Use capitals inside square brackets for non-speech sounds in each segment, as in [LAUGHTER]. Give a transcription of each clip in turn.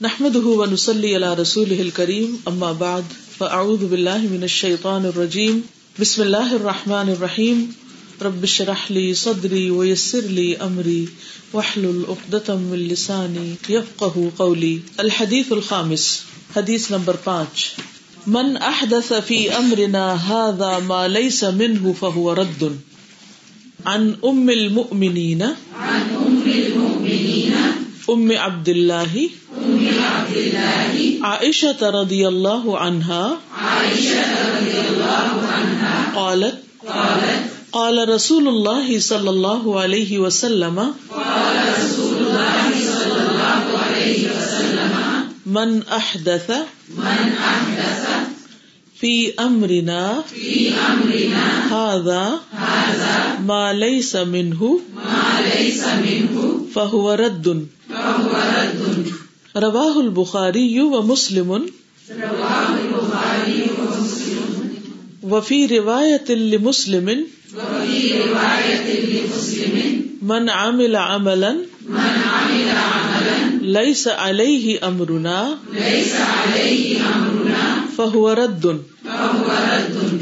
نحمده ونصلي على رسوله الكريم اما بعد فاعوذ بالله من الشيطان الرجيم. بسم الله الرحمن الرحيم. رب اشرح لي صدري ويسر لي امري واحلل عقدة من لساني يفقهوا قولي. الحديث الخامس حديث نمبر 5 من احدث في امرنا هذا ما ليس منه فهو رد. عن ام المؤمنين عن أم المؤمنين ام عبد الله عائشة رضي الله عنها عائشة رضي الله عنها قالت قالت قال رسول الله صلى الله عليه وسلم قال رسول الله صلى الله عليه وسلم من أحدث من أحدث في أمرنا في أمرنا هذا هذا ما ليس منه ما ليس منه فهو رد فهو رد رواه البخاري ومسلم رواه البخاري ومسلم وفي رواية لمسلم. من عمل عملا. من عمل عملا ليس عليه ليس عليه فهو رد فهو رد.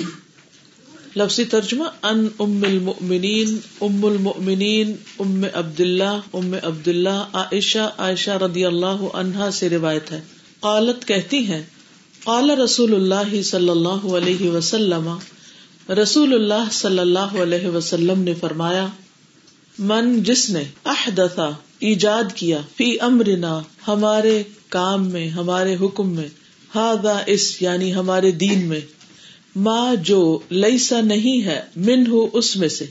لفظی ترجمہ، ان ام المؤمنین ام المؤمنین، ام عبداللہ ام عبداللہ، عائشہ عائشہ رضی اللہ عنہا سے روایت ہے۔ قالت کہتی ہیں، قال رسول اللہ صلی اللہ علیہ وسلم، رسول اللہ صلی اللہ علیہ وسلم نے فرمایا، من جس نے احدثا ایجاد کیا فی امرنا، ہمارے کام میں، ہمارے حکم میں ہادا اس یعنی ہمارے دین میں ماں جو لئیسا نہیں ہے من ہو اس میں سے۔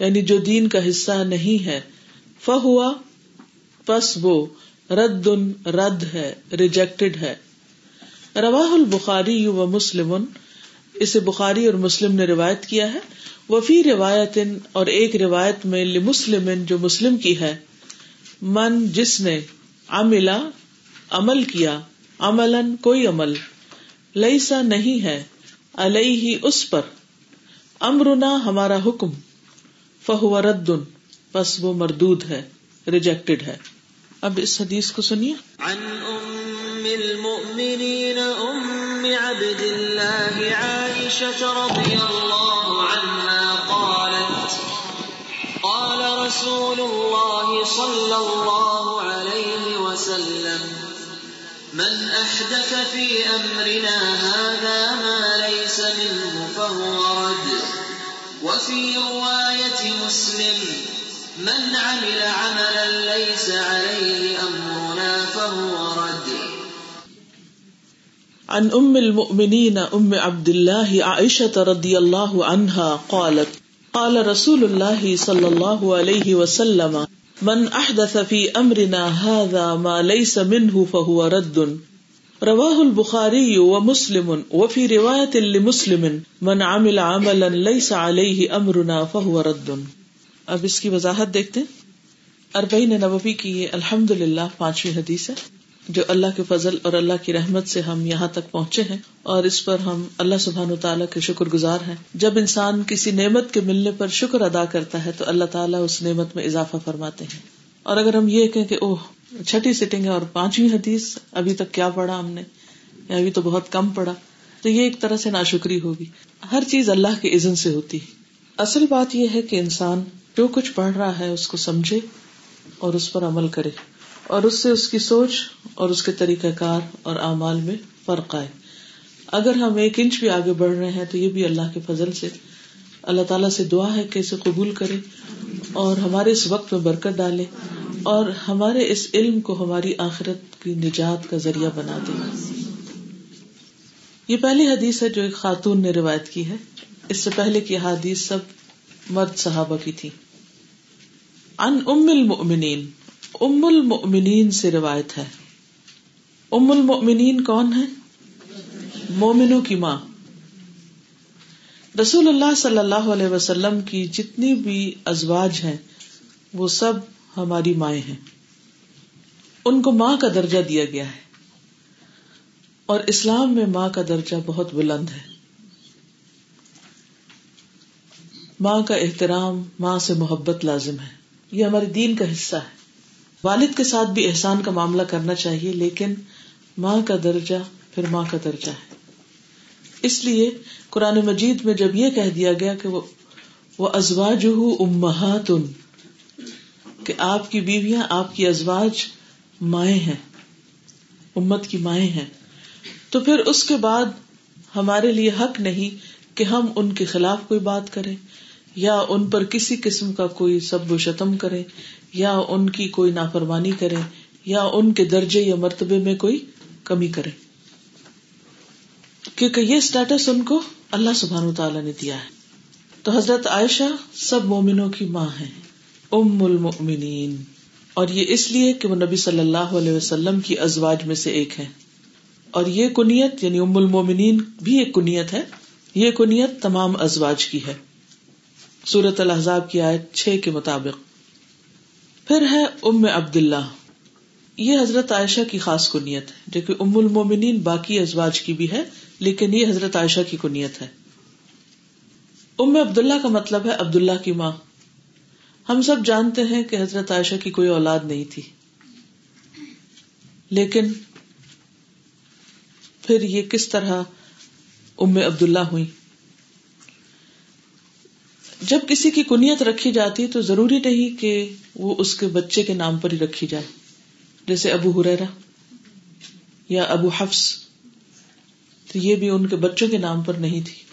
یعنی جو دین کا حصہ نہیں ہے، فہوا، پس وہ رد رد ہے ریجیکٹڈ ہے۔ رواہ البخاری و مسلم، اسے بخاری اور مسلم نے روایت کیا ہے۔ وفی روایت اور ایک روایت میں مسلم جو مسلم کی ہے۔ من جس نے عملا، عمل کیا عملن کوئی عمل لئیسا نہیں ہے۔ علیہ اس پر امرنا ہمارا حکم، فہو رد بس وہ مردود ہے ریجیکٹڈ ہے۔ اب اس حدیث کو سنیے۔ عن أم المؤمنين أم عبد الله عائشة رضي الله عنها قالت، قال رسول الله صلى الله عليه وسلم، من أحدث في أمرنا هذا ما وفي رواية مسلم، من عمل عملا ليس عليه أمرنا فهو رد. عن ام المؤمنین ام عبد الله عائشة رضی اللہ عنہا قالت، قال رسول اللہ صلی اللہ علیہ وسلم، من احدث في امرنا هذا ما ليس منه فهو رد. رواه البخاري ومسلم وفي رواية لمسلم من عمل عملا ليس عليه امرنا فهو رد. اب اس کی وضاحت دیکھتے ہیں. اربعین نبوی کی یہ الحمد للہ پانچویں حدیث ہے، جو اللہ کے فضل اور اللہ کی رحمت سے ہم یہاں تک پہنچے ہیں اور اس پر ہم اللہ سبحان و تعالیٰ کے شکر گزار ہیں۔ جب انسان کسی نعمت کے ملنے پر شکر ادا کرتا ہے تو اللہ تعالیٰ اس نعمت میں اضافہ فرماتے ہیں۔ اور اگر ہم یہ کہیں کہ اوہ، چھٹی سٹنگ ہے اور پانچویں حدیث، ابھی تک کیا پڑھا ہم نے؟ یا ابھی تو بہت کم پڑھا۔ تو یہ ایک طرح سے ناشکری ہوگی۔ ہر چیز اللہ کے عزن سے ہوتی۔ اصل بات یہ ہے کہ انسان جو کچھ پڑھ رہا ہے، اس کو سمجھے اور اس پر عمل کرے۔ اور اس سے اس کی سوچ اور اس کے طریقہ کار اور اعمال میں فرق آئے۔ اگر ہم ایک انچ بھی آگے بڑھ رہے ہیں، تو یہ بھی اللہ کے فضل سے۔ اللہ تعالیٰ سے دعا ہے کہ اسے قبول کرے۔ اور ہمارے اس وقت میں برکت ڈالے اور ہمارے اس علم کو ہماری آخرت کی نجات کا ذریعہ بنا دے۔ یہ پہلی حدیث ہے جو ایک خاتون نے روایت کی ہے۔ اس سے پہلے کی حادیث سب مرد صحابہ کی تھی۔ ان ام المؤمنین۔ ام المؤمنین سے روایت ہے۔ ام المؤمنین کون ہے؟ مومنوں کی ماں۔ رسول اللہ صلی اللہ علیہ وسلم کی جتنی بھی ازواج ہیں، وہ سب ہماری مائیں ہیں۔ ان کو ماں کا درجہ دیا گیا ہے۔ اور اسلام میں ماں کا درجہ بہت بلند ہے۔ ماں کا احترام، ماں سے محبت لازم ہے۔ یہ ہمارے دین کا حصہ ہے۔ والد کے ساتھ بھی احسان کا معاملہ کرنا چاہیے، لیکن ماں کا درجہ پھر ماں کا درجہ ہے۔ اس لیے قرآن مجید میں جب یہ کہہ دیا گیا کہ وہ ازواج امہات کہ آپ کی بیویاں آپ کی ازواج مائیں ہیں، امت کی مائیں ہیں۔ تو پھر اس کے بعد ہمارے لیے حق نہیں کہ ہم ان کے خلاف کوئی بات کریں، یا ان پر کسی قسم کا کوئی سب و شتم کرے یا ان کی کوئی نافرمانی کرے یا ان کے درجے یا مرتبے میں کوئی کمی کرے کیونکہ یہ اسٹیٹس ان کو اللہ سبحان تعالیٰ نے دیا ہے۔ تو حضرت عائشہ سب مومنوں کی ماں ہے ام المؤمنین۔ اور یہ اس لیے کہ وہ نبی صلی اللہ علیہ وسلم کی ازواج میں سے ایک ہے اور یہ کنیت یعنی ام المومنین بھی ایک کنیت ہے، یہ کنیت تمام ازواج کی ہے۔ سورت الحضاب کی آیت چھ کے مطابق۔ پھر ہے ام عبد اللہ یہ حضرت عائشہ کی خاص کنیت ہے، جو کہ ام المومنین باقی ازواج کی بھی ہے لیکن یہ حضرت عائشہ کی کنیت ہے۔ ام عبداللہ کا مطلب ہے عبداللہ کی ماں۔ ہم سب جانتے ہیں کہ حضرت عائشہ کی کوئی اولاد نہیں تھی۔ لیکن پھر یہ کس طرح ام عبداللہ ہوئی؟ جب کسی کی کنیت رکھی جاتی تو ضروری نہیں کہ وہ اس کے بچے کے نام پر ہی رکھی جائے۔ جیسے ابو ہریرا یا ابو حفظ تو یہ بھی ان کے بچوں کے نام پر نہیں تھی۔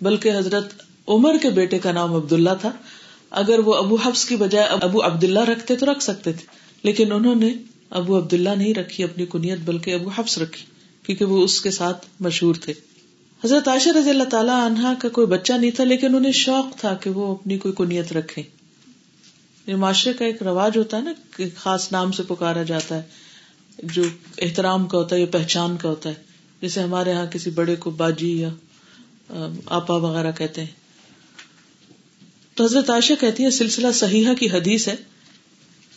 بلکہ حضرت عمر کے بیٹے کا نام عبد اللہ تھا۔ اگر وہ ابو حفظ کی بجائے ابو عبد اللہ رکھتے تو رکھ سکتے تھے۔ لیکن انہوں نے ابو عبد اللہ نہیں رکھی، اپنی کنیت، بلکہ ابو حفظ رکھی، کیونکہ وہ اس کے ساتھ مشہور تھے۔ حضرت عائشہ رضی اللہ تعالیٰ عنہا کا کوئی بچہ نہیں تھا، لیکن انہیں شوق تھا کہ وہ اپنی کوئی کنیت رکھے معاشرے کا ایک رواج ہوتا ہے نا، کہ خاص نام سے پکارا جاتا ہے، جو احترام کا ہوتا ہے یا پہچان کا ہوتا ہے۔ جیسے ہمارے یہاں کسی بڑے کو باجی یا آپا وغیرہ کہتے ہیں۔ تو حضرت عائشہ کہتی ہے سلسلہ صحیحہ کی حدیث ہے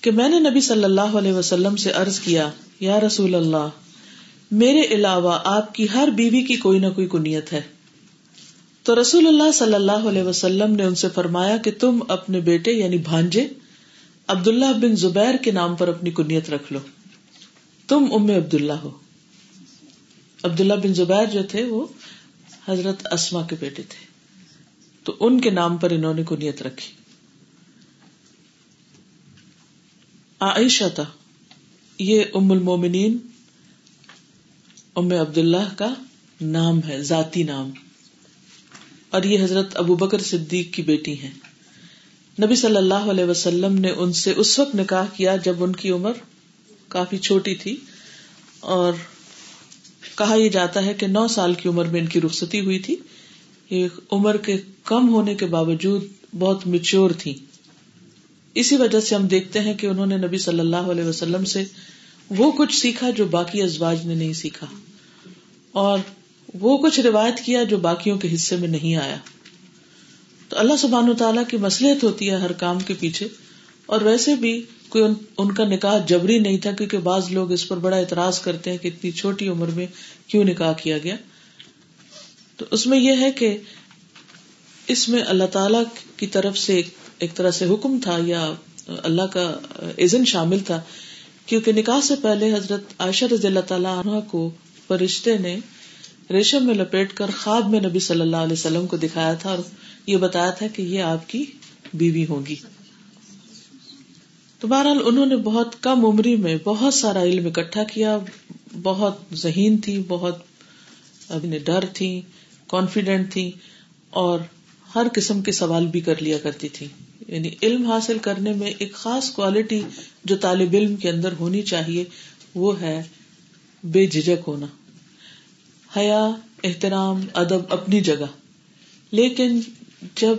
کہ میں نے نبی صلی اللہ علیہ وسلم سے عرض کیا، یا رسول اللہ، میرے علاوہ آپ کی ہر بیوی کی کوئی نہ کوئی کنیت ہے۔ تو رسول اللہ صلی اللہ علیہ وسلم نے ان سے فرمایا کہ تم اپنے بیٹے یعنی بھانجے عبداللہ بن زبیر کے نام پر اپنی کنیت رکھ لو۔ تم ام عبداللہ ہو۔ عبداللہ بن زبیر جو تھے وہ حضرت اسما کے بیٹے تھے۔ تو ان کے نام پر انہوں نے کنیت رکھی۔ عائشہ تھا۔ یہ ام المومنین، ام عبداللہ کا نام ہے، ذاتی نام۔ اور یہ حضرت ابو بکر صدیق کی بیٹی ہیں۔ نبی صلی اللہ علیہ وسلم نے ان سے اس وقت نکاح کیا جب ان کی عمر کافی چھوٹی تھی اور کہا یہ جاتا ہے کہ نو سال کی عمر میں ان کی رخصتی ہوئی تھی۔ یہ عمر کے کم ہونے کے باوجود بہت میچور تھی اسی وجہ سے ہم دیکھتے ہیں کہ انہوں نے نبی صلی اللہ علیہ وسلم سے وہ کچھ سیکھا جو باقی ازواج نے نہیں سیکھا۔ اور وہ کچھ روایت کیا جو باقیوں کے حصے میں نہیں آیا۔ تو اللہ سبحان و تعالیٰ کی مسلحت ہوتی ہے ہر کام کے پیچھے۔ اور ویسے بھی کوئی ان, ان کا نکاح جبری نہیں تھا کیونکہ بعض لوگ اس پر بڑا اعتراض کرتے ہیں کہ اتنی چھوٹی عمر میں کیوں نکاح کیا گیا۔ تو اس میں یہ ہے کہ اس میں اللہ تعالی کی طرف سے ایک طرح سے حکم تھا یا اللہ کا عزن شامل تھا کیونکہ نکاح سے پہلے حضرت عائشہ رضی اللہ تعالیٰ عنہ کو فرشتے نے ریشم میں لپیٹ کر خواب میں نبی صلی اللہ علیہ وسلم کو دکھایا تھا اور یہ بتایا تھا کہ یہ آپ کی بیوی ہوگی۔ تو بہرحال انہوں نے بہت کم عمری میں بہت سارا علم اکٹھا کیا، بہت ذہین تھی، بہت اپنے ڈر تھی کانفیڈینٹ تھی، اور ہر قسم کے سوال بھی کر لیا کرتی تھی۔ یعنی علم حاصل کرنے میں ایک خاص کوالٹی جو طالب علم کے اندر ہونی چاہیے، وہ ہے بے جھجک ہونا۔ حیا، احترام، ادب اپنی جگہ۔ لیکن جب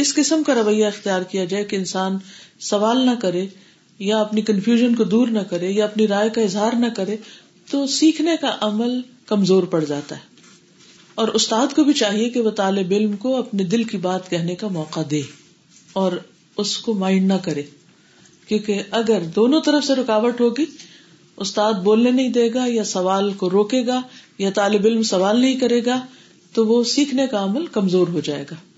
اس قسم کا رویہ اختیار کیا جائے کہ انسان سوال نہ کرے یا اپنی کنفیوژن کو دور نہ کرے یا اپنی رائے کا اظہار نہ کرے تو سیکھنے کا عمل کمزور پڑ جاتا ہے۔ اور استاد کو بھی چاہیے کہ وہ طالب علم کو اپنے دل کی بات کہنے کا موقع دے اور اس کو مائنڈ نہ کرے۔ کیونکہ اگر دونوں طرف سے رکاوٹ ہوگی، استاد بولنے نہیں دے گا یا سوال کو روکے گا یا طالب علم سوال نہیں کرے گا، تو وہ سیکھنے کا عمل کمزور ہو جائے گا۔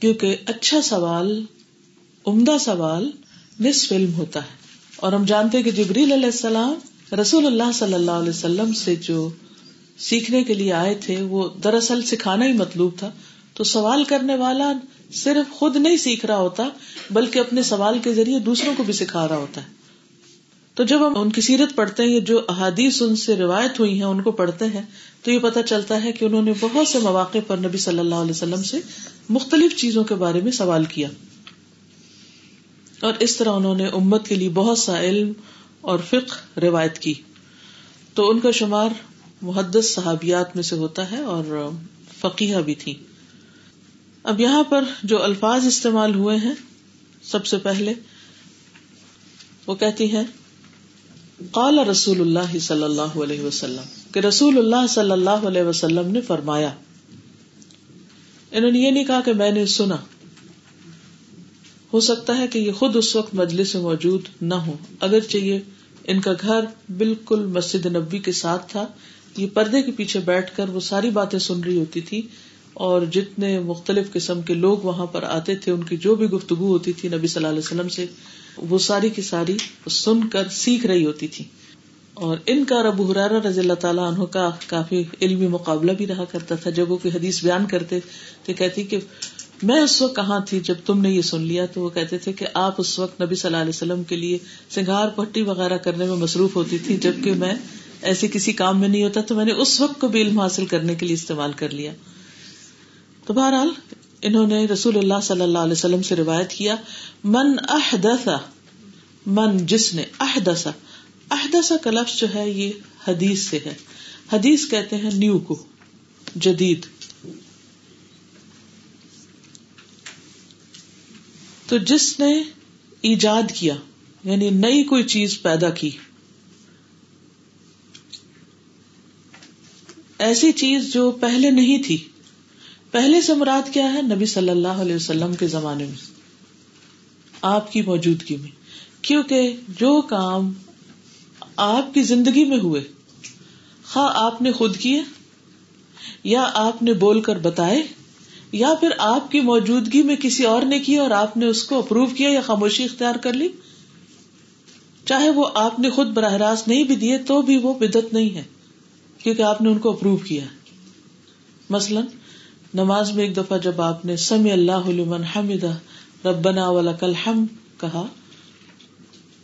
کیونکہ اچھا سوال، عمدہ سوال نصف علم ہوتا ہے۔ اور ہم جانتے ہیں کہ جبریل علیہ السلام رسول اللہ صلی اللہ علیہ وسلم سے جو سیکھنے کے لیے آئے تھے، وہ دراصل سکھانا ہی مطلوب تھا۔ تو سوال کرنے والا صرف خود نہیں سیکھ رہا ہوتا، بلکہ اپنے سوال کے ذریعے دوسروں کو بھی سکھا رہا ہوتا ہے۔ تو جب ہم ان کی سیرت پڑھتے ہیں جو احادیث ان سے روایت ہوئی ہیں، ان کو پڑھتے ہیں، تو یہ پتا چلتا ہے کہ انہوں نے بہت سے مواقع پر نبی صلی اللہ علیہ وسلم سے مختلف چیزوں کے بارے میں سوال کیا۔ اور اس طرح انہوں نے امت کے لیے بہت سا علم اور فقہ روایت کی۔ تو ان کا شمار محدث صحابیات میں سے ہوتا ہے اور فقیہ بھی تھی اب یہاں پر جو الفاظ استعمال ہوئے ہیں، سب سے پہلے وہ کہتی ہیں قال رسول اللہ صلی اللہ علیہ وسلم کہ رسول اللہ صلی اللہ علیہ وسلم نے فرمایا، انہوں نے یہ نہیں کہا کہ میں نے سنا۔ ہو سکتا ہے کہ یہ خود اس وقت مجلس میں موجود نہ ہو اگر چاہیے ان کا گھر بالکل مسجد نبی کے ساتھ تھا، یہ پردے کے پیچھے بیٹھ کر وہ ساری باتیں سن رہی ہوتی تھی اور جتنے مختلف قسم کے لوگ وہاں پر آتے تھے، ان کی جو بھی گفتگو ہوتی تھی نبی صلی اللہ علیہ وسلم سے، وہ ساری کی ساری سن کر سیکھ رہی ہوتی تھی۔ اور ان کا ربو حرارا رضی اللہ تعالیٰ عنہ کا کافی علمی مقابلہ بھی رہا کرتا تھا۔ جب وہ کوئی حدیث بیان کرتے تو کہتی کہ میں اس وقت کہاں تھی جب تم نے یہ سن لیا؟ تو وہ کہتے تھے کہ آپ اس وقت نبی صلی اللہ علیہ وسلم کے لیے سنگار پٹی وغیرہ کرنے میں مصروف ہوتی تھی، جبکہ میں ایسے کسی کام میں نہیں ہوتا، تو میں نے اس وقت کو بھی علم حاصل کرنے کے لیے استعمال کر لیا۔ تو بہرحال انہوں نے رسول اللہ صلی اللہ علیہ وسلم سے روایت کیا، من احدث، من جس نے احدثا احدثا کا لفظ جو ہے یہ حدیث سے ہے۔ حدیث کہتے ہیں نیو کو، جدید۔ تو جس نے ایجاد کیا یعنی نئی کوئی چیز پیدا کی۔ ایسی چیز جو پہلے نہیں تھی۔ پہلے سے مراد کیا ہے نبی صلی اللہ علیہ وسلم کے زمانے میں؟ آپ کی موجودگی میں۔ کیونکہ جو کام آپ کی زندگی میں ہوئے، خواہ آپ نے خود کیے، یا آپ نے بول کر بتائے، یا پھر آپ کی موجودگی میں کسی اور نے کی اور آپ نے اس کو اپروو کیا یا خاموشی اختیار کر لی، چاہے وہ آپ نے خود براہ راست نہیں بھی دیے تو بھی وہ بدت نہیں ہے، کیونکہ آپ نے ان کو اپروو کیا۔ مثلاً نماز میں ایک دفعہ جب آپ نے سمی اللہ لمن حمدہ ربنا ولک ہم کہا،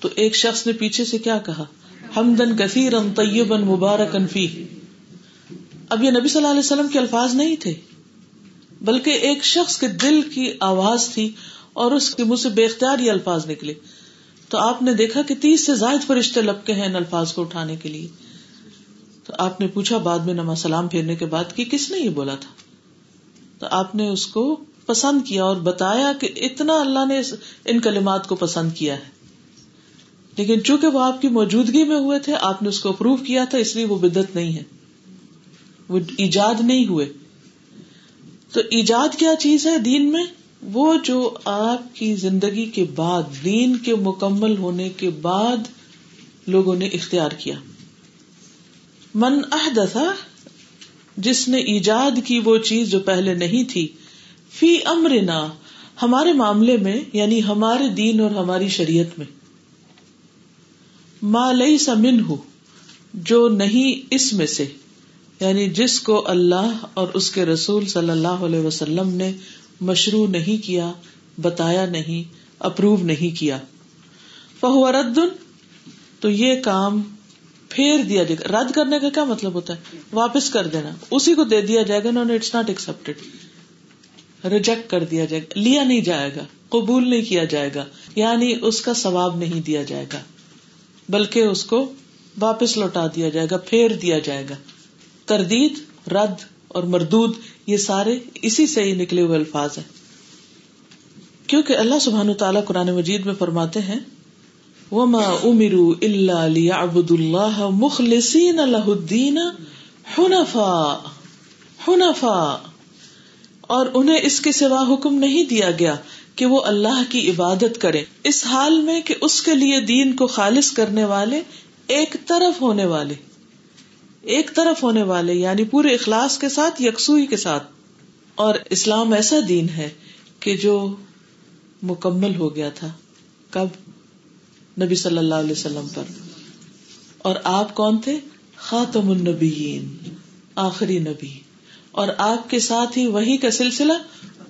تو ایک شخص نے پیچھے سے کیا کہا؟ ہمدن کثیر طیبا مبارکن فی اب یہ نبی صلی اللہ علیہ وسلم کے الفاظ نہیں تھے، بلکہ ایک شخص کے دل کی آواز تھی اور اس کے منہ سے بے اختیار یہ الفاظ نکلے۔ تو آپ نے دیکھا کہ تیس سے زائد فرشتے لپکے ہیں ان الفاظ کو اٹھانے کے لیے۔ تو آپ نے پوچھا، بعد میں نماز سلام پھیرنے کے بعد کہ کس نے یہ بولا تھا؟ تو آپ نے اس کو پسند کیا اور بتایا کہ اتنا اللہ نے ان کلمات کو پسند کیا ہے۔ لیکن چونکہ وہ آپ کی موجودگی میں ہوئے تھے، آپ نے اس کو اپروو کیا تھا، اس لیے وہ بدت نہیں ہے۔ وہ ایجاد نہیں ہوئے۔ تو ایجاد کیا چیز ہے دین میں؟ وہ جو آپ کی زندگی کے بعد، دین کے مکمل ہونے کے بعد لوگوں نے اختیار کیا۔ من احدث جس نے ایجاد کی وہ چیز جو پہلے نہیں تھی۔ فی امرنا، ہمارے معاملے میں یعنی ہمارے دین اور ہماری شریعت میں۔ مالئی سمن ہو جو نہیں اس میں سے۔ یعنی جس کو اللہ اور اس کے رسول صلی اللہ علیہ وسلم نے مشروع نہیں کیا، بتایا نہیں، اپروو نہیں کیا۔ فہو رد، تو یہ کام پھیر دیا جائے گا۔ رد کرنے کا کیا مطلب ہوتا ہے؟ واپس کر دینا۔ اسی کو دے دیا جائے گا اٹس ناٹ ایکسپٹیڈ ریجیکٹ کر دیا جائے گا۔ لیا نہیں جائے گا۔ قبول نہیں کیا جائے گا۔ یعنی اس کا ثواب نہیں دیا جائے گا۔ بلکہ اس کو واپس لوٹا دیا جائے گا، پھیر دیا جائے گا۔ تردید، رد اور مردود، یہ سارے اسی سے ہی نکلے ہوئے الفاظ ہیں۔ کیونکہ اللہ سبحان تعالیٰ قرآن مجید میں فرماتے ہیں وما امرو اللہ لیعبد اللہ مخلصین لہ الدین حنفاء حنفاء۔ اور انہیں اس کے سوا حکم نہیں دیا گیا کہ وہ اللہ کی عبادت کرے اس حال میں کہ اس کے لیے دین کو خالص کرنے والے ایک طرف ہونے والے۔ ایک طرف ہونے والے یعنی پورے اخلاص کے ساتھ، یکسوئی کے ساتھ۔ اور اسلام ایسا دین ہے کہ جو مکمل ہو گیا تھا۔ کب؟ نبی صلی اللہ علیہ وسلم پر۔ اور آپ کون تھے؟ خاتم النبیین، آخری نبی۔ اور آپ کے ساتھ ہی وہی کا سلسلہ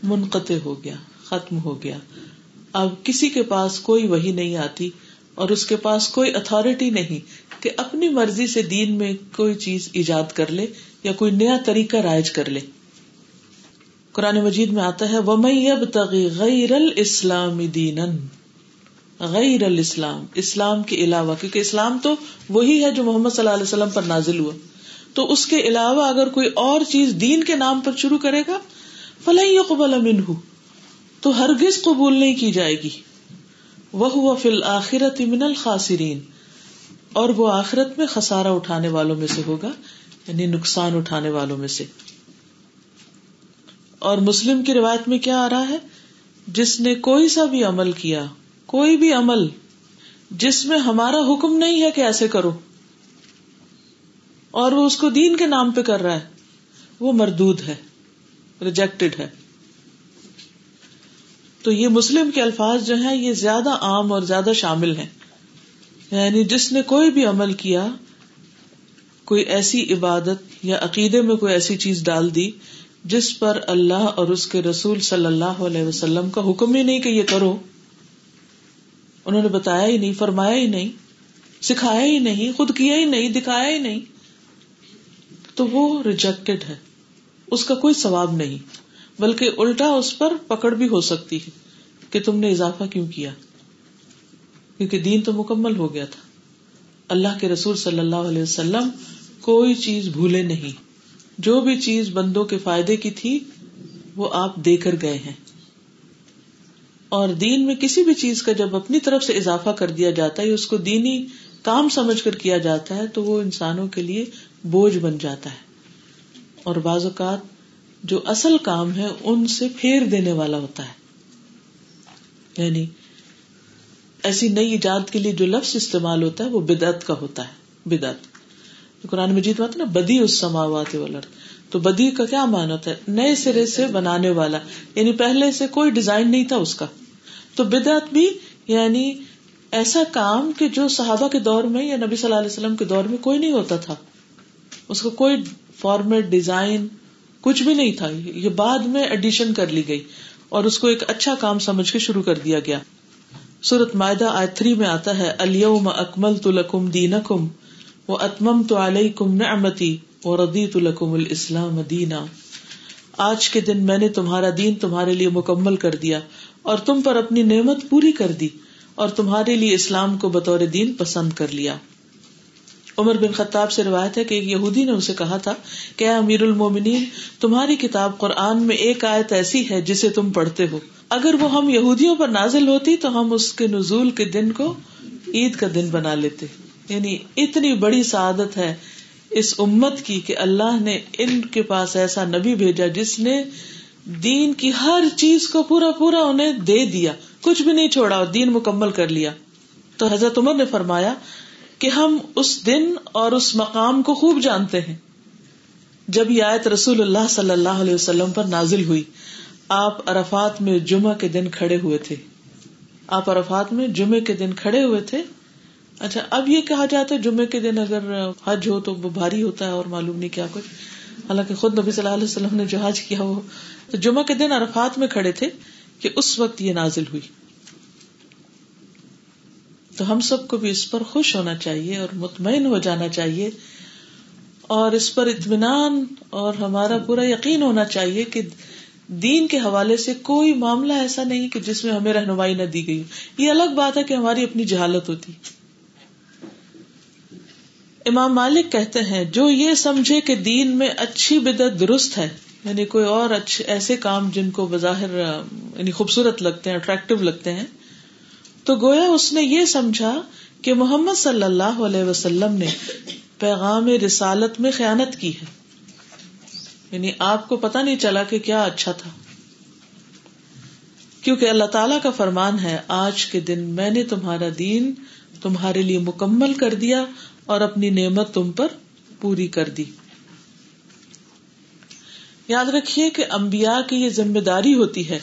منقطع ہو گیا، ختم ہو گیا۔ اب کسی کے پاس کوئی وہی نہیں آتی اور اس کے پاس کوئی اتارٹی نہیں کہ اپنی مرضی سے دین میں کوئی چیز ایجاد کر لے یا کوئی نیا طریقہ رائج کر لے۔ قرآن مجید میں آتا ہے غیر الاسلام دین غیر الاسلام، اسلام کے علاوہ، کیونکہ اسلام تو وہی ہے جو محمد صلی اللہ علیہ وسلم پر نازل ہوا۔ تو اس کے علاوہ اگر کوئی اور چیز دین کے نام پر شروع کرے گا فلاں قبل امن ہو تو ہرگز قبول نہیں کی جائے گی۔ وہ فل آخرت امن الخاصرین اور وہ آخرت میں خسارا اٹھانے والوں میں سے ہوگا یعنی نقصان اٹھانے والوں میں سے۔ اور مسلم کی روایت میں کیا آ رہا ہے؟ جس نے کوئی سا بھی عمل کیا کوئی بھی عمل جس میں ہمارا حکم نہیں ہے کہ ایسے کرو، اور وہ اس کو دین کے نام پہ کر رہا ہے، وہ مردود ہے ریجیکٹڈ ہے۔ تو یہ مسلم کے الفاظ جو ہیں، یہ زیادہ عام اور زیادہ شامل ہیں۔ یعنی جس نے کوئی بھی عمل کیا، کوئی ایسی عبادت یا عقیدے میں کوئی ایسی چیز ڈال دی جس پر اللہ اور اس کے رسول صلی اللہ علیہ وسلم کا حکم ہی نہیں کہ یہ کرو۔ انہوں نے بتایا ہی نہیں، فرمایا ہی نہیں، سکھایا ہی نہیں، خود کیا ہی نہیں، دکھایا ہی نہیں۔ تو وہ ریجیکٹڈ ہے۔ اس کا کوئی ثواب نہیں، بلکہ الٹا اس پر پکڑ بھی ہو سکتی ہے کہ تم نے اضافہ کیوں کیا۔ کیونکہ دین تو مکمل ہو گیا تھا۔ اللہ کے رسول صلی اللہ علیہ وسلم کوئی چیز بھولے نہیں۔ جو بھی چیز بندوں کے فائدے کی تھی، وہ آپ دے کر گئے ہیں۔ اور دین میں کسی بھی چیز کا جب اپنی طرف سے اضافہ کر دیا جاتا ہے اس کو دینی کام سمجھ کر کیا جاتا ہے، تو وہ انسانوں کے لیے بوجھ بن جاتا ہے۔ اور بعض اوقات جو اصل کام ہے، ان سے پھیر دینے والا ہوتا ہے۔ یعنی ایسی نئی ایجاد کے لیے جو لفظ استعمال ہوتا ہے، وہ بدعت کا ہوتا ہے۔ بدعت۔ قرآن مجید بات نا، بدی اس سماوات تو بدی کا کیا مان ہوتا ہے؟ نئے سرے سے بنانے والا۔ یعنی پہلے سے کوئی ڈیزائن نہیں تھا اس کا۔ تو بدعت بھی یعنی ایسا کام کہ جو صحابہ کے دور میں یا نبی صلی اللہ علیہ وسلم کے دور میں کوئی نہیں ہوتا تھا۔ اس کا کوئی فارمیٹ ڈیزائن کچھ بھی نہیں تھا۔ یہ بعد میں ایڈیشن کر لی گئی اور اس کو ایک اچھا کام سمجھ کے شروع کر دیا گیا۔ سورت معدہ آئے تھری میں آتا ہے الم اکمل تو لکم دین وہ اتمم تو علیہ کم نعمتی۔ اور ردیت الکم الاسلام دینا۔ آج کے دن میں نے تمہارا دین تمہارے لیے مکمل کر دیا اور تم پر اپنی نعمت پوری کر دی اور تمہارے لیے اسلام کو بطور دین پسند کر لیا۔ عمر بن خطاب سے روایت ہے کہ ایک یہودی نے اسے کہا تھا کہ امیر المومنین، تمہاری کتاب قرآن میں ایک آیت ایسی ہے جسے تم پڑھتے ہو۔ اگر وہ ہم یہودیوں پر نازل ہوتی تو ہم اس کے نزول کے دن کو عید کا دن بنا لیتے۔ یعنی اتنی بڑی سعادت ہے اس امت کی کہ اللہ نے ان کے پاس ایسا نبی بھیجا جس نے دین کی ہر چیز کو پورا پورا انہیں دے دیا۔ کچھ بھی نہیں چھوڑا اور دین مکمل کر لیا۔ تو حضرت عمر نے فرمایا کہ ہم اس دن اور اس مقام کو خوب جانتے ہیں۔ جب یہ آیت رسول اللہ صلی اللہ علیہ وسلم پر نازل ہوئی، آپ عرفات میں جمعہ کے دن کھڑے ہوئے تھے۔ آپ عرفات میں جمعے کے دن کھڑے ہوئے تھے۔ اچھا اب یہ کہا جاتا ہے جمعے کے دن اگر حج ہو تو وہ بھاری ہوتا ہے اور معلوم نہیں کیا کچھ۔ حالانکہ خود نبی صلی اللہ علیہ وسلم نے جو حج کیا وہ تو جمعہ کے دن عرفات میں کھڑے تھے کہ اس وقت یہ نازل ہوئی۔ تو ہم سب کو بھی اس پر خوش ہونا چاہیے اور مطمئن ہو جانا چاہیے اور اس پر اطمینان اور ہمارا پورا یقین ہونا چاہیے کہ دین کے حوالے سے کوئی معاملہ ایسا نہیں کہ جس میں ہمیں رہنمائی نہ دی گئی یہ الگ بات ہے کہ ہماری اپنی جہالت ہوتی۔ امام مالک کہتے ہیں، جو یہ سمجھے کہ دین میں اچھی بدت درست ہے یعنی کوئی اور اچھے ایسے کام جن کو بظاہر یعنی خوبصورت لگتے ہیں اٹریکٹو لگتے ہیں، تو گویا اس نے یہ سمجھا کہ محمد صلی اللہ علیہ وسلم نے پیغام رسالت میں خیانت کی ہے۔ یعنی آپ کو پتا نہیں چلا کہ کیا اچھا تھا۔ کیونکہ اللہ تعالی کا فرمان ہے، آج کے دن میں نے تمہارا دین تمہارے لیے مکمل کر دیا اور اپنی نعمت تم پر پوری کر دی۔ یاد رکھیے کہ امبیا کی یہ ذمہ داری ہوتی ہے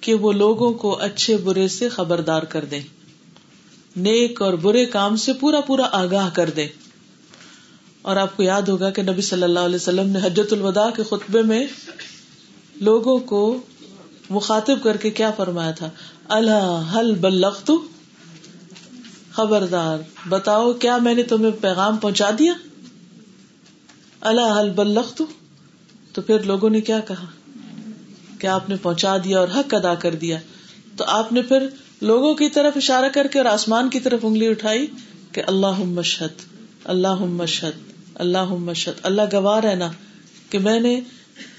کہ وہ لوگوں کو اچھے برے سے خبردار کر دیں، نیک اور برے کام سے پورا پورا آگاہ کر دیں۔ اور آپ کو یاد ہوگا کہ نبی صلی اللہ علیہ وسلم نے حجت الوداع کے خطبے میں لوگوں کو مخاطب کر کے کیا فرمایا تھا؟ اللہ حل بلخت خبردار، بتاؤ کیا میں نے تمہیں پیغام پہنچا دیا؟ اللہ بلخت تو پھر لوگوں نے کیا کہا؟ کہ آپ نے پہنچا دیا اور حق ادا کر دیا۔ تو آپ نے پھر لوگوں کی طرف اشارہ کر کے اور آسمان کی طرف انگلی اٹھائی کہ اللہ مشہد اللہ مشہد اللہ مشہد اللہ گواہ ہے نا کہ میں نے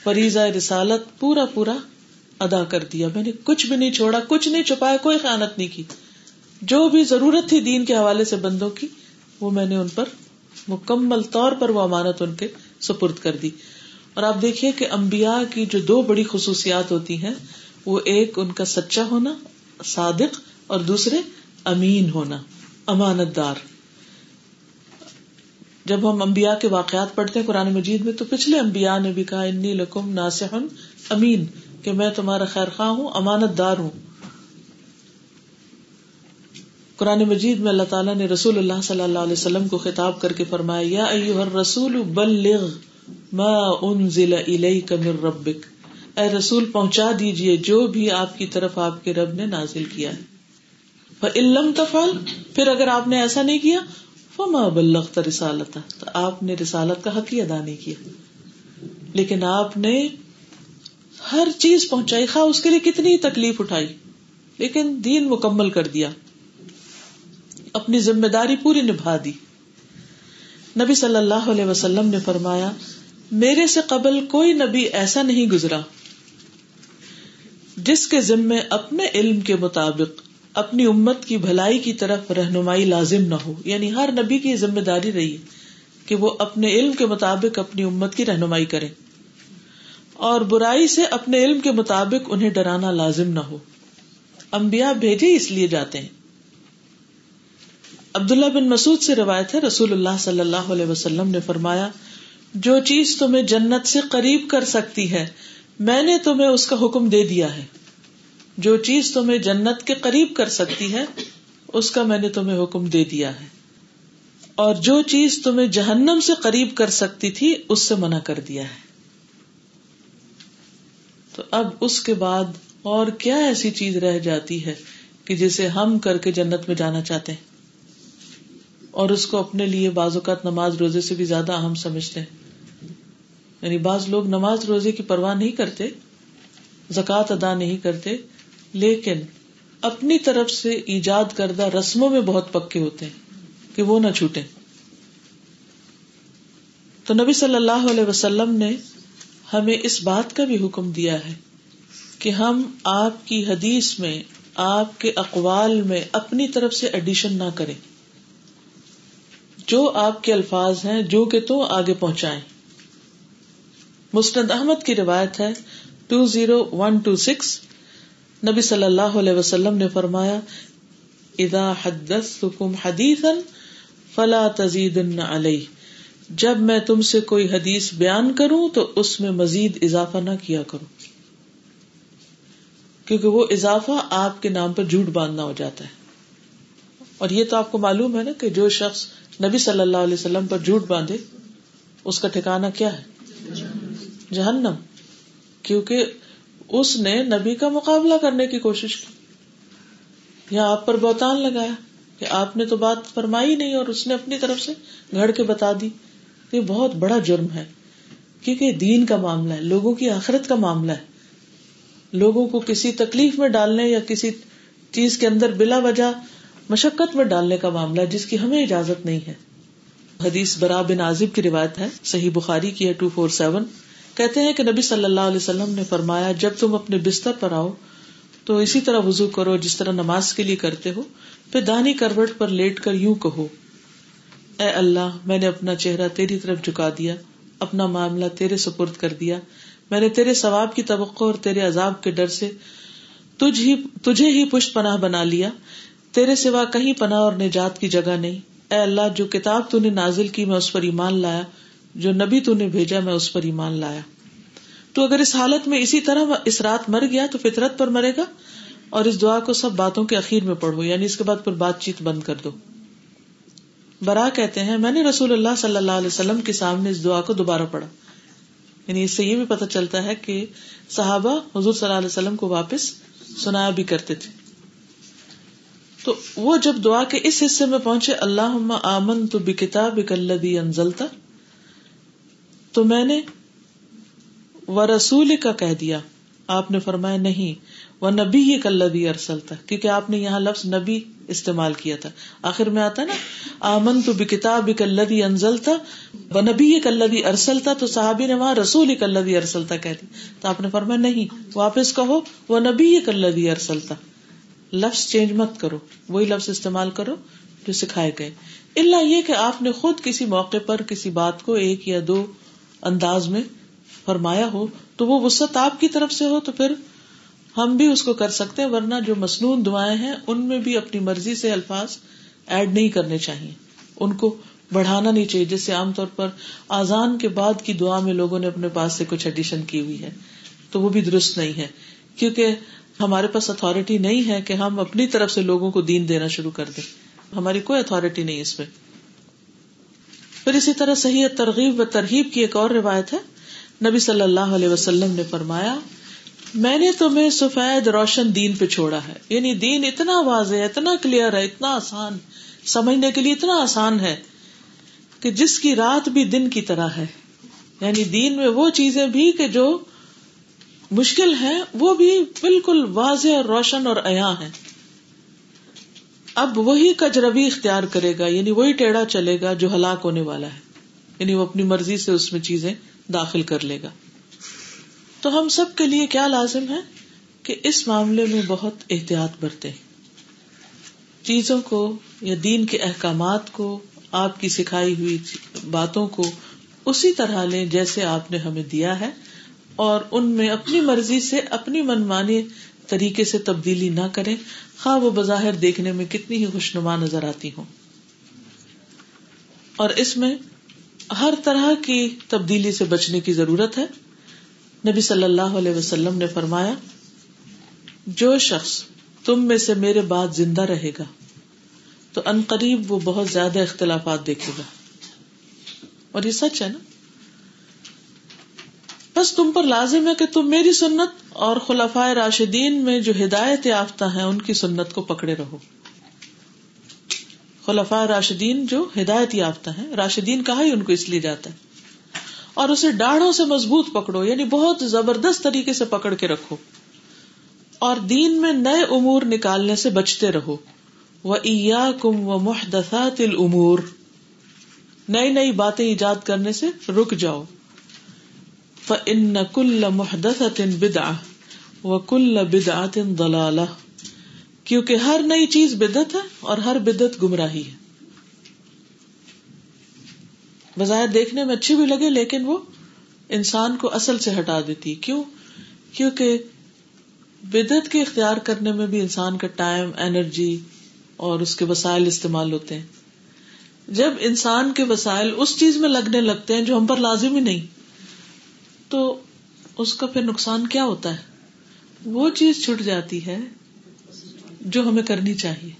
فریضہ رسالت پورا پورا ادا کر دیا۔ میں نے کچھ بھی نہیں چھوڑا، کچھ نہیں چھپایا، کوئی خیالت نہیں کی۔ جو بھی ضرورت تھی دین کے حوالے سے بندوں کی، وہ میں نے ان پر مکمل طور پر وہ امانت ان کے سپرد کر دی۔ اور آپ دیکھیے کہ امبیا کی جو دو بڑی خصوصیات ہوتی ہیں، وہ ایک ان کا سچا ہونا، صادق، اور دوسرے امین ہونا امانت دار جب ہم امبیا کے واقعات پڑھتے ہیں قرآن مجید میں، تو پچھلے امبیا نے بھی کہا، انی لکم ناسح امین کہ میں تمہارا خیر خواہ ہوں امانت دار ہوں۔ قرآن مجید میں اللہ تعالیٰ نے رسول اللہ صلی اللہ علیہ وسلم کو خطاب کر کے فرمایا، یا الرسول بلغ ما انزل الیک من ربک۔ اے رسول، پہنچا دیجیے جو بھی آپ کی طرف آپ کے رب نے نازل کیا ہے۔ فَإِلَّمْ تَفَعَلْ، پھر اگر آپ نے ایسا نہیں کیا، فَمَا بَلَّغْتَ رِسَالَتَ تو آپ نے رسالت کا حق ہی ادا نہیں کیا۔ لیکن آپ نے ہر چیز پہنچائی، خواہ اس کے لیے کتنی تکلیف اٹھائی، لیکن دین مکمل کر دیا۔ اپنی ذمہ داری پوری نبھا دی۔ نبی صلی اللہ علیہ وسلم نے فرمایا، میرے سے قبل کوئی نبی ایسا نہیں گزرا جس کے ذمے اپنے علم کے مطابق اپنی امت کی بھلائی کی طرف رہنمائی لازم نہ ہو۔ یعنی ہر نبی کی ذمہ داری رہی کہ وہ اپنے علم کے مطابق اپنی امت کی رہنمائی کرے اور برائی سے اپنے علم کے مطابق انہیں ڈرانا لازم نہ ہو۔ امبیا بھیجے اس لیے جاتے ہیں۔ عبداللہ بن مسعود سے روایت ہے، رسول اللہ صلی اللہ علیہ وسلم نے فرمایا، جو چیز تمہیں جنت سے قریب کر سکتی ہے، میں نے تمہیں اس کا حکم دے دیا ہے۔ جو چیز تمہیں جنت کے قریب کر سکتی ہے، اس کا میں نے تمہیں حکم دے دیا ہے۔ اور جو چیز تمہیں جہنم سے قریب کر سکتی تھی، اس سے منع کر دیا ہے۔ تو اب اس کے بعد اور کیا ایسی چیز رہ جاتی ہے کہ جسے ہم کر کے جنت میں جانا چاہتے ہیں؟ اور اس کو اپنے لیے بعض اوقات نماز روزے سے بھی زیادہ اہم سمجھتے ہیں۔ یعنی بعض لوگ نماز روزے کی پرواہ نہیں کرتے، زکوٰۃ ادا نہیں کرتے، لیکن اپنی طرف سے ایجاد کردہ رسموں میں بہت پکے ہوتے ہیں کہ وہ نہ چھوٹے۔ تو نبی صلی اللہ علیہ وسلم نے ہمیں اس بات کا بھی حکم دیا ہے کہ ہم آپ کی حدیث میں، آپ کے اقوال میں اپنی طرف سے ایڈیشن نہ کریں۔ جو آپ کے الفاظ ہیں، جو کہ تو آگے پہنچائے مستند احمد کی روایت ہے two zero one two six. نبی صلی اللہ علیہ وسلم نے فرمایا ادا حدیث فلا تزید علیہ۔ جب میں تم سے کوئی حدیث بیان کروں، تو اس میں مزید اضافہ نہ کیا کروں کیونکہ وہ اضافہ آپ کے نام پر جھوٹ باندھنا ہو جاتا ہے۔ اور یہ تو آپ کو معلوم ہے نا کہ جو شخص نبی صلی اللہ علیہ وسلم پر جھوٹ باندھے، اس کا ٹھکانا کیا ہے؟ جہنم۔ کیونکہ اس نے نبی کا مقابلہ کرنے کی کوشش کی۔ یا آپ پر بہتان لگایا کہ آپ نے تو بات فرمائی نہیں اور اس نے اپنی طرف سے گھڑ کے بتا دی۔ یہ بہت بڑا جرم ہے۔ کیونکہ دین کا معاملہ ہے، لوگوں کی آخرت کا معاملہ ہے۔ لوگوں کو کسی تکلیف میں ڈالنے یا کسی چیز کے اندر بلا وجہ مشقت میں ڈالنے کا معاملہ جس کی ہمیں اجازت نہیں ہے۔ حدیث برا بن عازب کی روایت ہے، صحیح بخاری کی ہے ٹو فور سیون کہتے ہیں کہ نبی صلی اللہ علیہ وسلم نے فرمایا، جب تم اپنے بستر پر آؤ، تو اسی طرح وزو کرو، جس طرح نماز کے لیے کرتے ہو، پھر دانی کروٹ پر لیٹ کر یوں کہو، اے اللہ، میں نے اپنا چہرہ تیری طرف جھکا دیا، اپنا معاملہ تیرے سپرد کر دیا۔ میں نے تیرے ثواب کی توقع اور تیرے عذاب کے ڈر سے تجھ ہی، تجھے ہی پشت پناہ بنا لیا۔ تیرے سوا کہیں پناہ اور نجات کی جگہ نہیں۔ اے اللہ، جو کتاب تو نے نازل کی، میں اس پر ایمان لایا۔ جو نبی تو نے بھیجا، میں اس پر ایمان لایا۔ تو اگر اس حالت میں اسی طرح اس رات مر گیا، تو فطرت پر مرے گا۔ اور اس دعا کو سب باتوں کے اخیر میں پڑھو یعنی اس کے بعد پھر بات چیت بند کر دو۔ برا کہتے ہیں، میں نے رسول اللہ صلی اللہ علیہ وسلم کے سامنے اس دعا کو دوبارہ پڑھا۔ یعنی اس سے یہ بھی پتا چلتا ہے کہ صحابہ حضور صلی اللہ علیہ وسلم کو واپس سنایا بھی کرتے تھے۔ تو وہ جب دعا کے اس حصے میں پہنچے اللہ آمن تو کتاب کلدی انزلتا تو میں نے و رسول کا کہہ دیا۔ آپ نے فرمایا، نہیں وہ نبی یہ کلدی ارسل تھا کیونکہ آپ نے یہاں لفظ نبی استعمال کیا تھا۔ آخر میں آتا نا آمن تو کتاب کلدی انزل تھا وہ نبی یہ کلدی ارسل تھا تو صحابی نے وہاں رسول کلدی ارسل تھا کہہ دی۔ تو آپ نے فرمایا، نہیں، واپس کہو وہ نبی یہ کلدی ارسل تھا لفظ چینج مت کرو، وہی لفظ استعمال کرو جو سکھائے گئے۔ اللہ یہ کہ آپ نے خود کسی موقع پر کسی بات کو ایک یا دو انداز میں فرمایا ہو، تو وہ وسط آپ کی طرف سے ہو تو پھر ہم بھی اس کو کر سکتے ہیں، ورنہ جو مصنون دعائیں ہیں، ان میں بھی اپنی مرضی سے الفاظ ایڈ نہیں کرنے چاہیے۔ ان کو بڑھانا نہیں چاہیے جیسے عام طور پر آزان کے بعد کی دعا میں لوگوں نے اپنے پاس سے کچھ ایڈیشن کی ہوئی ہے، تو وہ بھی درست نہیں ہے۔ کیونکہ ہمارے پاس اتارٹی نہیں ہے کہ ہم اپنی طرف سے لوگوں کو دین دینا شروع کر دیں۔ ہماری کوئی اتارٹی نہیں اس پہ پھر اسی طرح صحیح ترغیب و ترغیب کی ایک اور روایت ہے۔ نبی صلی اللہ علیہ وسلم نے فرمایا، میں نے تمہیں سفید روشن دین پہ چھوڑا ہے۔ یعنی دین اتنا واضح ہے، اتنا کلیئر ہے، اتنا آسان، سمجھنے کے لیے اتنا آسان ہے کہ جس کی رات بھی دن کی طرح ہے۔ یعنی دین میں وہ چیزیں بھی کہ جو مشکل ہے، وہ بھی بالکل واضح اور روشن اور ایا ہے اب وہی کجروی اختیار کرے گا یعنی وہی ٹیڑھا چلے گا جو ہلاک ہونے والا ہے۔ یعنی وہ اپنی مرضی سے اس میں چیزیں داخل کر لے گا۔ تو ہم سب کے لیے کیا لازم ہے؟ کہ اس معاملے میں بہت احتیاط برتے چیزوں کو یا دین کے احکامات کو، آپ کی سکھائی ہوئی باتوں کو اسی طرح لیں جیسے آپ نے ہمیں دیا ہے۔ اور ان میں اپنی مرضی سے اپنی منمانی طریقے سے تبدیلی نہ کرے خواہ وہ بظاہر دیکھنے میں کتنی ہی خوشنما نظر آتی ہوں۔ اور اس میں ہر طرح کی تبدیلی سے بچنے کی ضرورت ہے۔ نبی صلی اللہ علیہ وسلم نے فرمایا، جو شخص تم میں سے میرے بعد زندہ رہے گا، تو ان قریب وہ بہت زیادہ اختلافات دیکھے گا۔ اور یہ سچ ہے نا؟ بس تم پر لازم ہے کہ تم میری سنت اور خلفائے راشدین میں جو ہدایت یافتہ ہیں، ان کی سنت کو پکڑے رہو۔ خلفائے راشدین جو ہدایت یافتہ ہیں، راشدین کہا ہی ان کو اس لیے جاتا ہے؟ اور اسے ڈاڑھوں سے مضبوط پکڑو یعنی بہت زبردست طریقے سے پکڑ کے رکھو۔ اور دین میں نئے امور نکالنے سے بچتے رہو۔ وہ کم و محدثات الامور۔ نئی نئی باتیں ایجاد کرنے سے رک جاؤ۔ فن کل محدت بدا و کل بدعت کیونکہ ہر نئی چیز بدت ہے اور ہر بدت گمراہی ہے۔ بظاہر دیکھنے میں اچھی بھی لگے لیکن وہ انسان کو اصل سے ہٹا دیتی کیوں؟ کیونکہ بدت کے اختیار کرنے میں بھی انسان کا ٹائم اینرجی اور اس کے وسائل استعمال ہوتے ہیں۔ جب انسان کے وسائل اس چیز میں لگنے لگتے ہیں جو ہم پر لازم ہی نہیں تو اس کا پھر نقصان کیا ہوتا ہے؟ وہ چیز چھٹ جاتی ہے جو ہمیں کرنی چاہیے۔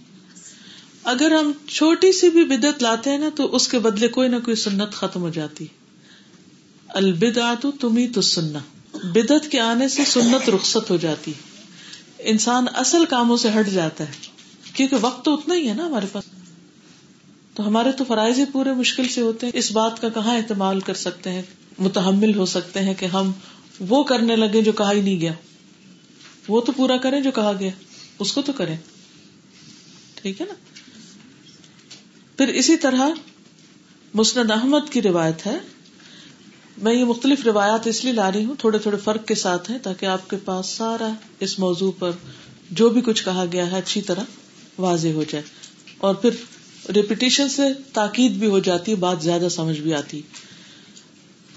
اگر ہم چھوٹی سی بھی بدت لاتے ہیں نا تو اس کے بدلے کوئی نہ کوئی سنت ختم ہو جاتی۔ البدا تو تمہیں تو سننا بدت کے آنے سے سنت رخصت ہو جاتی۔ انسان اصل کاموں سے ہٹ جاتا ہے۔ کیونکہ وقت تو اتنا ہی ہے نا ہمارے پاس۔ تو ہمارے تو فرائض ہی پورے مشکل سے ہوتے ہیں۔ اس بات کا کہاں استعمال کر سکتے ہیں؟ متحمل ہو سکتے ہیں کہ ہم وہ کرنے لگے جو کہا ہی نہیں گیا۔ وہ تو پورا کریں جو کہا گیا۔ اس کو تو کریں۔ ٹھیک ہے نا؟ پھر اسی طرح مسند احمد کی روایت ہے۔ میں یہ مختلف روایات اس لیے لا رہی ہوں، تھوڑے تھوڑے فرق کے ساتھ ہیں تاکہ آپ کے پاس سارا اس موضوع پر جو بھی کچھ کہا گیا ہے اچھی طرح واضح ہو جائے۔ اور پھر ریپیٹیشن سے تاکید بھی ہو جاتی ہے، بات زیادہ سمجھ بھی آتی۔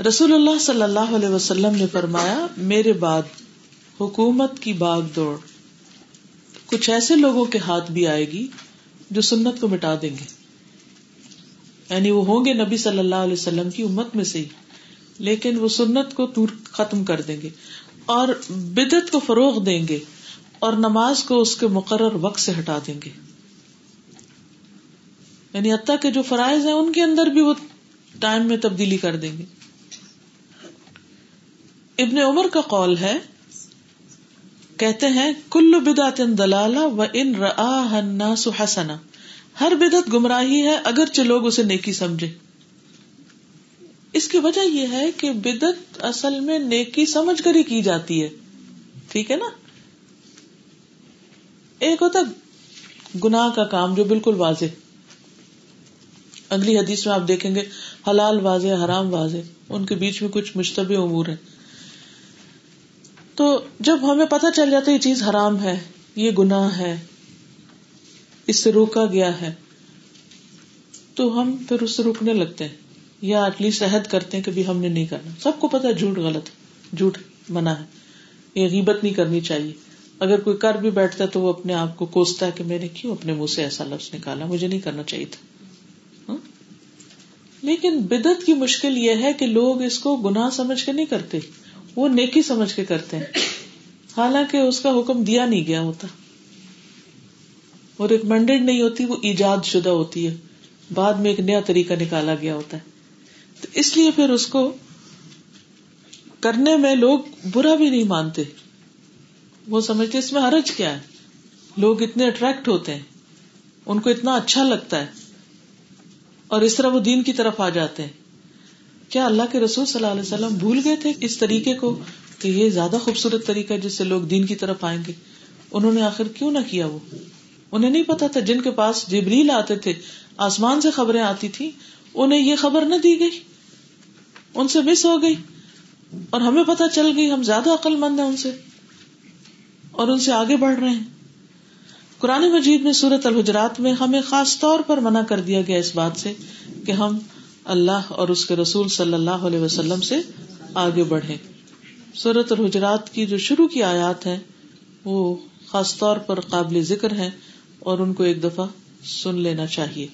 رسول اللہ صلی اللہ علیہ وسلم نے فرمایا، میرے بعد حکومت کی باغ دوڑ۔ کچھ ایسے لوگوں کے ہاتھ بھی آئے گی جو سنت کو مٹا دیں گے۔ یعنی وہ ہوں گے نبی صلی اللہ علیہ وسلم کی امت میں سے ہی، لیکن وہ سنت کو ختم کر دیں گے اور بدت کو فروغ دیں گے اور نماز کو اس کے مقرر وقت سے ہٹا دیں گے۔ یعنی حتیٰ کہ جو فرائض ہیں ان کے اندر بھی وہ ٹائم میں تبدیلی کر دیں گے۔ ابن عمر کا قول ہے، کہتے ہیں، کل بدعت دلالہ و ان الناس حسنا ہر بدعت گمراہی ہے اگرچہ لوگ اسے نیکی سمجھے اس کی وجہ یہ ہے کہ بدعت اصل میں نیکی سمجھ کر ہی کی جاتی ہے۔ ٹھیک ہے نا؟ ایک ہوتا گناہ کا کام جو بالکل واضح۔ اگلی حدیث میں آپ دیکھیں گے، حلال واضح، حرام واضح۔ ان کے بیچ میں کچھ مشتبہ امور ہے تو جب ہمیں پتہ چل جاتا ہے یہ چیز حرام ہے، یہ گناہ ہے، اس سے روکا گیا ہے، تو ہم پھر اس سے روکنے لگتے ہیں، یا ایٹ لیسٹ عہد کرتے ہیں کہ ہم نے نہیں کرنا۔ سب کو پتا جھوٹ غلط جھوٹ منع ہے، یہ غیبت نہیں کرنی چاہیے۔ اگر کوئی کر بھی بیٹھتا ہے تو وہ اپنے آپ کو کوستا ہے کہ میں نے کیوں اپنے منہ سے ایسا لفظ نکالا؟ مجھے نہیں کرنا چاہیے تھا۔ ہاں؟ لیکن بدت کی مشکل یہ ہے کہ لوگ اس کو گناہ سمجھ کے نہیں کرتے۔ وہ نیکی سمجھ کے کرتے ہیں۔ حالانکہ اس کا حکم دیا نہیں گیا ہوتا۔ اور ریکمینڈیڈ نہیں ہوتی، وہ ایجاد شدہ ہوتی ہے۔ بعد میں ایک نیا طریقہ نکالا گیا ہوتا ہے۔ تو اس لیے پھر اس کو کرنے میں لوگ برا بھی نہیں مانتے۔ وہ سمجھتے اس میں حرج کیا ہے؟ لوگ اتنے اٹریکٹ ہوتے ہیں۔ ان کو اتنا اچھا لگتا ہے۔ اور اس طرح وہ دین کی طرف آ جاتے ہیں۔ کیا اللہ کے رسول صلی اللہ علیہ وسلم بھول گئے تھے اس طریقے کو کہ یہ زیادہ خوبصورت طریقہ جس سے لوگ دین کی طرف آئیں گے؟ انہوں نے آخر کیوں نہ کیا وہ؟ انہیں نہیں پتا تھا جن کے پاس جبریل آتے تھے، آسمان سے خبریں آتی تھی انہیں یہ خبر نہ دی گئی۔ ان سے مس ہو گئی اور ہمیں پتا چل گئی ہم زیادہ عقل مند ہیں ان سے اور ان سے آگے بڑھ رہے ہیں۔ قرآن مجید میں سورت الحجرات میں ہمیں خاص طور پر منع کر دیا گیا اس بات سے کہ ہم اللہ اور اس کے رسول صلی اللہ علیہ وسلم سے آگے بڑھے صورت اور حجرات کی جو شروع کی آیات ہیں، وہ خاص طور پر قابل ذکر ہیں اور ان کو ایک دفعہ سن لینا چاہیے۔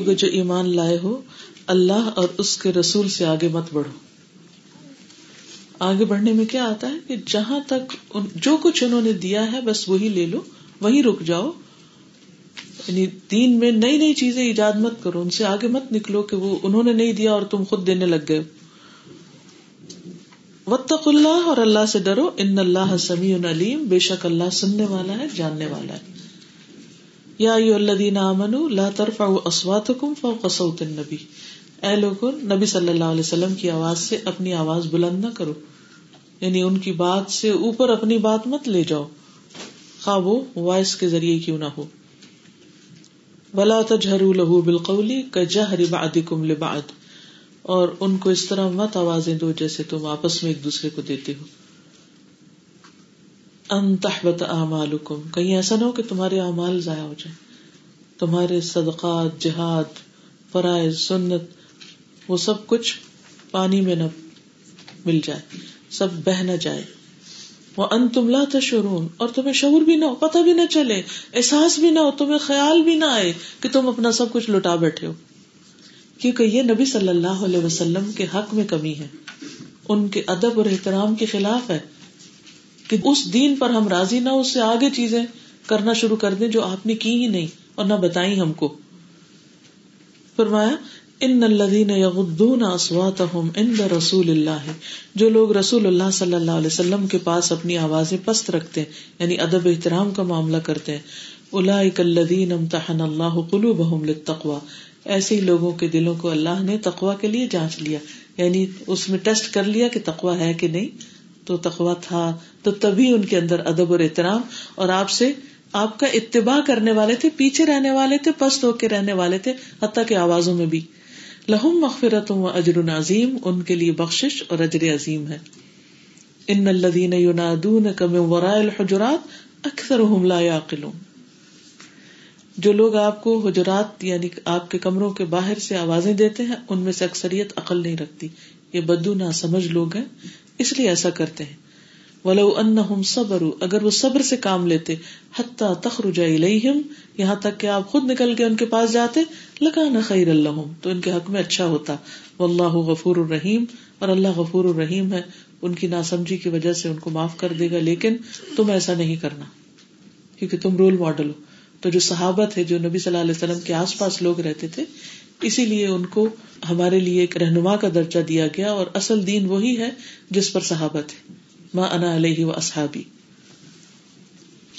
لوگ جو ایمان لائے ہو، اللہ اور اس کے رسول سے آگے مت بڑھو۔ آگے بڑھنے میں کیا آتا ہے کہ جہاں تک جو کچھ انہوں نے دیا ہے، بس وہی لے لو وہی رک جاؤ۔ یعنی دین میں نئی نئی چیزیں ایجاد مت کرو، ان سے آگے مت نکلو کہ وہ انہوں نے نہیں دیا اور تم خود دینے لگ گئے۔ وطق اللہ اور اللہ سے ڈرو، ان اللہ سمیع علیم، بے شک اللہ سننے والا ہے، جاننے والا ہے۔ یا لا فوق صوت النبی۔ اے لوگوں، نبی صلی اللہ علیہ وسلم کی آواز سے اپنی آواز بلند نہ کرو۔ یعنی ان کی بات سے اوپر اپنی بات مت لے جاؤ۔ خواہ وہ وائس کے ذریعے کیوں نہ ہو۔ بلا تجہروا له بالقول كجهر بعضكم لبعض۔ اور ان کو اس طرح مت آوازیں دو جیسے تم آپس میں ایک دوسرے کو دیتے ہو۔ ان تحبت اعمالکم کہیں ایسا نہ ہو کہ تمہارے اعمال ضائع ہو جائیں۔ تمہارے صدقات، جہاد، فرائض، سنت، وہ سب کچھ پانی میں نہ مل جائے، سب بہ نہ جائے۔ وہ ان تم لا تشعرون اور تمہیں شعور بھی نہ ہو، پتہ بھی نہ چلے، احساس بھی نہ ہو، تمہیں خیال بھی نہ آئے کہ تم اپنا سب کچھ لٹا بیٹھے ہو۔ کیونکہ یہ نبی صلی اللہ علیہ وسلم کے حق میں کمی ہے، ان کے ادب اور احترام کے خلاف ہے۔ کہ اس دین پر ہم راضی نہ اس سے آگے چیزیں کرنا شروع کر دیں جو آپ نے کی ہی نہیں اور نہ بتائی ہم کو۔ فرمایا، ان الذين يغضون اصواتهم عند رسول اللہ جو لوگ رسول اللہ صلی اللہ علیہ وسلم کے پاس اپنی آوازیں پست رکھتے ہیں یعنی ادب احترام کا معاملہ کرتے ہیں۔ اولئک الذين امتحن الله قلوبهم للتقوى ایسے ہی لوگوں کے دلوں کو اللہ نے تقوا کے لیے جانچ لیا یعنی اس میں ٹیسٹ کر لیا کہ تقوا ہے کہ نہیں۔ تو تقوا تھا، تو تبھی ان کے اندر ادب اور احترام اور آپ سے آپ کا اتباع کرنے والے تھے، پیچھے رہنے والے تھے، پست ہو کے رہنے والے تھے، حتیٰ کے آوازوں میں بھی۔ لہم مغفرت و اجر عظیم، ان کے لیے بخش اور اجر عظیم ہے۔ ان الدین یونادون کم ورائے الحجرات اکثر لا يعقلون جو لوگ آپ کو حجرات یعنی آپ کے کمروں کے باہر سے آوازیں دیتے ہیں، ان میں سے اکثریت عقل نہیں رکھتی۔ یہ بدو نہ سمجھ لوگ ہیں۔ اس لیے ایسا کرتے ہیں۔ ولو ان صبر اگر وہ صبر سے کام لیتے حتیٰ تخرج الیہم یہاں تک کہ آپ خود نکل کے ان کے پاس جاتے لگانا خیر اللہ تو ان کے حق میں اچھا ہوتا۔ واللہ غفور الرحیم اور اللہ غفور الرحیم ہے۔ ان کی ناسمجھی کی وجہ سے ان کو معاف کر دے گا، لیکن تم ایسا نہیں کرنا، کیونکہ تم رول ماڈل ہو۔ تو جو صحابت ہے جو نبی صلی اللہ علیہ وسلم کے آس پاس لوگ رہتے تھے اسی لیے ان کو ہمارے لیے ایک رہنما کا درجہ دیا گیا اور اصل دین وہی ہے جس پر صحابت ہے ماں انا علیہ و اصحابی۔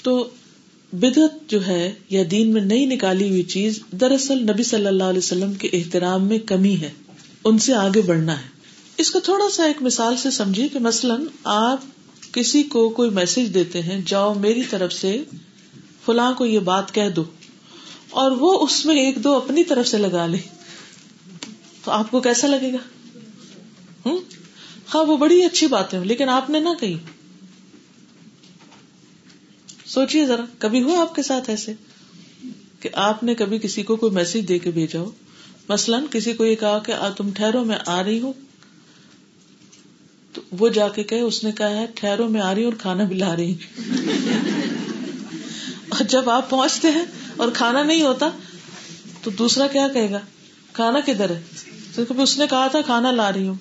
تو بدعت جو ہے یا دین میں نئی نکالی ہوئی چیز دراصل نبی صلی اللہ علیہ وسلم کے احترام میں کمی ہے۔ ان سے آگے بڑھنا ہے۔ اس کو تھوڑا سا ایک مثال سے سمجھیے کہ مثلاً آپ کسی کو کوئی میسج دیتے ہیں، جاؤ میری طرف سے فلاں کو یہ بات کہہ دو۔ اور وہ اس میں ایک دو اپنی طرف سے لگا لے۔ تو آپ کو کیسا لگے گا؟ ہوں ہاں وہ بڑی اچھی بات ہے لیکن آپ نے نہ کہی۔ سوچیے ذرا، کبھی ہوا آپ کے ساتھ ایسے کہ آپ نے کبھی کسی کو کوئی میسج دے کے بھیجا ہو؟ مثلاً کسی کو یہ کہا کہ تم ٹھہرو، میں آ رہی ہوں۔ تو وہ جا کے کہ اس نے کہا ہے، ٹھہرو، میں آ رہی ہوں اور کھانا بھی لا رہی اور جب آپ پہنچتے ہیں اور کھانا نہیں ہوتا، تو دوسرا کیا کہے گا؟ کھانا کدھر ہے؟ اس نے کہا تھا کھانا لا رہی ہوں۔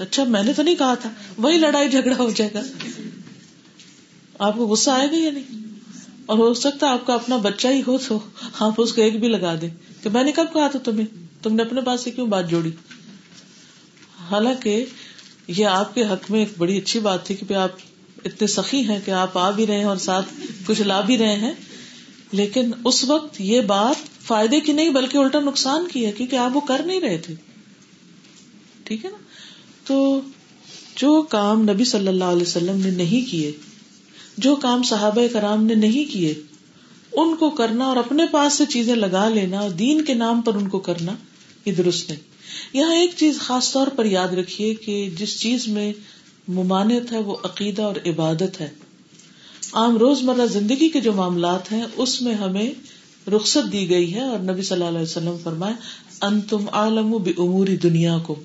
اچھا میں نے تو نہیں کہا تھا، وہی لڑائی جھگڑا ہو جائے گا۔ آپ کو غصہ آئے گا یا نہیں؟ اور ہو سکتا ہے آپ کا اپنا بچہ ہی ہو تو آپ اس کو ایک بھی لگا دیں۔ کہ میں نے کب کہا تھا تمہیں؟ تم نے اپنے پاس سے کیوں بات جوڑی؟ حالانکہ یہ آپ کے حق میں ایک بڑی اچھی بات تھی کہ آپ اتنے سخی ہیں کہ آپ آ بھی رہے ہیں اور ساتھ کچھ لا بھی رہے ہیں۔ لیکن اس وقت یہ بات فائدے کی نہیں، بلکہ الٹا نقصان کی ہے، کیونکہ آپ وہ کر نہیں رہے تھے۔ ٹھیک ہے نا؟ تو جو کام نبی صلی اللہ علیہ وسلم نے نہیں کیے، جو کام صحابہ کرام نے نہیں کیے، ان کو کرنا اور اپنے پاس سے چیزیں لگا لینا اور دین کے نام پر ان کو کرنا، یہ درست نہیں۔ یہاں ایک چیز خاص طور پر یاد رکھیے کہ جس چیز میں ممانت ہے، وہ عقیدہ اور عبادت ہے۔ عام روز مرہ زندگی کے جو معاملات ہیں، اس میں ہمیں رخصت دی گئی ہے اور نبی صلی اللہ علیہ وسلم فرمائے ان تم عالم اموری دنیا کو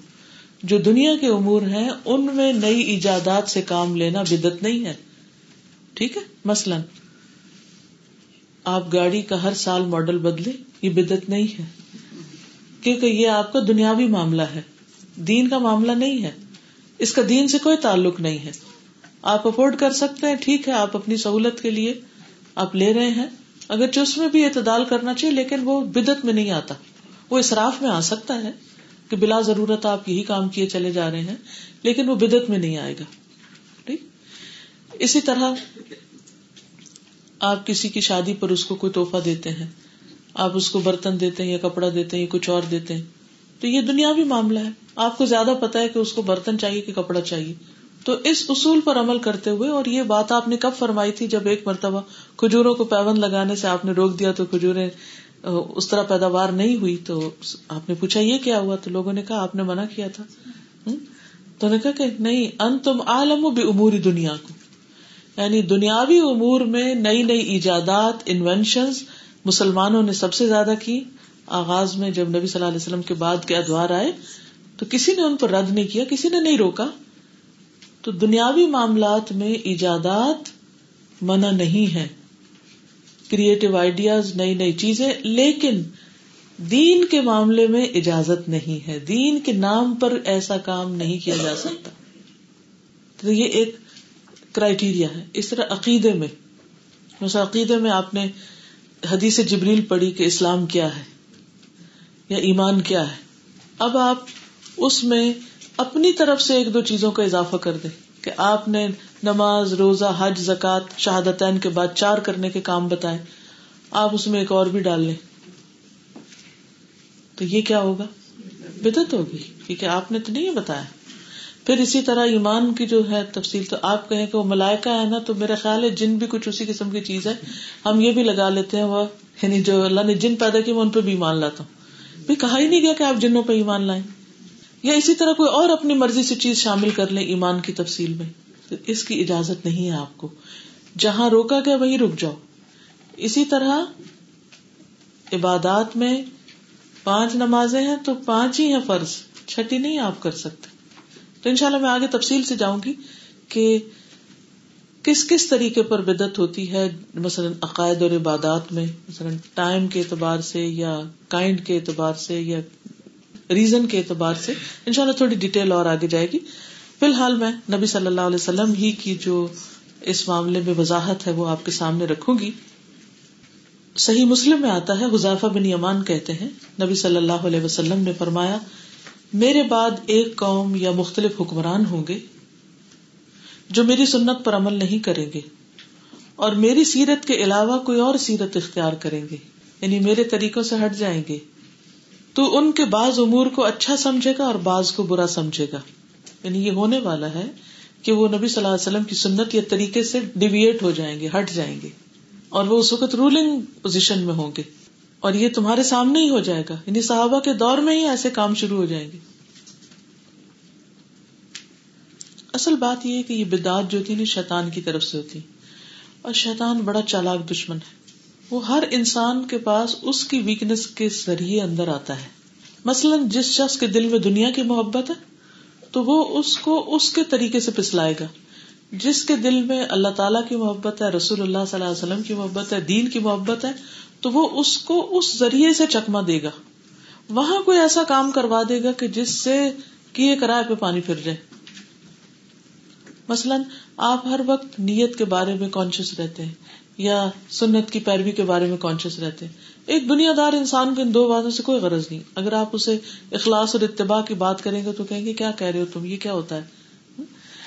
جو دنیا کے امور ہیں، ان میں نئی ایجادات سے کام لینا بدت نہیں ہے۔ ٹھیک ہے؟ مثلاً، آپ گاڑی کا ہر سال ماڈل بدلے یہ بدت نہیں ہے۔ کیونکہ یہ آپ کا دنیاوی معاملہ ہے۔ دین کا معاملہ نہیں ہے۔ اس کا دین سے کوئی تعلق نہیں ہے۔ آپ افورڈ کر سکتے ہیں، ٹھیک ہے، آپ اپنی سہولت کے لیے آپ لے رہے ہیں۔ اگر اس میں بھی اعتدال کرنا چاہیے، لیکن وہ بدت میں نہیں آتا۔ وہ اصراف میں آ سکتا ہے کہ بلا ضرورت آپ یہی کام کیے چلے جا رہے ہیں، لیکن وہ بدت میں نہیں آئے گا۔ ٹھیک۔ اسی طرح آپ کسی کی شادی پر اس کو کوئی توحفہ دیتے ہیں، آپ اس کو برتن دیتے ہیں یا کپڑا دیتے ہیں یا کچھ اور دیتے ہیں، تو یہ دنیاوی معاملہ ہے۔ آپ کو زیادہ پتا ہے کہ اس کو برتن چاہیے کہ کپڑا چاہیے۔ تو اس اصول پر عمل کرتے ہوئے، اور یہ بات آپ نے کب فرمائی تھی جب ایک مرتبہ کھجوروں کو پیون لگانے سے آپ نے روک دیا تو کھجورے اس طرح پیداوار نہیں ہوئی، تو آپ نے پوچھا یہ کیا ہوا؟ تو لوگوں نے کہا، آپ نے منع کیا تھا۔ تو نے کہا کہ نہیں ان تم عالم بھی اموری دنیا کو یعنی دنیاوی امور میں نئی نئی ایجادات انوینشن مسلمانوں نے سب سے زیادہ کی۔ آغاز میں جب نبی صلی اللہ علیہ وسلم کے بعد کے ادوار آئے تو کسی نے ان پر رد نہیں کیا، کسی نے نہیں روکا۔ تو دنیاوی معاملات میں ایجادات منع نہیں ہے کریٹو آئیڈیاز نئی نئی چیزیں، لیکن دین کے معاملے میں اجازت نہیں ہے۔ دین کے نام پر ایسا کام نہیں کیا جا سکتا۔ تو یہ ایک کرائٹیریا ہے۔ اس طرح عقیدے میں عقیدے میں آپ نے حدیث جبریل پڑھی کہ اسلام کیا ہے یا ایمان کیا ہے۔ اب آپ اس میں اپنی طرف سے ایک دو چیزوں کا اضافہ کر دیں کہ آپ نے نماز، روزہ، حج زکات شہادتین کے بعد چار کرنے کے کام بتائے، آپ اس میں ایک اور بھی ڈال لیں۔ تو یہ کیا ہوگا؟ بدت ہوگی، کیونکہ آپ نے تو نہیں بتایا۔ پھر اسی طرح ایمان کی جو ہے تفصیل، تو آپ کہیں کہ وہ ملائکہ ہے نا، تو میرا خیال ہے جن بھی کچھ اسی قسم کی چیز ہے، ہم یہ بھی لگا لیتے ہیں، وہ یعنی جو اللہ نے جن پیدا کی، میں ان پہ بھی ایمان لاتا ہوں۔ بھی کہا ہی نہیں گیا کہ آپ جنوں پہ ایمان لائیں۔ یا اسی طرح کوئی اور اپنی مرضی سے چیز شامل کر لیں ایمان کی تفصیل میں، تو اس کی اجازت نہیں ہے آپ کو۔ جہاں روکا گیا وہیں رک جاؤ۔ اسی طرح عبادات میں پانچ نمازیں ہیں تو پانچ ہی ہیں فرض چھٹی نہیں آپ کر سکتے۔ تو ان شاء اللہ میں آگے تفصیل سے جاؤں گی کہ کس کس طریقے پر بدت ہوتی ہے، مثلاً عقائد اور عبادات میں، مثلاً ٹائم کے اعتبار سے یا کائنڈ کے اعتبار سے یا ریزن کے اعتبار سے ان شاء اللہ تھوڑی ڈیٹیل اور آگے جائے گی۔ فی الحال میں نبی صلی اللہ علیہ وسلم ہی کی جو اس معاملے میں وضاحت ہے وہ آپ کے سامنے رکھوں گی۔ صحیح مسلم میں آتا ہے حذافہ بن یمان کہتے ہیں، نبی صلی اللہ علیہ وسلم نے فرمایا، میرے بعد ایک قوم یا مختلف حکمران ہوں گے جو میری سنت پر عمل نہیں کریں گے اور میری سیرت کے علاوہ کوئی اور سیرت اختیار کریں گے یعنی میرے طریقوں سے ہٹ جائیں گے۔ تو ان کے بعض امور کو اچھا سمجھے گا اور بعض کو برا سمجھے گا۔ یعنی یہ ہونے والا ہے کہ وہ نبی صلی اللہ علیہ وسلم کی سنت یا طریقے سے ڈیویٹ ہو جائیں گے، ہٹ جائیں گے اور وہ اس وقت رولنگ پوزیشن میں ہوں گے۔ اور یہ تمہارے سامنے ہی ہو جائے گا۔ یعنی صحابہ کے دور میں ہی ایسے کام شروع ہو جائیں گے۔ اصل بات یہ ہے کہ یہ بدعت جو تھی یعنی شیطان کی طرف سے ہوتی۔ اور شیطان بڑا چالاک دشمن ہے۔ وہ ہر انسان کے پاس اس کی ویکنیس کے ذریعے اندر آتا ہے۔ مثلاً جس شخص کے دل میں دنیا کی محبت ہے، تو وہ اس کو اس کے طریقے سے پسلائے گا۔ جس کے دل میں اللہ تعالیٰ کی محبت ہے، رسول اللہ صلی اللہ علیہ وسلم کی محبت ہے، دین کی محبت ہے، تو وہ اس کو اس ذریعے سے چکما دے گا۔ وہاں کوئی ایسا کام کروا دے گا کہ جس سے کیے کرائے پہ پانی پھر جائے۔ مثلاً آپ ہر وقت نیت کے بارے میں کانشیس رہتے ہیں۔ یا سنت کی پیروی کے بارے میں کانشیس رہتے ہیں۔ ایک دنیا دار انسان کو ان دو باتوں سے کوئی غرض نہیں۔ اگر آپ اسے اخلاص اور اتباع کی بات کریں گے تو کہیں گے، کیا کہہ رہے ہو تم؟ یہ کیا ہوتا ہے؟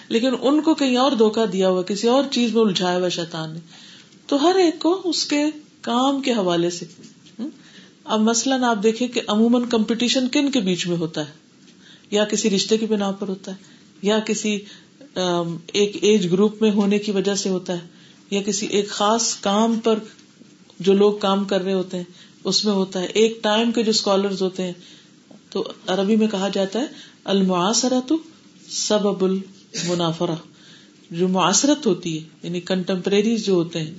لیکن ان کو کہیں اور دھوکا دیا ہوا، کسی اور چیز میں الجھایا ہوا شیطان نے۔ تو ہر ایک کو اس کے کام کے حوالے سے۔ اب مثلاً آپ دیکھیں کہ عموماً کمپٹیشن کن کے بیچ میں ہوتا ہے؟ یا کسی رشتے کی بنا پر ہوتا ہے؟ یا کسی ایک ایج گروپ میں ہونے کی وجہ سے ہوتا ہے؟ یا کسی ایک خاص کام پر جو لوگ کام کر رہے ہوتے ہیں، اس میں ہوتا ہے۔ ایک ٹائم کے جو اسکالر ہوتے ہیں، تو عربی میں کہا جاتا ہے المعاصرہ تو سبب المنافرہ۔ جو معاصرت ہوتی ہے یعنی کنٹمپریری جو ہوتے ہیں،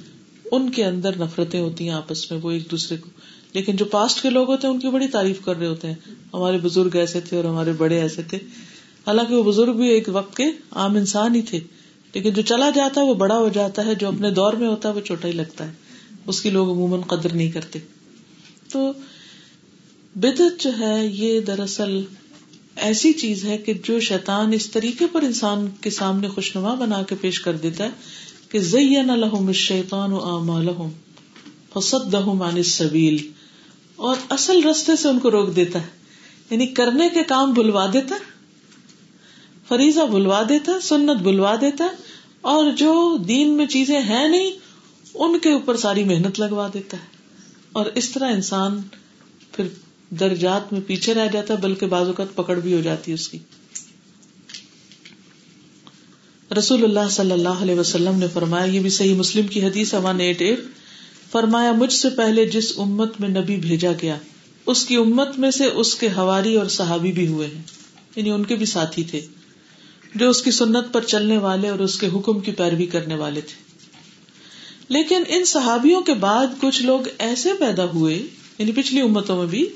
ان کے اندر نفرتیں ہوتی ہیں آپس میں، وہ ایک دوسرے کو۔ لیکن جو پاسٹ کے لوگ ہوتے ہیں، ان کی بڑی تعریف کر رہے ہوتے ہیں۔ ہمارے بزرگ ایسے تھے اور ہمارے بڑے ایسے تھے۔ حالانکہ وہ بزرگ بھی ایک وقت کے عام انسان ہی تھے۔ لیکن جو چلا جاتا ہے وہ بڑا ہو جاتا ہے، جو اپنے دور میں ہوتا ہے وہ چھوٹا ہی لگتا ہے۔ اس کی لوگ عموماً قدر نہیں کرتے۔ تو بدت جو ہے، یہ دراصل ایسی چیز ہے کہ جو شیطان اس طریقے پر انسان کے سامنے خوشنما بنا کے پیش کر دیتا ہے کہ زین لہم الشیطان و اعمالہم فصدہم عن السبیل۔ اور اصل رستے سے ان کو روک دیتا ہے۔ یعنی کرنے کے کام بلوا دیتا ہے۔ فریضہ بلوا دیتا ہے، سنت بلوا دیتا ہے، اور جو دین میں چیزیں ہیں نہیں، ان کے اوپر ساری محنت لگوا دیتا ہے۔ اور اس طرح انسان پھر درجات میں پیچھے رہ جاتا ہے، بلکہ بعض اوقات پکڑ بھی ہو جاتی ہے اس کی۔ رسول اللہ صلی اللہ علیہ وسلم نے فرمایا، یہ بھی صحیح مسلم کی حدیث ون ایٹ ایٹ۔ فرمایا، مجھ سے پہلے جس امت میں نبی بھیجا گیا، اس کی امت میں سے اس کے ہواری اور صحابی بھی ہوئے ہیں۔ یعنی ان کے بھی ساتھی تھے۔ جو اس کی سنت پر چلنے والے اور اس کے حکم کی پیروی کرنے والے تھے۔ لیکن ان صحابیوں کے بعد کچھ لوگ ایسے پیدا ہوئے یعنی پچھلی امتوں میں بھی،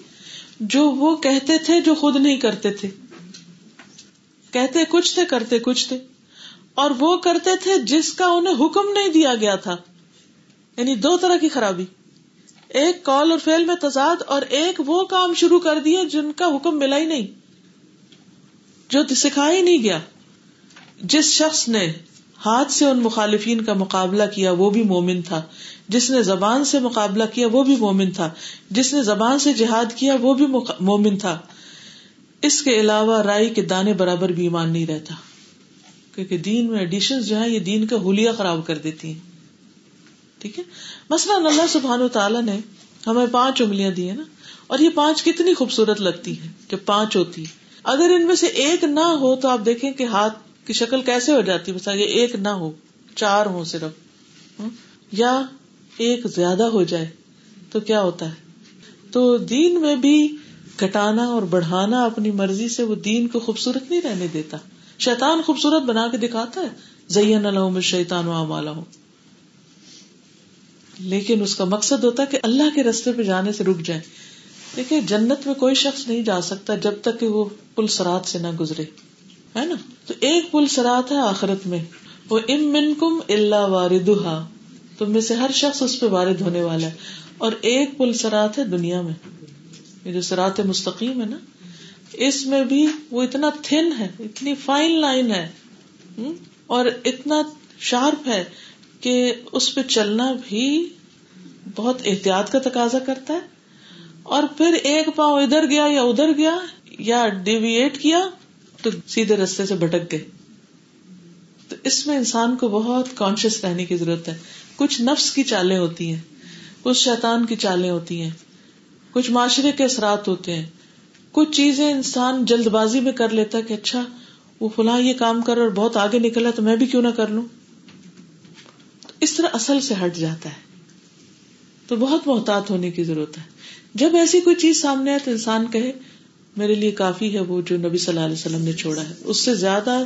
جو وہ کہتے تھے جو خود نہیں کرتے تھے۔ کہتے کچھ تھے، کرتے کچھ تھے۔ اور وہ کرتے تھے جس کا انہیں حکم نہیں دیا گیا تھا۔ یعنی دو طرح کی خرابی۔ ایک کال اور فیل میں تضاد اور ایک وہ کام شروع کر دیے جن کا حکم ملا ہی نہیں، جو سکھایا ہی نہیں گیا۔ جس شخص نے ہاتھ سے ان مخالفین کا مقابلہ کیا وہ بھی مومن تھا۔ جس نے زبان سے مقابلہ کیا وہ بھی مومن تھا۔ جس نے زبان سے جہاد کیا وہ بھی مومن تھا۔ اس کے علاوہ رائی کے دانے برابر بھی ایمان نہیں رہتا۔ کیونکہ دین میں ایڈیشن جو ہے یہ دین کا ہولیا خراب کر دیتی ہیں۔ ٹھیک ہے؟ مثلاً اللہ سبحان تعالیٰ نے ہمیں پانچ انگلیاں دی ہیں نا۔ اور یہ پانچ کتنی خوبصورت لگتی ہے جب پانچ ہوتی اگر ان میں سے ایک نہ ہو تو آپ دیکھیں کہ ہاتھ کی شکل کیسے ہو جاتی بس یہ ایک نہ ہو، چار ہو صرف۔ یا ایک زیادہ ہو جائے تو کیا ہوتا ہے؟ تو دین میں بھی گٹانا اور بڑھانا اپنی مرضی سے وہ دین کو خوبصورت نہیں رہنے دیتا۔ شیطان خوبصورت بنا کے دکھاتا ہے۔ زین الحم شیتان و مالا ہوں لیکن اس کا مقصد ہوتا ہے کہ اللہ کے رستے پہ جانے سے رک جائے دیکھیے جنت میں کوئی شخص نہیں جا سکتا جب تک کہ وہ پل سرات سے نہ گزرے۔ ہے نا؟ تو ایک پل سرات ہے آخرت میں۔ وہ ام من کم اللہ واردہ تم میں سے ہر شخص اس پہ وارد ہونے والا ہے۔ اور ایک پل سرات ہے دنیا میں۔ یہ جو سرات مستقیم ہے نا، اس میں بھی وہ اتنا تھن ہے، اتنی فائن لائن ہے اور اتنا شارپ ہے کہ اس پہ چلنا بھی بہت احتیاط کا تقاضا کرتا ہے۔ اور پھر ایک پاؤں ادھر گیا یا ادھر گیا یا ڈیویٹ کیا تو سیدھے رستے سے بھٹک گئے۔ تو اس میں انسان کو بہت کانشیس رہنے کی ضرورت ہے۔ کچھ نفس کی چالیں ہوتی ہیں، کچھ شیطان کی چالیں ہوتی ہیں، کچھ معاشرے کے اثرات ہوتے ہیں۔ کچھ چیزیں انسان جلد بازی میں کر لیتا کہ اچھا وہ فلاں یہ کام کر اور بہت آگے نکلا تو میں بھی کیوں نہ کر لوں؟ اس طرح اصل سے ہٹ جاتا ہے۔ تو بہت محتاط ہونے کی ضرورت ہے۔ جب ایسی کوئی چیز سامنے آئے تو انسان کہے میرے لیے کافی ہے وہ جو نبی صلی اللہ علیہ وسلم نے چھوڑا ہے۔ اس سے زیادہ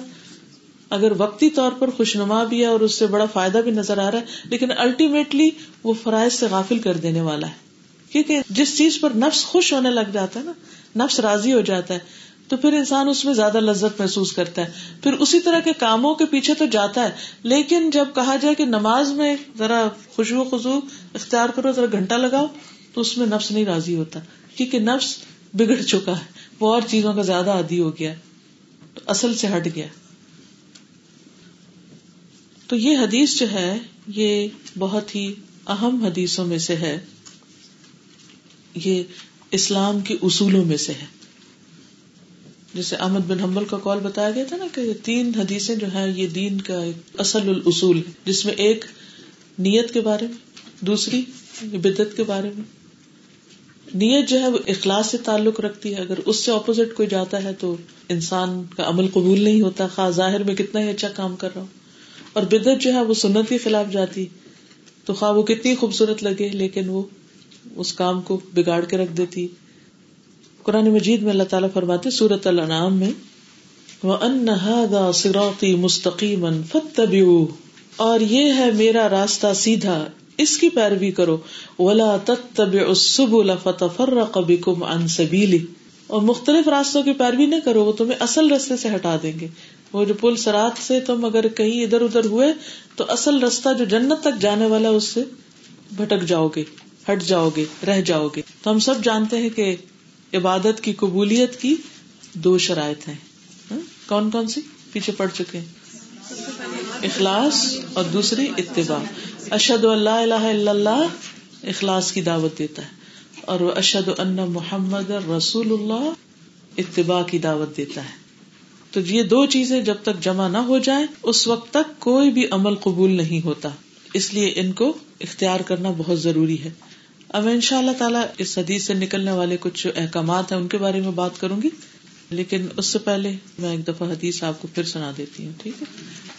اگر وقتی طور پر خوشنما بھی ہے اور اس سے بڑا فائدہ بھی نظر آ رہا ہے، لیکن الٹیمیٹلی وہ فرائض سے غافل کر دینے والا ہے۔ کیونکہ جس چیز پر نفس خوش ہونے لگ جاتا ہے نا، نفس راضی ہو جاتا ہے، تو پھر انسان اس میں زیادہ لذت محسوس کرتا ہے۔ پھر اسی طرح کے کاموں کے پیچھے تو جاتا ہے، لیکن جب کہا جائے کہ نماز میں ذرا خوشبو خزو اختیار کرو، ذرا گھنٹہ لگاؤ، تو اس میں نفس نہیں راضی ہوتا۔ کیونکہ نفس بگڑ چکا ہے۔ وہ اور چیزوں کا زیادہ عادی ہو گیا تو اصل سے ہٹ گیا۔ تو یہ حدیث جو ہے، یہ بہت ہی اہم حدیثوں میں سے ہے۔ یہ اسلام کے اصولوں میں سے ہے۔ جیسے احمد بن حمل کا کال بتایا گیا تھا نا کہ تین حدیثیں جو ہے یہ دین کا ایک اصل الاصول ہے، جس میں ایک نیت کے بارے میں، دوسری بدت کے بارے میں۔ نیت جو ہے وہ اخلاص سے تعلق رکھتی ہے۔ اگر اس سے اپوزٹ کوئی جاتا ہے تو انسان کا عمل قبول نہیں ہوتا۔ خاص ظاہر میں کتنا ہی اچھا کام کر رہا ہوں اور بدت جو ہے وہ سنت کے خلاف جاتی۔ تو خواہ وہ کتنی خوبصورت لگے، لیکن وہ اس کام کو بگاڑ کے رکھ دیتی۔ قرآن مجید میں اللہ تعالیٰ فرماتے سورت الانعام میں سِرَاطِي مُسْتَقِيمًا فَاتَّبِعُوهُ۔ اور یہ ہے میرا راستہ سیدھا۔ اس کی پیروی کرو۔ ولا تتبعوا السبل فتفرق بكم عن سبيله۔ اور مختلف راستوں کی پیروی نہ کرو، وہ تمہیں اصل رستے سے ہٹا دیں گے۔ وہ جو پل سرات سے تم اگر کہیں ادھر ادھر ہوئے، تو اصل رستہ جو جنت تک جانے والا اس سے بھٹک جاؤ گے، ہٹ جاؤ گے، رہ جاؤ گے۔ تو ہم سب جانتے ہیں کہ عبادت کی قبولیت کی دو شرائط ہیں۔ ہاں؟ کون کون سی؟ پیچھے پڑ چکے اخلاص اور دوسری اتباع۔ اشد اللہ اللہ اللہ اخلاص کی دعوت دیتا ہے اور وہ اشد ان محمد رسول اللہ اتباع کی دعوت دیتا ہے۔ تو یہ دو چیزیں جب تک جمع نہ ہو جائیں، اس وقت تک کوئی بھی عمل قبول نہیں ہوتا۔ اس لیے ان کو اختیار کرنا بہت ضروری ہے۔ اب ان شاء اللہ تعالیٰ اس حدیث سے نکلنے والے کچھ احکامات ہیں، ان کے بارے میں بات کروں گی۔ لیکن اس سے پہلے میں ایک دفعہ حدیث آپ کو پھر سنا دیتی ہوں، ٹھیک ہے؟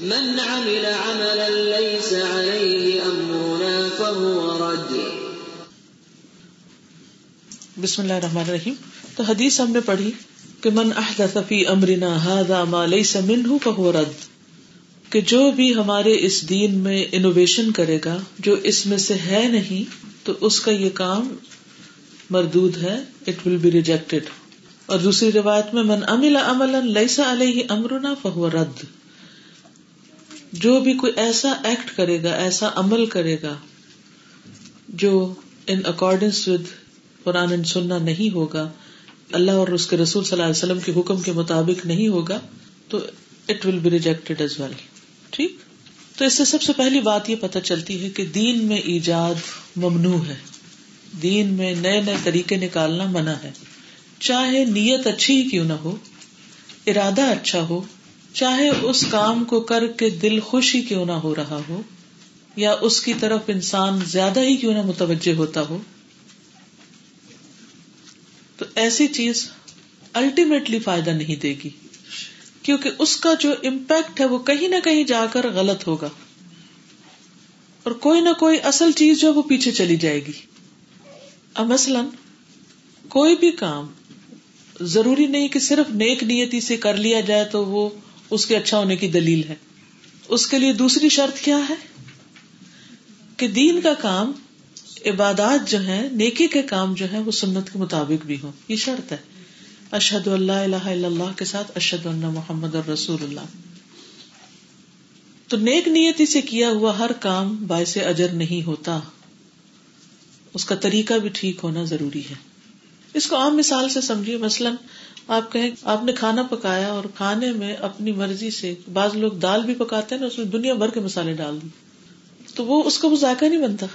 من عمل عملا ليس عليه أمرنا فهو رد. بسم اللہ الرحمن الرحیم۔ تو حدیث ہم نے پڑھی کہ من احدث فی امرنا هذا ما ليس منه فهو رد۔ کہ جو بھی ہمارے اس دین میں انوویشن کرے گا، جو اس میں سے ہے نہیں، تو اس کا یہ کام مردود ہے اٹ ول بی ریجیکٹڈ اور دوسری روایت میں من عمل عملا ليس عليه امرنا فهو رد۔ جو بھی کوئی ایسا ایکٹ کرے گا، ایسا عمل کرے گا، جو ان اکارڈنس ود قرآن سننا نہیں ہوگا، اللہ اور اس کے رسول صلی اللہ علیہ وسلم کے حکم کے مطابق نہیں ہوگا، تو it will be rejected as well ٹھیک؟ تو اس سے سب سے پہلی بات یہ پتہ چلتی ہے کہ دین میں ایجاد ممنوع ہے۔ دین میں نئے نئے طریقے نکالنا منع ہے۔ چاہے نیت اچھی ہی کیوں نہ ہو، ارادہ اچھا ہو چاہے اس کام کو کر کے دل خوش ہی کیوں نہ ہو رہا ہو، یا اس کی طرف انسان زیادہ ہی کیوں نہ متوجہ ہوتا ہو، تو ایسی چیز الٹیمیٹلی فائدہ نہیں دے گی۔ کیونکہ اس کا جو امپیکٹ ہے وہ کہیں نہ کہیں جا کر غلط ہوگا۔ اور کوئی نہ کوئی اصل چیز جو وہ پیچھے چلی جائے گی۔ اب مثلاً کوئی بھی کام ضروری نہیں کہ صرف نیک نیتی سے کر لیا جائے تو وہ اس کے اچھا ہونے کی دلیل ہے۔ اس کے لیے دوسری شرط کیا ہے؟ کہ دین کا کام، عبادات جو ہے نیکی کے کام جو ہے وہ سنت کے مطابق بھی ہو یہ شرط ہے۔ اشد اللہ الہ الا اللہ کے ساتھ اشد اللہ محمد اور رسول اللہ۔ تو نیک نیتی سے کیا ہوا ہر کام باعث اجر نہیں ہوتا۔ اس کا طریقہ بھی ٹھیک ہونا ضروری ہے۔ اس کو عام مثال سے سمجھیے، مثلاً آپ کہیں آپ نے کھانا پکایا اور کھانے میں اپنی مرضی سے بعض لوگ دال بھی پکاتے ہیں نا، اس میں دنیا بھر کے مسالے ڈال دی تو وہ اس کا وہ ذائقہ نہیں بنتا۔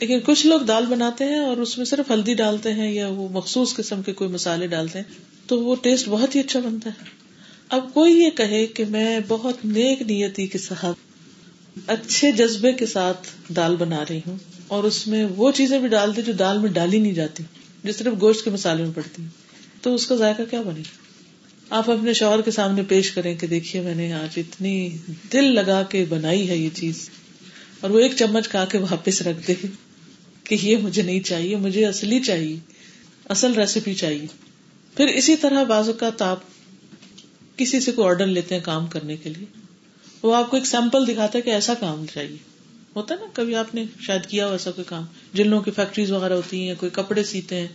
لیکن کچھ لوگ دال بناتے ہیں اور اس میں صرف ہلدی ڈالتے ہیں یا وہ مخصوص قسم کے کوئی مسالے ڈالتے ہیں، تو وہ ٹیسٹ بہت ہی اچھا بنتا ہے۔ اب کوئی یہ کہے کہ میں بہت نیک نیتی کے ساتھ، اچھے جذبے کے ساتھ دال بنا رہی ہوں اور اس میں وہ چیزیں بھی ڈال دی جو دال میں ڈالی نہیں جاتی، جو صرف گوشت کے مسالے میں پڑتی۔ تو اس کا ذائقہ کیا بنے؟ گا آپ اپنے شوہر کے سامنے پیش کریں کہ دیکھیے میں نے آج اتنی دل لگا کے بنائی ہے یہ چیز، اور وہ ایک چمچ کھا کے واپس رکھ دے کہ یہ مجھے نہیں چاہیے، مجھے اصلی چاہیے، اصل ریسیپی چاہیے۔ پھر اسی طرح بازو کا تاپ کسی سے کوئی آرڈر لیتے ہیں کام کرنے کے لیے۔ وہ آپ کو ایک سیمپل دکھاتا ہے کہ ایسا کام چاہیے۔ ہوتا ہے نا، کبھی آپ نے شاید کیا ہو ایسا کوئی کام۔ جن لوگوں کی فیکٹریز وغیرہ ہوتی ہیں کوئی کپڑے سیتے ہیں۔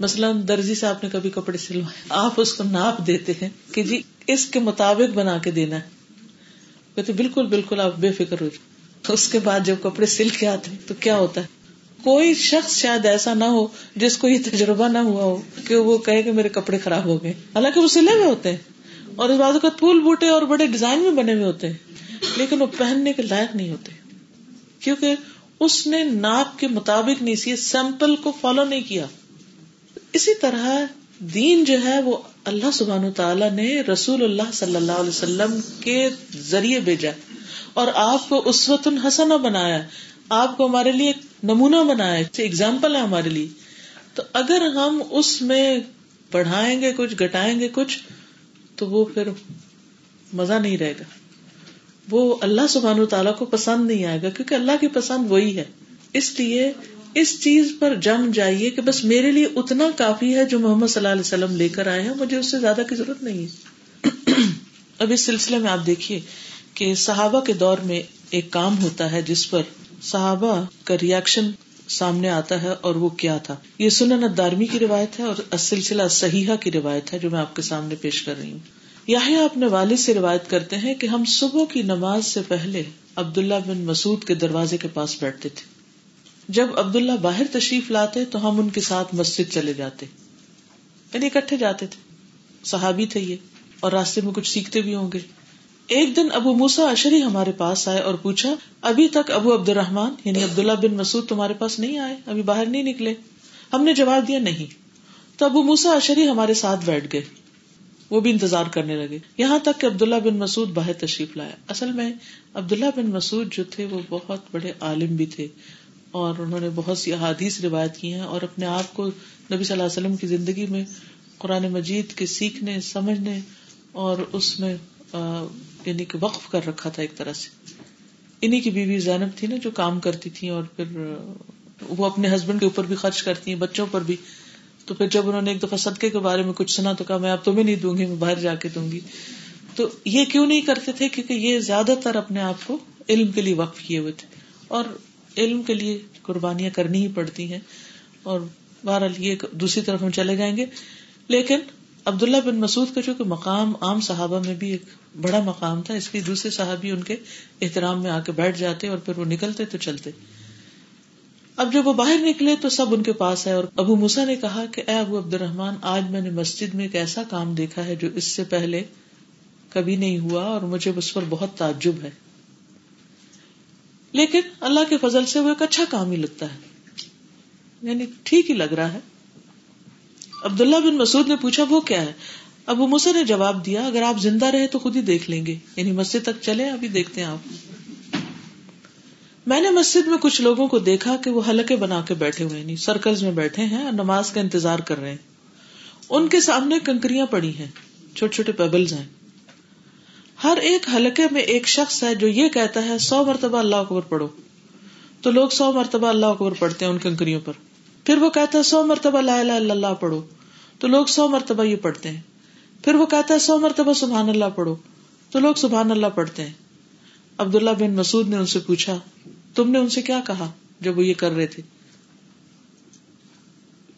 مثلاً درزی سے آپ نے کبھی کپڑے سلوائے۔ آپ اس کو ناپ دیتے ہیں کہ جی اس کے مطابق بنا کے دینا ہے۔ کہتے بالکل بالکل آپ بے فکر ہو جائے اس کے بعد جب کپڑے سل کے آتے ہیں تو کیا ہوتا ہے؟ کوئی شخص شاید ایسا نہ ہو جس کو یہ تجربہ نہ ہوا ہو کہ وہ کہے کہ میرے کپڑے خراب ہو گئے۔ حالانکہ وہ سلے ہوئے ہوتے ہیں اور اس بات کا پھول بوٹے اور بڑے ڈیزائن میں بنے ہوئے ہوتے ہیں، لیکن وہ پہننے کے لائق نہیں ہوتے۔ کیونکہ اس نے ناپ کے مطابق نہیں سی، سیمپل کو فالو نہیں کیا۔ اسی طرح دین جو ہے وہ اللہ سبحان تعالیٰ نے رسول اللہ صلی اللہ علیہ وسلم کے ذریعے بھیجا اور آپ کو اسوت الحسن بنایا آپ کو ہمارے لیے نمونہ بنایا اگزامپل ہے ہمارے لیے۔ تو اگر ہم اس میں بڑھائیں گے کچھ گٹائیں گے کچھ، تو وہ پھر مزہ نہیں رہے گا۔ وہ اللہ سبحان تعالیٰ کو پسند نہیں آئے گا، کیونکہ اللہ کی پسند وہی ہے۔ اس لیے اس چیز پر جم جائیے کہ بس میرے لیے اتنا کافی ہے جو محمد صلی اللہ علیہ وسلم لے کر آئے ہیں، مجھے اس سے زیادہ کی ضرورت نہیں ہے۔ اب اس سلسلے میں آپ دیکھیے کہ صحابہ کے دور میں ایک کام ہوتا ہے جس پر صحابہ کا ریئیکشن سامنے آتا ہے اور وہ کیا تھا۔ یہ سنن دارمی کی روایت ہے اور سلسلہ صحیحہ کی روایت ہے جو میں آپ کے سامنے پیش کر رہی ہوں۔ یاہیا اپنے والد سے روایت کرتے ہیں کہ ہم صبح کی نماز سے پہلے عبداللہ بن مسعود کے دروازے کے پاس بیٹھتے تھے۔ جب عبداللہ باہر تشریف لاتے تو ہم ان کے ساتھ مسجد چلے جاتے۔ یعنی اکٹھے جاتے تھے۔ صحابی تھے یہ اور راستے میں کچھ سیکھتے بھی ہوں گے۔ ایک دن ابو موسا اشری ہمارے پاس آئے اور پوچھا، ابھی تک ابو عبد الرحمان یعنی عبداللہ بن مسعود تمہارے پاس نہیں آئے؟ ابھی باہر نہیں نکلے۔ ہم نے جواب دیا، نہیں۔ تو ابو موسا اشری ہمارے ساتھ بیٹھ گئے۔ وہ بھی انتظار کرنے لگے۔ یہاں تک کہ عبداللہ بن مسعود باہر تشریف لایا اصل میں عبداللہ بن مسعود جو تھے وہ بہت بڑے عالم بھی تھے۔ اور انہوں نے بہت سی احادیث روایت کی ہیں اور اپنے آپ کو نبی صلی اللہ علیہ وسلم کی زندگی میں قرآن مجید کے سیکھنے، سمجھنے اور اس میں یعنی کہ وقف کر رکھا تھا ایک طرح سے۔ انہیں کی بیوی زینب تھی نا جو کام کرتی تھی اور پھر وہ اپنے ہسبینڈ کے اوپر بھی خرچ کرتی ہیں، بچوں پر بھی۔ تو پھر جب انہوں نے ایک دفعہ صدقے کے بارے میں کچھ سنا تو کہا، میں آپ تمہیں نہیں دوں گی، میں باہر جا کے دوں گی۔ تو یہ کیوں نہیں کرتے تھے؟ کیونکہ یہ زیادہ تر اپنے آپ کو علم کے لیے وقف کیے ہوئے تھے۔ اور علم کے لیے قربانیاں کرنی ہی پڑتی ہیں اور بہرحال یہ دوسری طرف ہم چلے جائیں گے۔ لیکن عبداللہ بن مسعود کا جو کہ مقام عام صحابہ میں بھی ایک بڑا مقام تھا، اس لیے دوسرے صحابی ان کے احترام میں آ کے بیٹھ جاتے اور پھر وہ نکلتے تو چلتے۔ اب جب وہ باہر نکلے تو سب ان کے پاس ہے اور ابو موسا نے کہا کہ اے ابو عبد الرحمان آج میں نے مسجد میں ایک ایسا کام دیکھا ہے جو اس سے پہلے کبھی نہیں ہوا اور مجھے اس پر بہت تعجب ہے۔ لیکن اللہ کے فضل سے وہ ایک اچھا کام ہی لگتا ہے۔ یعنی ٹھیک ہی لگ رہا ہے۔ عبداللہ بن مسعود نے پوچھا، وہ کیا ہے؟ ابو موسا نے جواب دیا، اگر آپ زندہ رہے تو خود ہی دیکھ لیں گے۔ یعنی مسجد تک چلے ابھی دیکھتے ہیں آپ۔ میں نے مسجد میں کچھ لوگوں کو دیکھا کہ وہ حلقے بنا کے بیٹھے ہوئے نہیں یعنی سرکل میں بیٹھے ہیں اور نماز کا انتظار کر رہے ہیں۔ ان کے سامنے کنکریاں پڑی ہیں، چھوٹے چھوٹے پیبلز ہیں۔ ہر ایک حلقے میں ایک شخص ہے جو یہ کہتا ہے سو مرتبہ اللہ اکبر پڑھو۔ تو لوگ سو مرتبہ اللہ اکبر پڑھتے ہیں ان کنکریوں پر۔ پھر وہ کہتا ہے سو مرتبہ لا الہ الا اللہ پڑھو۔ تو لوگ سو مرتبہ یہ پڑھتے ہیں۔ پھر وہ کہتا ہے سو مرتبہ سبحان اللہ پڑھو۔ تو لوگ سبحان اللہ پڑھتے ہیں۔ عبداللہ بن مسعود نے ان سے پوچھا، تم نے ان سے کیا کہا جب وہ یہ کر رہے تھے؟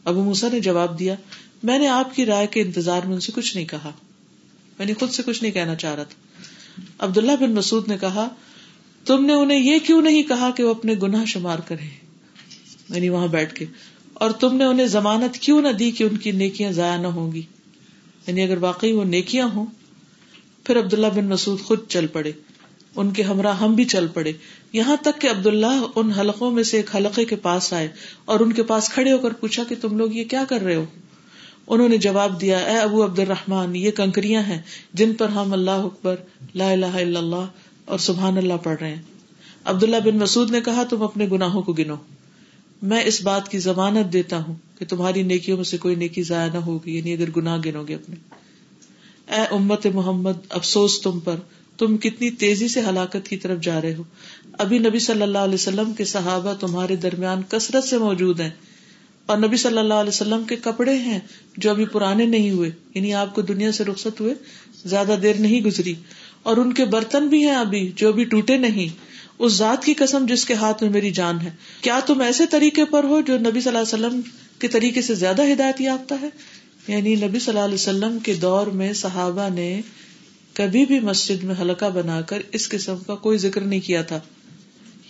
ابو موسا نے جواب دیا، میں نے آپ کی رائے کے انتظار میں ان سے کچھ نہیں کہا۔ میں نے خود سے کچھ نہیں کہنا چاہ رہا تھا۔ عبداللہ بن مسعود نے کہا، تم نے انہیں یہ کیوں نہیں کہا کہ وہ اپنے گناہ شمار کرے یعنی وہاں بیٹھ کے، اور تم نے انہیں ضمانت کیوں نہ دی کہ ان کی نیکیاں ضائع نہ ہوں گی؟ یعنی اگر واقعی وہ نیکیاں ہوں، پھر عبداللہ بن مسعود خود چل پڑے، ان کے ہمراہ ہم بھی چل پڑے۔ یہاں تک کہ عبداللہ ان حلقوں میں سے ایک حلقے کے پاس آئے اور ان کے پاس کھڑے ہو کر پوچھا کہ تم لوگ یہ کیا کر رہے ہو؟ انہوں نے جواب دیا، اے ابو عبد الرحمان یہ کنکریاں ہیں جن پر ہم اللہ اکبر، لا الہ الا اللہ اور سبحان اللہ پڑھ رہے ہیں. عبداللہ بن مسعود نے کہا، تم اپنے گناہوں کو گنو۔ میں اس بات کی ضمانت دیتا ہوں کہ تمہاری نیکیوں میں سے کوئی نیکی ضائع نہ ہوگی یعنی اگر گناہ گنو گے اپنے۔ اے امت محمد، افسوس تم پر، تم کتنی تیزی سے ہلاکت کی طرف جا رہے ہو۔ ابھی نبی صلی اللہ علیہ وسلم کے صحابہ تمہارے درمیان کثرت سے موجود ہیں۔ اور نبی صلی اللہ علیہ وسلم کے کپڑے ہیں جو ابھی پرانے نہیں ہوئے یعنی آپ کو دنیا سے رخصت ہوئے، زیادہ دیر نہیں گزری۔ اور ان کے برتن بھی ہیں ابھی جو ابھی ٹوٹے نہیں۔ اس ذات کی قسم جس کے ہاتھ میں میری جان ہے۔ کیا تم ایسے طریقے پر ہو جو نبی صلی اللہ علیہ وسلم کے طریقے سے زیادہ ہدایت یافتہ ہے؟ یعنی نبی صلی اللہ علیہ وسلم کے دور میں صحابہ نے کبھی بھی مسجد میں حلقہ بنا کر اس قسم کا کوئی ذکر نہیں کیا تھا۔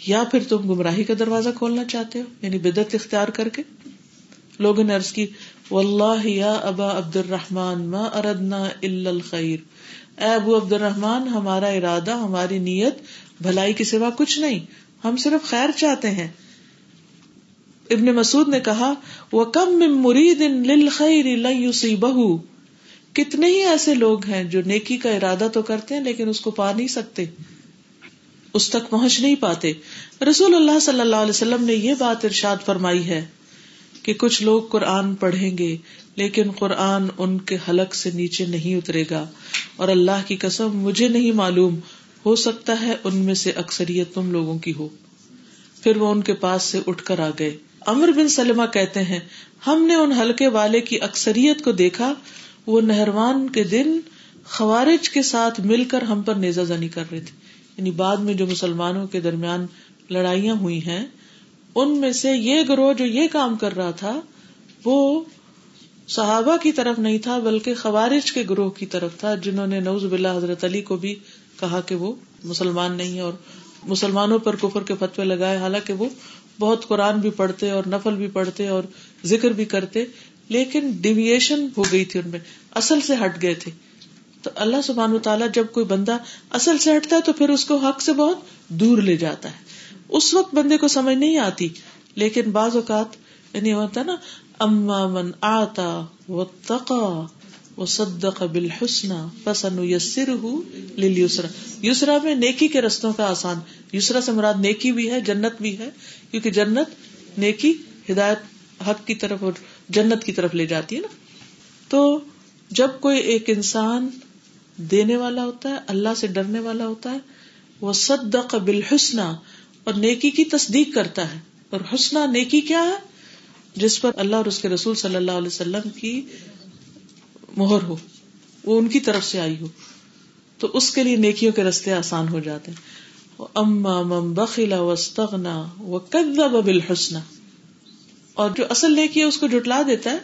یا پھر تم گمراہی کا دروازہ کھولنا چاہتے ہو یعنی بدت اختیار کر کے؟ لوگوں نے عرض کی، واللہ یا ابا عبد الرحمان ما اردنا الا الخیر۔ اے ابو عبد الرحمان ہمارا ارادہ، ہماری نیت بھلائی کے سوا کچھ نہیں، ہم صرف خیر چاہتے ہیں۔ ابن مسعود نے کہا وہ کم مرید للخیر لن یصیبہ کتنے ہی ایسے لوگ ہیں جو نیکی کا ارادہ تو کرتے ہیں لیکن اس کو پا نہیں سکتے، اس تک پہنچ نہیں پاتے۔ رسول اللہ صلی اللہ علیہ وسلم نے یہ بات ارشاد فرمائی ہے۔ کہ کچھ لوگ قرآن پڑھیں گے، لیکن قرآن ان کے حلق سے نیچے نہیں اترے گا۔ اور اللہ کی قسم، مجھے نہیں معلوم، ہو سکتا ہے ان میں سے اکثریت تم لوگوں کی ہو۔ پھر وہ ان کے پاس سے اٹھ کر آ گئے۔ امر بن سلمہ کہتے ہیں، ہم نے ان ہلکے والے کی اکثریت کو دیکھا۔ وہ نہروان کے دن خوارج کے ساتھ مل کر ہم پر نیزا زنی کر رہے تھے۔ یعنی بعد میں جو مسلمانوں کے درمیان لڑائیاں ہوئی ہیں ان میں سے یہ گروہ جو یہ کام کر رہا تھا، وہ صحابہ کی طرف نہیں تھا، بلکہ خوارج کے گروہ کی طرف تھا، جنہوں نے نوز بلا حضرت علی کو بھی کہا کہ وہ مسلمان نہیں اور مسلمانوں پر کفر کے فتوے لگائے، حالانکہ وہ بہت قرآن بھی پڑھتے اور نفل بھی پڑھتے اور ذکر بھی کرتے، لیکن ڈیویشن ہو گئی تھی ان میں، اصل سے ہٹ گئے تھے۔ تو اللہ سبحان تعالیٰ جب کوئی بندہ اصل سے ہٹتا ہے تو پھر اس کو حق سے بہت دور لے جاتا ہے۔ اس وقت بندے کو سمجھ نہیں آتی۔ لیکن بعض اوقات یعنی ہوتا نا، اما من آتا و تقا وہ سد قبل حسن پسن یسر یسرا یسرا میں نیکی کے رستوں کا آسان۔ یسرا سے مراد نیکی بھی ہے، جنت بھی ہے، کیونکہ جنت نیکی، ہدایت حق کی طرف اور جنت کی طرف لے جاتی ہے نا۔ تو جب کوئی ایک انسان دینے والا ہوتا ہے، اللہ سے ڈرنے والا ہوتا ہے وہ سد قبل اور نیکی کی تصدیق کرتا ہے۔ اور حسنہ نیکی کیا ہے؟ جس پر اللہ اور اس کے رسول صلی اللہ علیہ وسلم کی مہر ہو۔ وہ ان کی طرف سے آئی ہو۔ تو اس کے لیے نیکیوں کے رستے آسان ہو جاتے ہیں۔ اما مم بخلا وسطنا وہ کدب اور جو اصل نیکی ہے اس کو جٹلا دیتا ہے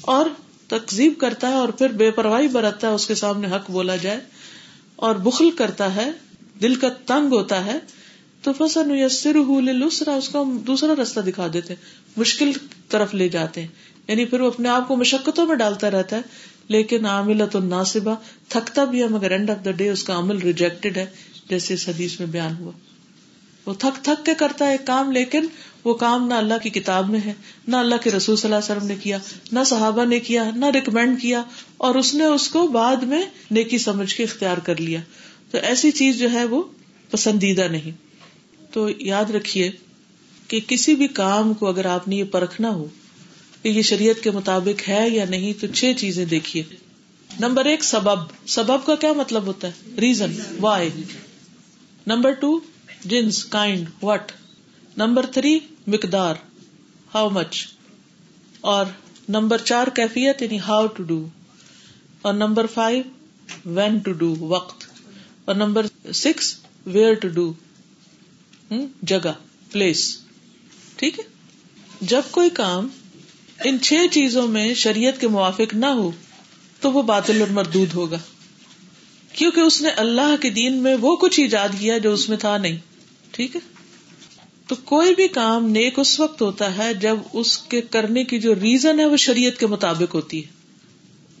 اور تقزیب کرتا ہے اور پھر بے پرواہی برتتا ہے، اس کے سامنے حق بولا جائے اور بخل کرتا ہے۔ دل کا تنگ ہوتا ہے۔ تو فسن یسر لسرا اس کو ہم دوسرا راستہ دکھا دیتے مشکل طرف لے جاتے ہیں۔ یعنی پھر وہ اپنے آپ کو مشقتوں میں ڈالتا رہتا ہے، لیکن عامل تو ناصبہ تھکتا بھی ہے، مگر اینڈ آف دا ڈے اس کا عمل ریجیکٹڈ ہے، جیسے اس حدیث میں بیان ہوا۔ وہ تھک تھک کے کرتا ہے ایک کام، لیکن وہ کام نہ اللہ کی کتاب میں ہے، نہ اللہ کے رسول صلی اللہ علیہ وسلم نے کیا، نہ صحابہ نے کیا، نہ ریکمینڈ کیا، اور اس نے اس کو بعد میں نیکی سمجھ کے اختیار کر لیا۔ تو ایسی چیز جو ہے وہ پسندیدہ نہیں۔ تو یاد رکھیے کہ کسی بھی کام کو اگر آپ نے یہ پرکھنا ہو کہ یہ شریعت کے مطابق ہے یا نہیں، تو چھ چیزیں دیکھیے۔ نمبر ایک، سبب۔ سبب کا کیا مطلب ہوتا ہے؟ ریزن۔ وائی نمبر ٹو، جنس کائنڈ وٹ نمبر تھری، مقدار۔ ہاؤ مچ اور نمبر چار، کیفیت یعنی ہاؤ ٹو ڈو اور number five when to do وقت۔ اور number six where to do جگہ پلیس ٹھیک ہے؟ جب کوئی کام ان چھ چیزوں میں شریعت کے موافق نہ ہو، تو وہ باطل اور مردود ہوگا۔ کیونکہ اس نے اللہ کے دین میں وہ کچھ ایجاد کیا جو اس میں تھا نہیں۔ ٹھیک ہے؟ تو کوئی بھی کام نیک اس وقت ہوتا ہے جب اس کے کرنے کی جو ریزن ہے وہ شریعت کے مطابق ہوتی ہے۔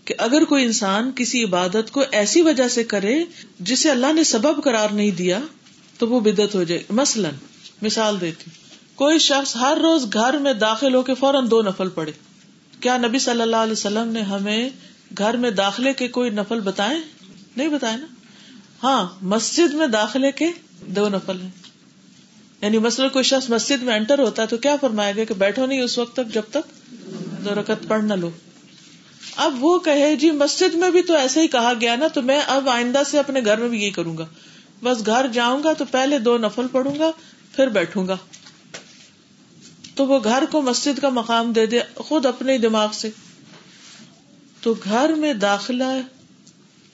کہ اگر کوئی انسان کسی عبادت کو ایسی وجہ سے کرے جسے اللہ نے سبب قرار نہیں دیا تو وہ بدت ہو جائے۔ مثلاً، مثال دیتی۔ کوئی شخص ہر روز گھر میں داخل ہو کے فوراً دو نفل پڑے کیا نبی صلی اللہ علیہ وسلم نے ہمیں گھر میں داخلے کے کوئی نفل بتائے؟ نہیں بتائے نا۔ ہاں مسجد میں داخلے کے دو نفل ہیں۔ یعنی مثلاً کوئی شخص مسجد میں انٹر ہوتا ہے تو کیا فرمائے گا کہ بیٹھو نہیں اس وقت تک جب تک دو رکت پڑھ نہ لو۔ اب وہ کہے جی مسجد میں بھی تو ایسے ہی کہا گیا نا، تو میں اب آئندہ سے اپنے گھر میں بھی یہی کروں گا۔ بس گھر جاؤں گا تو پہلے دو نفل پڑھوں گا، پھر بیٹھوں گا۔ تو وہ گھر کو مسجد کا مقام دے دے خود اپنے دماغ سے۔ تو گھر میں داخلہ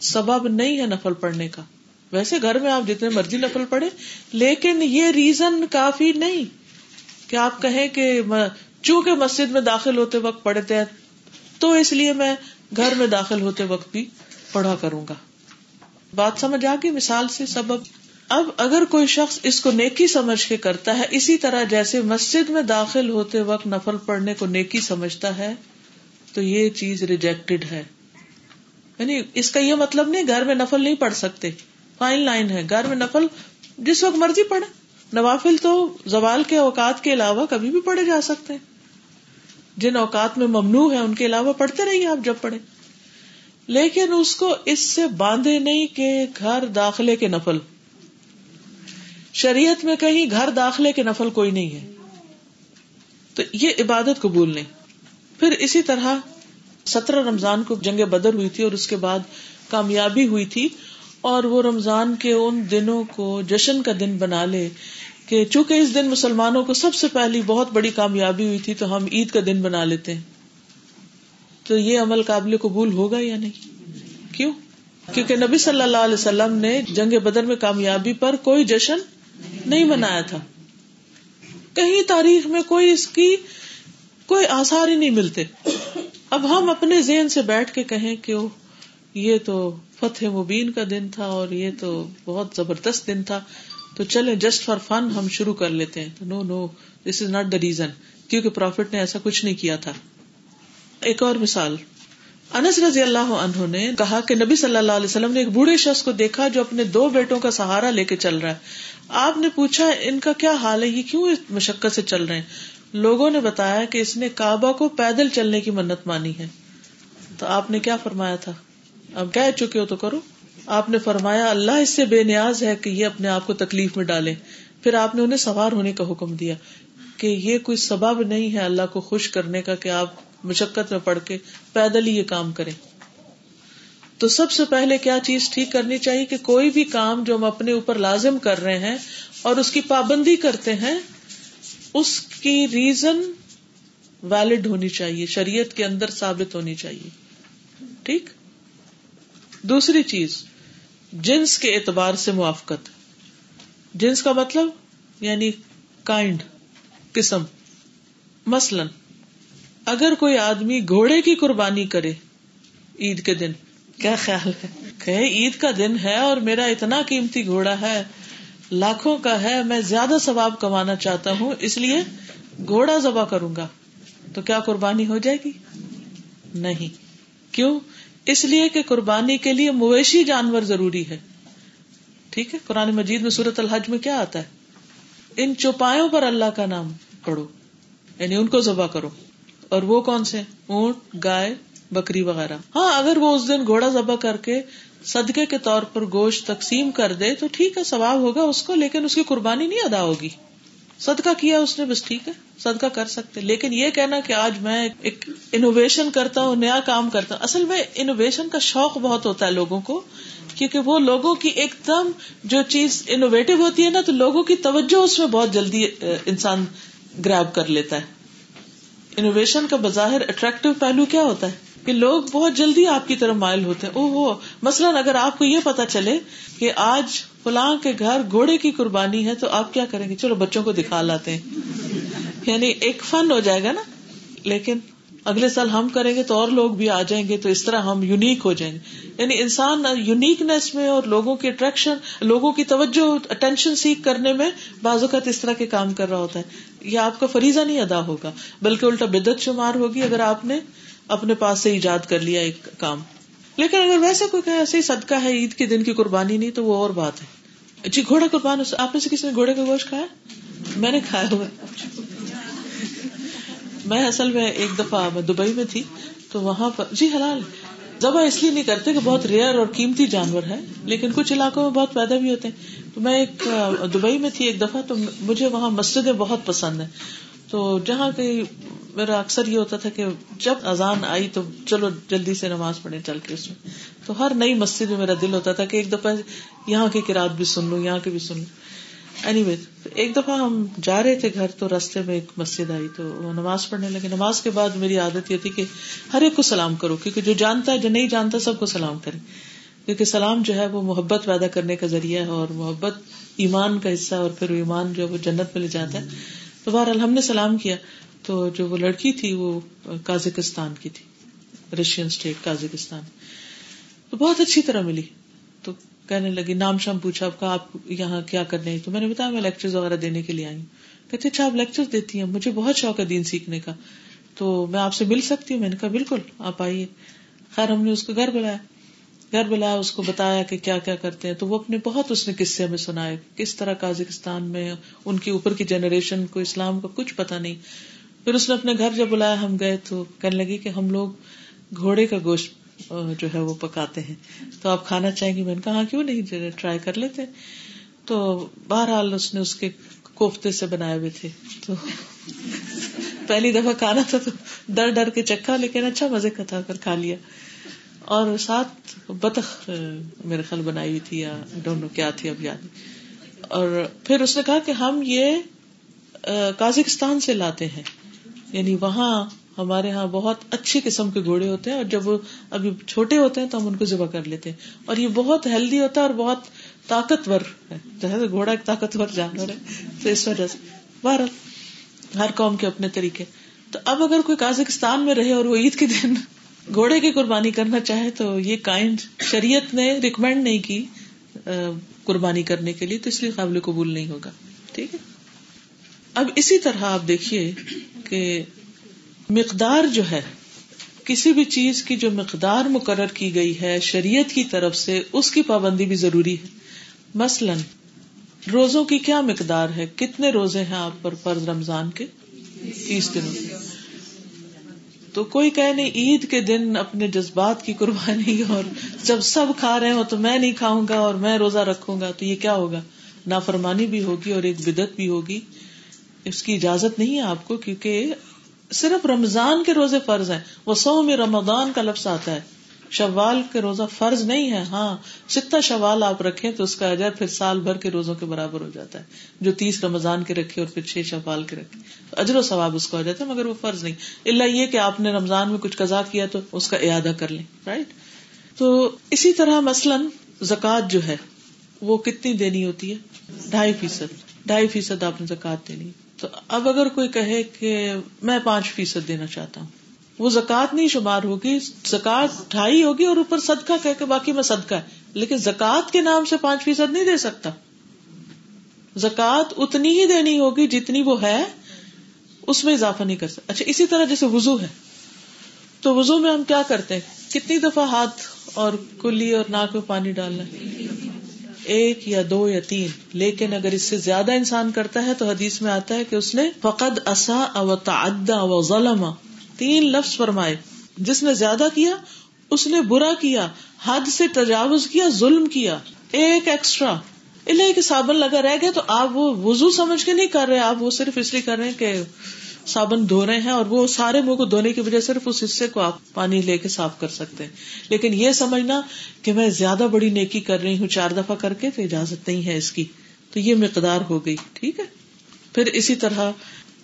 سبب نہیں ہے نفل پڑھنے کا۔ ویسے گھر میں آپ جتنے مرضی نفل پڑھے لیکن یہ ریزن کافی نہیں۔ کہ آپ کہیں کہ چونکہ مسجد میں داخل ہوتے وقت پڑھتے ہیں، تو اس لیے میں گھر میں داخل ہوتے وقت بھی پڑھا کروں گا۔ بات سمجھ آ گئی؟ مثال سے سبب۔ اب اگر کوئی شخص اس کو نیکی سمجھ کے کرتا ہے، اسی طرح جیسے مسجد میں داخل ہوتے وقت نفل پڑھنے کو نیکی سمجھتا ہے، تو یہ چیز ریجیکٹڈ ہے۔ یعنی اس کا یہ مطلب نہیں، گھر میں نفل نہیں پڑھ سکتے۔ فائن لائن ہے۔ گھر میں نفل جس وقت مرضی پڑھے نوافل تو زوال کے اوقات کے علاوہ کبھی بھی پڑھے جا سکتے ہیں۔ جن اوقات میں ممنوع ہے، ان کے علاوہ پڑھتے رہیے آپ جب پڑھے لیکن اس کو اس سے باندھے نہیں کہ گھر داخلے کے نفل۔ شریعت میں کہیں گھر داخلے کے نفل کوئی نہیں ہے۔ تو یہ عبادت قبول نہیں۔ پھر اسی طرح سترہ رمضان کو جنگ بدر ہوئی تھی اور اس کے بعد کامیابی ہوئی تھی اور وہ رمضان کے ان دنوں کو جشن کا دن بنا لے کہ چونکہ اس دن مسلمانوں کو سب سے پہلی بہت بڑی کامیابی ہوئی تھی تو ہم عید کا دن بنا لیتے ہیں۔ تو یہ عمل قابل قبول ہوگا یا نہیں؟ کیوں؟ کیونکہ نبی صلی اللہ علیہ وسلم نے جنگ بدر میں کامیابی پر کوئی جشن نہیں منایا تھا۔ کہیں تاریخ میں کوئی اس کی کوئی آسار ہی نہیں ملتے۔ اب ہم اپنے ذہن سے بیٹھ کے کہیں کہ یہ تو فتح مبین کا دن تھا اور یہ تو بہت زبردست دن تھا۔ تو چلے جسٹ فار فن ہم شروع کر لیتے ہیں۔ No no this is not the reason کیونکہ پروفیٹ نے ایسا کچھ نہیں کیا تھا۔ ایک اور مثال۔ انس رضی اللہ عنہ نے کہا کہ نبی صلی اللہ علیہ وسلم نے ایک بوڑھے شخص کو دیکھا جو اپنے دو بیٹوں کا سہارا لے کے چل رہا ہے۔ آپ نے پوچھا، ان کا کیا حال ہے؟ یہ کیوں اس مشقت سے چل رہے ہیں؟ لوگوں نے بتایا کہ اس نے کعبہ کو پیدل چلنے کی منت مانی ہے۔ تو آپ نے کیا فرمایا تھا؟ اب کہہ چکے ہو تو کرو۔ آپ نے فرمایا، اللہ اس سے بے نیاز ہے کہ یہ اپنے آپ کو تکلیف میں ڈالے۔ پھر آپ نے انہیں سوار ہونے کا حکم دیا کہ یہ کوئی سبب نہیں ہے اللہ کو خوش کرنے کا کہ آپ مشقت میں پڑھ کے پیدل ہی یہ کام کریں۔ تو سب سے پہلے کیا چیز ٹھیک کرنی چاہیے کہ کوئی بھی کام جو ہم اپنے اوپر لازم کر رہے ہیں اور اس کی پابندی کرتے ہیں، اس کی ریزن ویلڈ ہونی چاہیے، شریعت کے اندر ثابت ہونی چاہیے۔ ٹھیک؟ دوسری چیز، جنس کے اعتبار سے موافقت۔ جنس کا مطلب یعنی کائنڈ قسم۔ مثلاً اگر کوئی آدمی گھوڑے کی قربانی کرے عید کے دن کیا خیال ہے؟ کہ عید کا دن ہے اور میرا اتنا قیمتی گھوڑا ہے لاکھوں کا ہے میں زیادہ ثواب کمانا چاہتا ہوں اس لیے گھوڑا ذبح کروں گا۔ تو کیا قربانی ہو جائے گی؟ نہیں۔ کیوں؟ اس لیے کہ قربانی کے لیے مویشی جانور ضروری ہے۔ ٹھیک ہے؟ قرآن مجید میں صورت الحج میں کیا آتا ہے؟ ان چوپایوں پر اللہ کا نام پڑھو یعنی ان کو ذبح کرو۔ اور وہ کون سے اونٹ، گائے، بکری وغیرہ۔ ہاں اگر وہ اس دن گھوڑا ذبح کر کے صدقے کے طور پر گوشت تقسیم کر دے تو ٹھیک ہے، ثواب ہوگا اس کو، لیکن اس کی قربانی نہیں ادا ہوگی۔ صدقہ کیا اس نے؟ بس ٹھیک ہے، صدقہ کر سکتے۔ لیکن یہ کہنا کہ آج میں ایک انوویشن کرتا ہوں، نیا کام کرتا ہوں۔ اصل میں انوویشن کا شوق بہت ہوتا ہے لوگوں کو، کیونکہ وہ لوگوں کی ایک دم جو چیز انوویٹو ہوتی ہے نا، تو لوگوں کی توجہ اس میں بہت جلدی انسان گراب کر لیتا ہے۔ انوویشن کا بظاہر اٹریکٹو پہلو کیا ہوتا ہے؟ کہ لوگ بہت جلدی آپ کی طرف مائل ہوتے ہیں۔ او ہو مثلاً اگر آپ کو یہ پتا چلے کہ آج فلاں کے گھر گھوڑے کی قربانی ہے تو آپ کیا کریں گے؟ چلو بچوں کو دکھا لاتے ہیں۔ یعنی ایک فن ہو جائے گا نا۔ لیکن اگلے سال ہم کریں گے تو اور لوگ بھی آ جائیں گے تو اس طرح ہم یونیک ہو جائیں گے۔ یعنی انسان یونیکنیس میں اور لوگوں کی اٹریکشن لوگوں کی توجہ اٹینشن سیکھ کرنے میں بعض اوقات اس طرح کے کام کر رہا ہوتا ہے۔ یہ آپ کا فریضہ نہیں ادا ہوگا، بلکہ الٹا بدت شمار ہوگی اگر آپ نے اپنے پاس سے ایجاد کر لیا ایک کام۔ لیکن اگر ویسے کوئی کہ ایسے ہی صدقہ ہے، عید کے دن کی قربانی نہیں، تو وہ اور بات ہے۔ جی گھوڑا قربان آپ میں سے کسی نے گھوڑے کا گوشت کھایا؟ میں نے کھایا ہوا۔ میں اصل میں ایک دفعہ میں دبئی میں تھی، تو وہاں پر جی حلال۔ ذبح اس لیے نہیں کرتے کہ بہت ریئر اور قیمتی جانور ہے لیکن کچھ علاقوں میں بہت پیدا بھی ہوتے ہیں۔ تو میں ایک دبئی میں تھی ایک دفعہ، تو مجھے وہاں مسجدیں بہت پسند ہیں۔ تو جہاں کہیں میرا اکثر یہ ہوتا تھا کہ جب اذان آئی تو چلو جلدی سے نماز پڑھے چل کے اس میں۔ تو ہر نئی مسجد میں میرا دل ہوتا تھا کہ ایک دفعہ یہاں کی کراط بھی سن لوں، یہاں کی بھی سن لوں۔ اینی وے ایک دفعہ ہم جا رہے تھے گھر تو رستے میں ایک مسجد آئی تو وہ نماز پڑھنے لگے۔ نماز کے بعد میری عادت یہ تھی کہ ہر ایک کو سلام کرو، کیونکہ جو جانتا ہے، جو نہیں جانتا، سب کو سلام کرے۔ کیونکہ سلام جو ہے وہ محبت پیدا کرنے کا ذریعہ ہے اور محبت ایمان کا حصہ اور پھر ایمان جو ہے وہ جنت میں لے جاتا ہے۔ تو بہرحال ہم نے سلام کیا۔ تو جو وہ لڑکی تھی وہ کازکستان کی تھی، رشین اسٹیٹ کازکستان تو بہت اچھی طرح ملی۔ تو کہنے لگی، نام شام پوچھا، آپ کا، آپ یہاں کیا کرنے تو میں نے بتایا، میں لیکچر وغیرہ دینے کے لیے آئی ہوں۔ کہتے اچھا آپ لیکچر دیتی ہیں، مجھے بہت شوق ہے دین سیکھنے کا۔ تو میں آپ سے مل سکتی ہوں؟ میں نے کہا، بالکل، آپ آئیے۔ خیر، ہم نے اس کو گھر بلایا۔ گھر بلایا، اس کو بتایا کہ کیا کیا کرتے ہیں۔ تو وہ اپنے بہت اس نے قصے میں سنائے۔ کس طرح کازکستان میں، ان کی اوپر کی جنریشن کو اسلام کا کچھ پتا نہیں۔ پھر اس نے اپنے گھر جب بلایا، ہم گئے تو کہنے لگی کہ ہم لوگ گھوڑے کا گوشت جو ہے وہ پکاتے ہیں۔ تو آپ کھانا چاہیں گے میں نے کہا ہاں، کیوں نہیں؟ ٹرائی کر لیتے تو بہرحال اس نے اس کے کوفتے سے بنائے ہوئے تھے۔ تو پہلی دفعہ کھانا تھا تو ڈر ڈر کے چکھا لیکن اچھا مزے کا تھا کر کھا لیا۔ اور ساتھ بطخ میرے خیال بنائی ہوئی تھی یا ڈونو کیا تھی اب یاد اور پھر اس نے کہا کہ ہم یہ کازکستان سے لاتے ہیں۔ یعنی وہاں ہمارے یہاں بہت اچھی قسم کے گھوڑے ہوتے ہیں اور جب وہ ابھی چھوٹے ہوتے ہیں تو ہم ان کو ذبح کر لیتے ہیں۔ اور یہ بہت ہیلدی ہوتا ہے اور بہت طاقتور ہے۔ جیسے گھوڑا ایک طاقتور جانور ہے۔ تو اس وجہ سے۔ بہرحال، ہر قوم کے اپنے طریقے۔ تو اب اگر کوئی کازکستان میں رہے اور وہ عید کے دن گھوڑے کی قربانی کرنا چاہے تو یہ کائنڈ شریعت نے ریکمینڈ نہیں کی قربانی کرنے کے لیے، تو اس لیے قابل قبول نہیں ہوگا۔ ٹھیک ہے؟ اب اسی طرح آپ دیکھیے کہ مقدار جو ہے، کسی بھی چیز کی جو مقدار مقرر کی گئی ہے شریعت کی طرف سے، اس کی پابندی بھی ضروری ہے۔ مثلاً، روزوں کی کیا مقدار ہے؟ کتنے روزے ہیں آپ پر فرض رمضان کے؟ تیس دنوں۔ تو کوئی کہ نہیں، عید کے دن اپنے جذبات کی قربانی اور جب سب کھا رہے ہو تو میں نہیں کھاؤں گا اور میں روزہ رکھوں گا، تو یہ کیا ہوگا؟ نافرمانی بھی ہوگی اور ایک بدت بھی ہوگی۔ اس کی اجازت نہیں ہے آپ کو، کیونکہ صرف رمضان کے روزے فرض ہیں، وہ سو میں رمضان کا لفظ آتا ہے۔ شوال کے روزہ فرض نہیں ہے ہاں ستہ شوال آپ رکھے تو اس کا اجر پھر سال بھر کے روزوں کے برابر ہو جاتا ہے۔ جو تیس رمضان کے رکھے اور پھر چھ شوال کے رکھے۔ اجر و ثواب اس کا ہو جاتا ہے، مگر وہ فرض نہیں۔ اللہ یہ کہ آپ نے رمضان میں کچھ قزا کیا تو اس کا اعادہ کر لیں رائٹ تو اسی طرح مثلاً زکوٰۃ جو ہے، وہ کتنی دینی ہوتی ہے؟ ڈھائی فیصد۔ ڈھائی فیصد آپ نے زکات دینی ہے۔ تو اب اگر کوئی کہے کہ میں پانچ فیصد دینا چاہتا ہوں، وہ زکات نہیں شمار ہوگی زکات ڈھائی ہوگی اور اوپر صدقہ کہہ کے باقی میں صدقہ ہے، لیکن زکات کے نام سے پانچ فیصد نہیں دے سکتا۔ زکات اتنی ہی دینی ہوگی جتنی وہ ہے، اس میں اضافہ نہیں کر سکتا۔ اچھا اسی طرح جیسے وزو ہے۔ تو وزو میں ہم کیا کرتے ہیں؟ کتنی دفعہ ہاتھ اور کلی اور ناک میں پانی ڈالنا ہے؟ ایک یا دو یا تین۔ لیکن اگر اس سے زیادہ انسان کرتا ہے تو حدیث میں آتا ہے کہ اس نے فقد اصا او تعدا و ظلم۔ تین لفظ فرمائے۔ جس نے زیادہ کیا، اس نے برا کیا، حد سے تجاوز کیا، ظلم کیا۔ ایک ایکسٹرا۔ اللہ صابن لگا رہ گیا تو آپ وہ وزو سمجھ کے نہیں کر رہے، آپ وہ صرف اس لیے کر رہے ہیں کہ صابن دھو رہے ہیں اور وہ سارے منہ کو دھونے کی وجہ صرف اس حصے کو آپ پانی لے کے صاف کر سکتے ہیں۔ لیکن یہ سمجھنا کہ میں زیادہ بڑی نیکی کر رہی ہوں، چار دفعہ کر کے تو اجازت نہیں ہے اس کی۔ تو یہ مقدار ہو گئی، ٹھیک ہے؟ پھر اسی طرح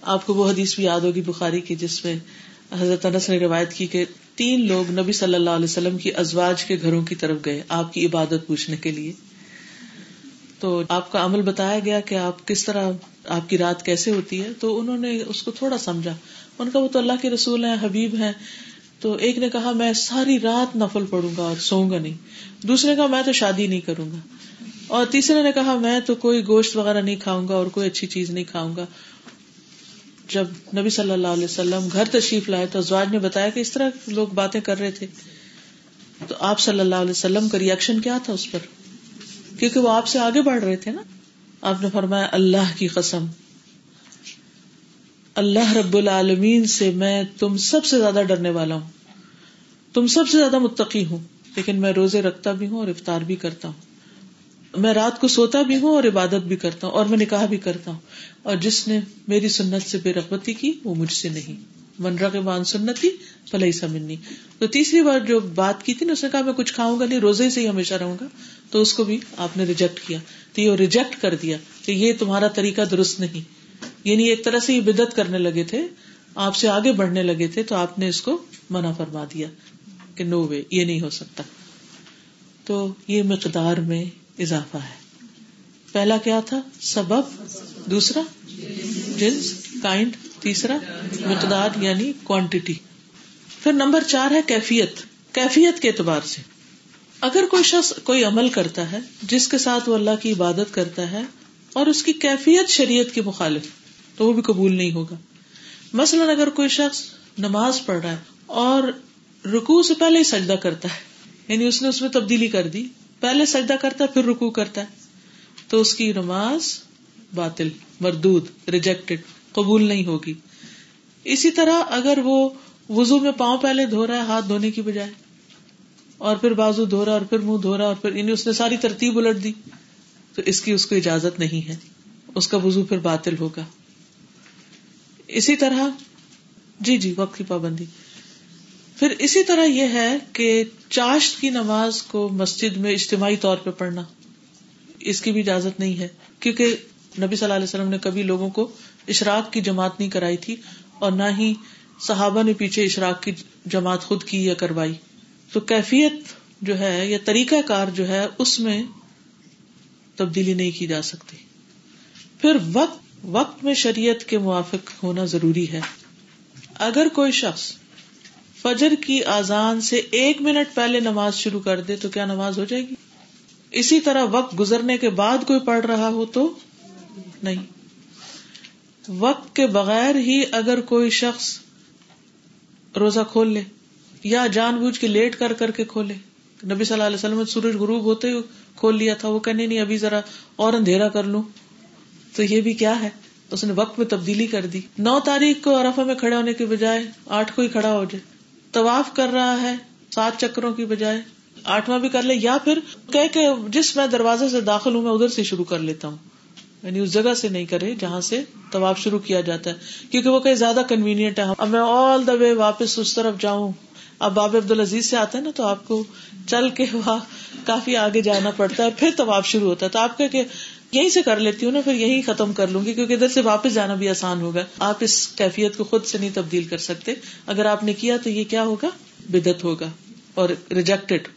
آپ کو وہ حدیث بھی یاد ہوگی بخاری کی، جس میں حضرت انس نے روایت کی کہ تین لوگ نبی صلی اللہ علیہ وسلم کی ازواج کے گھروں کی طرف گئے، آپ کی عبادت پوچھنے کے لیے۔ تو آپ کا عمل بتایا گیا کہ آپ کس طرح آپ کی رات کیسے ہوتی ہے؟ تو انہوں نے اس کو تھوڑا سمجھا۔ ان کا وہ تو اللہ کے رسول ہیں، حبیب ہیں۔ تو ایک نے کہا، میں ساری رات نفل پڑوں گا اور سوؤں گا نہیں۔ دوسرے کا میں تو شادی نہیں کروں گا۔ اور تیسرے نے کہا، میں تو کوئی گوشت وغیرہ نہیں کھاؤں گا اور کوئی اچھی چیز نہیں کھاؤں گا۔ جب نبی صلی اللہ علیہ وسلم گھر تشریف لائے تو ازواج نے بتایا کہ اس طرح لوگ باتیں کر رہے تھے۔ تو آپ صلی اللہ علیہ وسلم کا ریئیکشن کیا تھا اس پر؟ کیونکہ وہ آپ سے آگے بڑھ رہے تھے نا۔ آپ نے فرمایا، اللہ کی قسم۔ اللہ رب العالمین سے میں تم سب سے زیادہ ڈرنے والا ہوں۔ تم سب سے زیادہ متقی ہوں۔ لیکن میں روزے رکھتا بھی ہوں اور افطار بھی کرتا ہوں۔ میں رات کو سوتا بھی ہوں اور عبادت بھی کرتا ہوں اور میں نکاح بھی کرتا ہوں۔ اور جس نے میری سنت سے بے رغبتی کی، وہ مجھ سے نہیں۔ منرا کے مان سنت تھی فلحی سمنی تو تیسری بار جو بات کی تھی نا، اس نے کہا، میں کچھ کھاؤں گا نہیں، روزے سے ہی ہمیشہ رہوں گا۔ تو اس کو بھی آپ نے ریجیکٹ کیا۔ تو یہ ریجیکٹ کر دیا کہ یہ تمہارا طریقہ درست نہیں۔ یعنی ایک طرح سے یہ بدت کرنے لگے تھے، آپ سے آگے بڑھنے لگے تھے، تو آپ نے اس کو منع فرما دیا کہ نو وے یہ نہیں ہو سکتا۔ تو یہ مقدار میں اضافہ ہے۔ پہلا کیا تھا؟ سبب۔ دوسرا؟ جنس۔ کائنڈ تیسرا؟ مقدار یعنی کوانٹٹی پھر نمبر چار ہے کیفیت۔ کیفیت کے اعتبار سے۔ اگر کوئی شخص کوئی عمل کرتا ہے، جس کے ساتھ وہ اللہ کی عبادت کرتا ہے، اور اس کی کیفیت شریعت کے مخالف، تو وہ بھی قبول نہیں ہوگا۔ مثلاً اگر کوئی شخص نماز پڑھ رہا ہے اور رکو سے پہلے ہی سجدہ کرتا ہے یعنی اس نے اس میں تبدیلی کر دی، پہلے سجدہ کرتا ہے، پھر رکو کرتا ہے، تو اس کی نماز باطل، مردود ریجیکٹڈ قبول نہیں ہوگی۔ اسی طرح اگر وہ وزو میں پاؤں پہلے دھو رہا ہے، ہاتھ دھونے کی بجائے اور پھر بازو دھو رہا اور پھر منہ دھو رہا اور پھر یعنی اس نے ساری ترتیب الٹ دی۔ تو اس کی اس کو اجازت نہیں ہے۔ اس کا وزو پھر باطل ہوگا۔ اسی طرح جی جی وقت کی پابندی۔ پھر اسی طرح یہ ہے کہ چاشت کی نماز کو مسجد میں اجتماعی طور پہ پڑھنا اس کی بھی اجازت نہیں ہے۔ کیونکہ نبی صلی اللہ علیہ وسلم نے کبھی لوگوں کو اشراق کی جماعت نہیں کرائی تھی اور نہ ہی صحابہ نے پیچھے اشراق کی جماعت خود کی یا کروائی۔ تو کیفیت جو ہے یا طریقہ کار جو ہے اس میں تبدیلی نہیں کی جا سکتی۔ پھر وقت وقت میں شریعت کے موافق ہونا ضروری ہے۔ اگر کوئی شخص فجر کی آزان سے ایک منٹ پہلے نماز شروع کر دے تو کیا نماز ہو جائے گی؟ اسی طرح وقت گزرنے کے بعد کوئی پڑھ رہا ہو تو نہیں۔ وقت کے بغیر ہی اگر کوئی شخص روزہ کھول لے۔ یا جان بوجھ کے لیٹ کر کر کے کھولے۔ نبی صلی اللہ علیہ وسلم سورج غروب ہوتے ہی کھول لیا تھا۔ وہ کہنے نہیں ابھی ذرا اور اندھیرا کر لوں۔ تو یہ بھی کیا ہے؟ اس نے وقت میں تبدیلی کر دی۔ نو تاریخ کو ارفا میں کھڑے ہونے کے بجائے آٹھ کو ہی کھڑا ہو جائے۔ طواف کر رہا ہے سات چکروں کی بجائے۔ آٹھواں بھی کر لے، یا پھر کہ جس میں دروازے سے داخل ہوں، میں ادھر سے شروع کر لیتا ہوں۔ یعنی اس جگہ سے نہیں کرے جہاں سے طواف شروع کیا جاتا ہے۔ کیونکہ وہ کہیں زیادہ کنوینئنٹ ہے۔ اب میں آل دا وے واپس اس طرف جاؤں۔ اب باب عبد العزیز سے آتے ہیں نا تو آپ کو چل کے [LAUGHS] وہاں کافی آگے جانا پڑتا ہے پھر طواف شروع ہوتا ہے تو آپ کہ یہیں سے کر لیتی ہوں نا، پھر یہی ختم کر لوں گی، کیونکہ ادھر سے واپس جانا بھی آسان ہوگا۔ آپ اس کیفیت کو خود سے نہیں تبدیل کر سکتے۔ اگر آپ نے کیا تو یہ کیا ہوگا؟ بدت ہوگا اور ریجیکٹڈ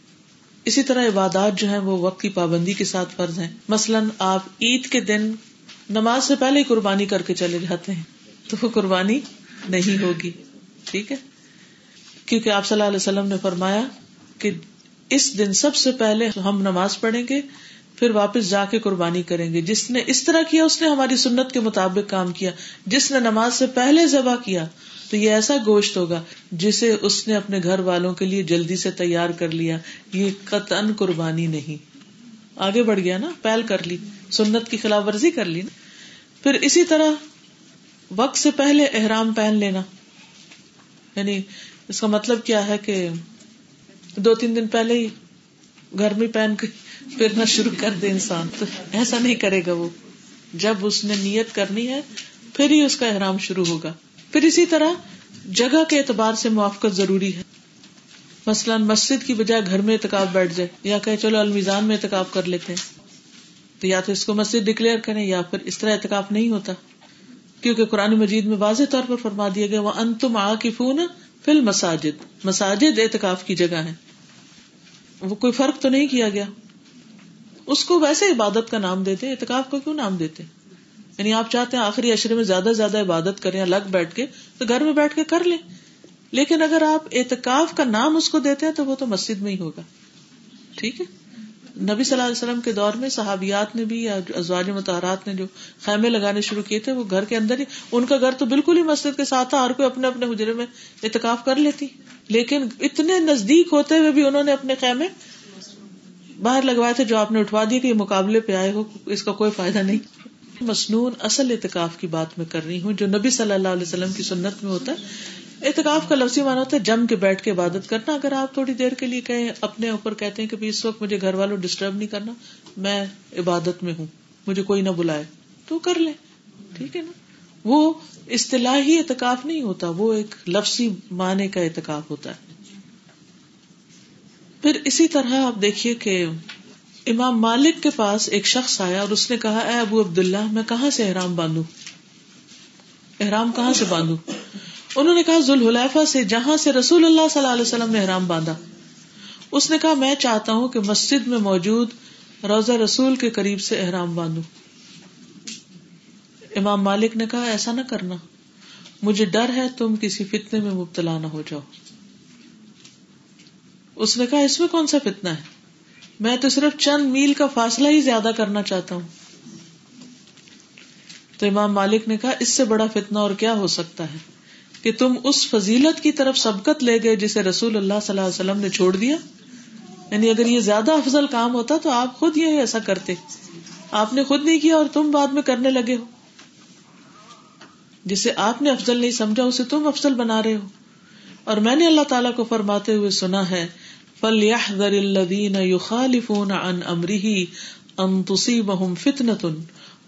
اسی طرح عبادات جو ہے وہ وقت کی پابندی کے ساتھ فرض ہیں۔ مثلاً آپ عید کے دن نماز سے پہلے ہی قربانی کر کے چلے جاتے ہیں تو وہ قربانی نہیں ہوگی۔ ٹھیک ہے؟ کیونکہ آپ صلی اللہ علیہ وسلم نے فرمایا کہ اس دن سب سے پہلے ہم نماز پڑھیں گے، پھر واپس جا کے قربانی کریں گے۔ جس نے اس طرح کیا، اس نے ہماری سنت کے مطابق کام کیا۔ جس نے نماز سے پہلے ذبح کیا، تو یہ ایسا گوشت ہوگا جسے اس نے اپنے گھر والوں کے لیے جلدی سے تیار کر لیا۔ یہ قطن قربانی نہیں۔ آگے بڑھ گیا نا، پہل کر لی، سنت کی خلاف ورزی کر لی۔ نا پھر اسی طرح وقت سے پہلے احرام پہن لینا۔ یعنی اس کا مطلب کیا ہے کہ دو تین دن پہلے ہی گھر میں پہن کے پھرنا شروع کر دے انسان تو ایسا نہیں کرے گا وہ۔ جب اس نے نیت کرنی ہے، پھر ہی اس کا احرام شروع ہوگا۔ پھر اسی طرح جگہ کے اعتبار سے موافقت ضروری ہے۔ مثلاً مسجد کی بجائے گھر میں اعتکاب بیٹھ جائے یا کہ چلو المیزان میں اعتکاب کر لیتے ہیں۔ تو یا تو اس کو مسجد ڈکلیئر کریں یا پھر اس طرح اعتکاب نہیں ہوتا۔ کیونکہ قرآن مجید میں واضح طور پر فرما دیا گیا وہ انتم آ کی فون فل مساجد مساجد اعتکاف کی جگہ ہے وہ کوئی فرق تو نہیں کیا گیا۔ اس کو ویسے عبادت کا نام دیتے، اعتکاف کو کیوں نام دیتے؟ یعنی آپ چاہتے ہیں آخری اشرے میں زیادہ سے زیادہ عبادت کریں الگ بیٹھ کے، تو گھر میں بیٹھ کے کر لیں۔ لیکن اگر آپ اعتکاف کا نام اس کو دیتے ہیں تو وہ تو مسجد میں ہی ہوگا۔ ٹھیک ہے؟ نبی صلی اللہ علیہ وسلم کے دور میں صحابیات نے بھی یا ازواج متحرات نے جو خیمے لگانے شروع کیے تھے، وہ گھر کے اندر ہی، ان کا گھر تو بالکل ہی مسجد کے ساتھ تھا، ہر کوئی اپنے اپنے حجرے میں اعتکاف کر لیتی۔ لیکن اتنے نزدیک ہوتے ہوئے بھی انہوں نے اپنے خیمے باہر لگوائے تھے، جو آپ نے اٹھوا دیا کہ یہ مقابلے پہ آئے ہو، اس کا کوئی فائدہ نہیں۔ مصنون اصل اعتکاف کی بات میں کر رہی ہوں، جو نبی صلی اللہ علیہ وسلم کی سنت میں ہوتا ہے۔ اعتکاف کا لفظی مانا ہوتا ہے جم کے بیٹھ کے عبادت کرنا۔ اگر آپ تھوڑی دیر کے لیے کہیں اپنے اوپر کہتے ہیں کہ اس وقت مجھے گھر والوں ڈسٹرب نہیں کرنا، میں عبادت میں ہوں، مجھے کوئی نہ بلائے، تو کر لیں۔ ٹھیک ہے نا؟ وہ اصطلاحی اعتکاف نہیں ہوتا، وہ ایک لفظی معنی کا اعتکاف ہوتا ہے۔ پھر اسی طرح آپ دیکھیے کہ امام مالک کے پاس ایک شخص آیا اور اس نے کہا، اے ابو عبد اللہ میں کہاں سے احرام باندھو احرام کہاں سے باندھو انہوں نے کہا، ذوالحلیفہ سے جہاں سے رسول اللہ صلی اللہ علیہ وسلم نے احرام باندھا، اس نے کہا، میں چاہتا ہوں کہ مسجد میں موجود روزہ رسول کے قریب سے احرام باندھو امام مالک نے کہا، ایسا نہ کرنا۔ مجھے ڈر ہے، تم کسی فتنے میں مبتلا نہ ہو جاؤ۔ اس نے کہا، اس میں کون سا فتنا ہے؟ میں تو صرف چند میل کا فاصلہ ہی زیادہ کرنا چاہتا ہوں۔ تو امام مالک نے کہا، اس سے بڑا فتنا اور کیا ہو سکتا ہے؟ کہ تم اس فضیلت کی طرف سبقت لے گئے جسے رسول اللہ صلی اللہ علیہ وسلم نے چھوڑ دیا؟ یعنی اگر یہ زیادہ افضل کام ہوتا تو آپ خود یہ ایسا کرتے۔ آپ نے خود نہیں کیا اور تم بعد میں کرنے لگے ہو۔ جسے آپ نے افضل نہیں سمجھا، اسے تم افضل بنا رہے ہو۔ اور میں نے اللہ تعالیٰ کو فرماتے ہوئے سنا ہے، فَلْيَحْذَرِ الَّذِينَ يُخَالِفُونَ عَنْ أَمْرِهِ أَن تُصِيبَهُمْ فِتْنَةٌ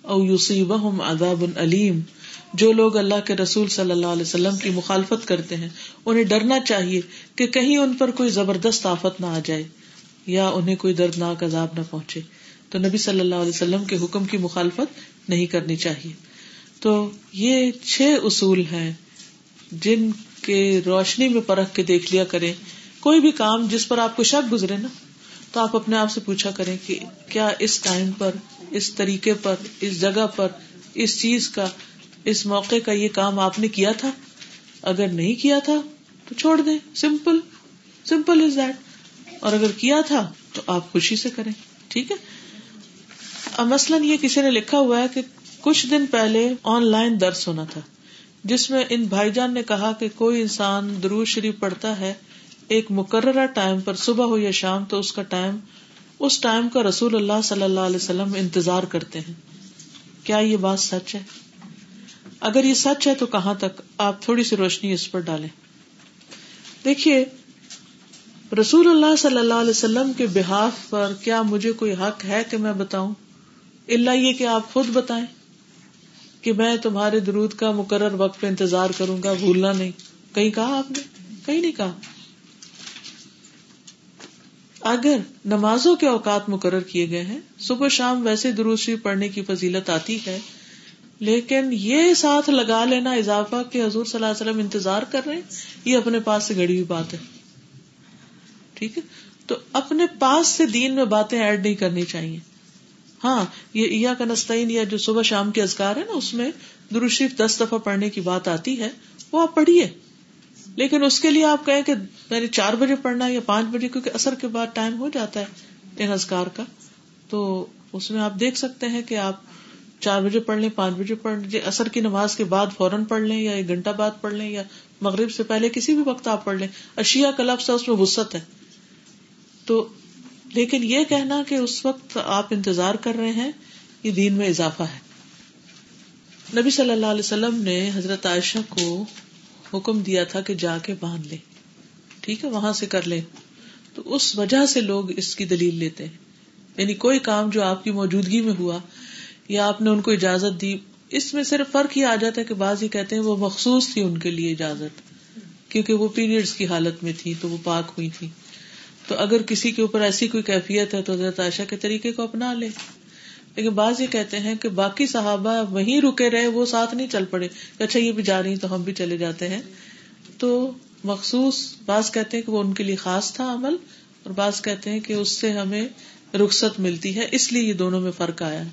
أَوْ يُصِيبَهُمْ عَذَابٌ أَلِيمٌ۔ جو لوگ اللہ کے رسول صلی اللہ علیہ وسلم کی مخالفت کرتے ہیں، انہیں ڈرنا چاہیے کہ کہیں ان پر کوئی زبردست آفت نہ آ جائے یا انہیں کوئی دردناک عذاب نہ پہنچے۔ تو نبی صلی اللہ علیہ وسلم کے حکم کی مخالفت نہیں کرنی چاہیے۔ تو یہ چھ اصول ہیں جن کے روشنی میں پرکھ کے دیکھ لیا کریں۔ کوئی بھی کام جس پر آپ کو شک گزرے نا، تو آپ اپنے آپ سے پوچھا کریں کہ کیا اس ٹائم پر، اس طریقے پر، اس جگہ پر، اس چیز کا اس موقع کا یہ کام آپ نے کیا تھا؟ اگر نہیں کیا تھا، تو چھوڑ دیں۔ سمپل سمپل از دیٹ اور اگر کیا تھا، تو آپ خوشی سے کریں۔ ٹھیک ہے؟ اب مثلاً یہ کسی نے لکھا ہوا ہے کہ کچھ دن پہلے آن لائن درس ہونا تھا، جس میں ان بھائی جان نے کہا کہ کوئی انسان درو شریف پڑھتا ہے، ایک مقررہ ٹائم پر صبح ہو یا شام، تو اس کا ٹائم، اس ٹائم کا رسول اللہ صلی اللہ علیہ وسلم انتظار کرتے ہیں۔ کیا یہ بات سچ ہے؟ اگر یہ سچ ہے تو کہاں تک؟ آپ تھوڑی سی روشنی اس پر ڈالیں۔ دیکھیے، رسول اللہ صلی اللہ علیہ وسلم کے بحاف پر کیا مجھے کوئی حق ہے کہ میں بتاؤں؟ اللہ یہ کہ آپ خود بتائیں کہ میں تمہارے درود کا مقرر وقت پہ انتظار کروں گا، بھولنا نہیں۔ کہیں کہا آپ نے؟ کہیں نہیں کہا۔ اگر نمازوں کے اوقات مقرر کیے گئے ہیں، صبح شام ویسے دروسی پڑھنے کی فضیلت آتی ہے لیکن یہ ساتھ لگا لینا اضافہ کہ حضور صلی اللہ علیہ وسلم انتظار کر رہے ہیں، یہ اپنے پاس سے گڑی ہوئی بات ہے۔ ٹھیک ہے؟ تو اپنے پاس سے دین میں باتیں ایڈ نہیں کرنی چاہیے۔ ہاں یہ کا نستعین یا جو صبح شام کے ازکار ہے نا، اس میں دروشریف دس دفعہ پڑھنے کی بات آتی ہے، وہ آپ پڑھیے۔ لیکن اس کے لیے آپ کہیں کہ میں نے چار بجے پڑھنا یا پانچ بجے، کیونکہ اثر کے بعد ٹائم ہو جاتا ہے ان ازکار کا۔ تو اس میں آپ دیکھ سکتے ہیں کہ آپ چار بجے پڑھ لیں، پانچ بجے پڑھ لیں اثر کی نماز کے بعد فوراً پڑھ لیں یا ایک گھنٹہ بعد پڑھ لیں یا مغرب سے پہلے کسی بھی وقت آپ پڑھ لیں۔ اشیا کا لفظ اس میں وسط ہے۔ تو لیکن یہ کہنا کہ اس وقت آپ انتظار کر رہے ہیں، یہ دین میں اضافہ ہے۔ نبی صلی اللہ علیہ وسلم نے حضرت عائشہ کو حکم دیا تھا کہ جا کے باندھ لے ٹھیک ہے، وہاں سے کر لے تو اس وجہ سے لوگ اس کی دلیل لیتے ہیں۔ یعنی کوئی کام جو آپ کی موجودگی میں ہوا یا آپ نے ان کو اجازت دی، اس میں صرف فرق ہی آ جاتا ہے کہ بعض ہی کہتے ہیں وہ مخصوص تھی ان کے لیے اجازت، کیونکہ وہ پیریڈس کی حالت میں تھی تو وہ پاک ہوئی تھی۔ تو اگر کسی کے اوپر ایسی کوئی کیفیت ہے تو حضرت عائشہ کے طریقے کو اپنا لے۔ لیکن بعض یہ کہتے ہیں کہ باقی صحابہ وہیں رکے رہے، وہ ساتھ نہیں چل پڑے اچھا یہ بھی جا رہی تو ہم بھی چلے جاتے ہیں۔ تو مخصوص، بعض کہتے ہیں کہ وہ ان کے لیے خاص تھا عمل، اور بعض کہتے ہیں کہ اس سے ہمیں رخصت ملتی ہے، اس لیے یہ دونوں میں فرق آیا ہے۔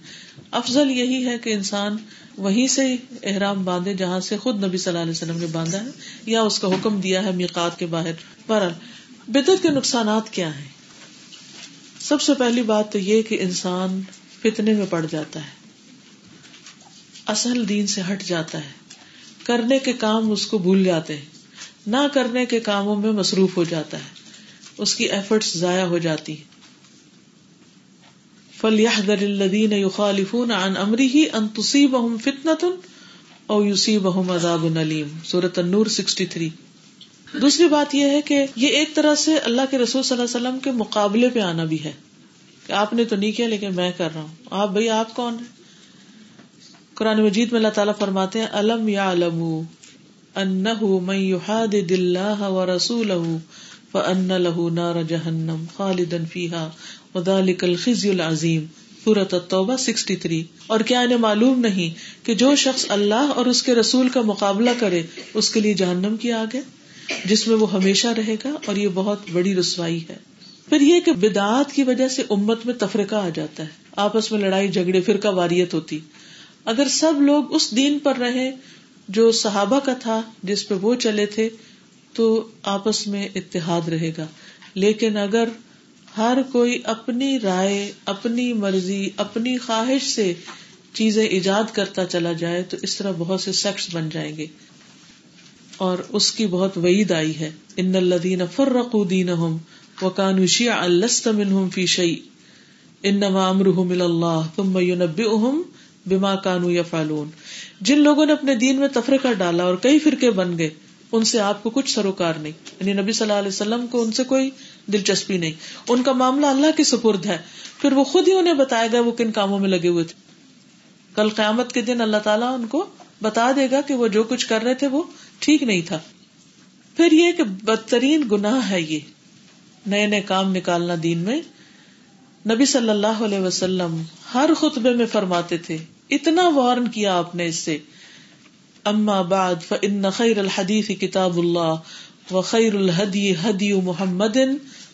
افضل یہی ہے کہ انسان وہیں سے احرام باندھے جہاں سے خود نبی صلی اللہ علیہ وسلم نے باندھا ہے، یا اس کا حکم دیا ہے میقات کے باہر۔ پر بدت کے نقصانات کیا ہیں؟ سب سے پہلی بات تو یہ کہ انسان فتنے میں پڑ جاتا ہے۔ اصل دین سے ہٹ جاتا ہے۔ کرنے کے کام اس کو بھول جاتے ہیں۔ نہ کرنے کے کاموں میں مصروف ہو جاتا ہے۔ اس کی ایفرٹس ضائع ہو جاتی فلیحذر الذین یخالفون عن امره ان تصیبهم فتنة او یصیبهم عذاب علیم سورۃ النور 63 دوسری بات یہ ہے کہ یہ ایک طرح سے اللہ کے رسول صلی اللہ علیہ وسلم کے مقابلے پہ آنا بھی ہے۔ کہ آپ نے تو نہیں کیا لیکن میں کر رہا ہوں۔ آپ بھائی، آپ کون ہیں؟ قرآن مجید میں اللہ تعالیٰ فرماتے ہیں الم یا علم و رسول له نار جہنم خالدا فيها وذلك الخزي العظیم سورۃ التوبہ 63 اور کیا انہیں معلوم نہیں کہ جو شخص اللہ اور اس کے رسول کا مقابلہ کرے، اس کے لیے جہنم کی آگے جس میں وہ ہمیشہ رہے گا اور یہ بہت بڑی رسوائی ہے۔ پھر یہ کہ بدعات کی وجہ سے امت میں تفرقہ آ جاتا ہے، آپس میں لڑائی، جھگڑے پھر کا واریت ہوتی۔ اگر سب لوگ اس دین پر رہے جو صحابہ کا تھا، جس پہ وہ چلے تھے، تو آپس میں اتحاد رہے گا۔ لیکن اگر ہر کوئی اپنی رائے، اپنی مرضی، اپنی خواہش سے چیزیں ایجاد کرتا چلا جائے تو اس طرح بہت سے سیکٹس بن جائیں گے۔ اور اس کی بہت وعید آئی ہے۔ ان الدین فرق دین ہم و کان شیا الست فی شعی ان نما امرحم اللہ تم نب اہم بما کانو یا فالون جن لوگوں نے اپنے دین میں تفریقہ ڈالا اور کئی فرقے بن گئے، ان سے آپ کو کچھ سروکار نہیں۔ یعنی نبی صلی اللہ علیہ وسلم کو ان سے کوئی دلچسپی نہیں۔ ان کا معاملہ اللہ کی سپرد ہے۔ پھر وہ خود ہی انہیں بتائے گا وہ کن کاموں میں لگے ہوئے تھے۔ کل قیامت کے دن اللہ تعالیٰ ان کو بتا دے گا کہ وہ جو کچھ کر رہے تھے وہ ٹھیک نہیں تھا۔ پھر یہ کہ بدترین گناہ ہے یہ۔ نئے نئے کام نکالنا دین میں۔ نبی صلی اللہ علیہ وسلم ہر خطبے میں فرماتے تھے، اتنا وارن کیا آپ نے اس سے۔ اما بعد فان خیر الحدیث کتاب اللہ۔ و خیر الحدی حدی محمد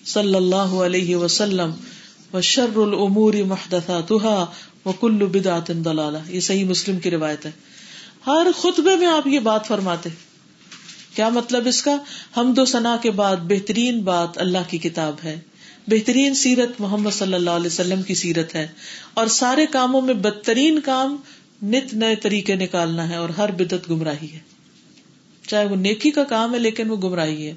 صلی اللہ علیہ وسلم و شر العمور محدثاتها وكل بدعت ضلالہ یہ صحیح مسلم کی روایت ہے۔ ہر خطبے میں آپ یہ بات فرماتے کیا مطلب اس کا؟ ہم دو سنا کے بعد بہترین بات اللہ کی کتاب ہے۔ بہترین سیرت محمد صلی اللہ علیہ وسلم کی سیرت ہے۔ اور سارے کاموں میں بدترین کام نت نئے طریقے نکالنا ہے اور ہر بدت گمراہی ہے۔ چاہے وہ نیکی کا کام ہے لیکن وہ گمراہی ہے۔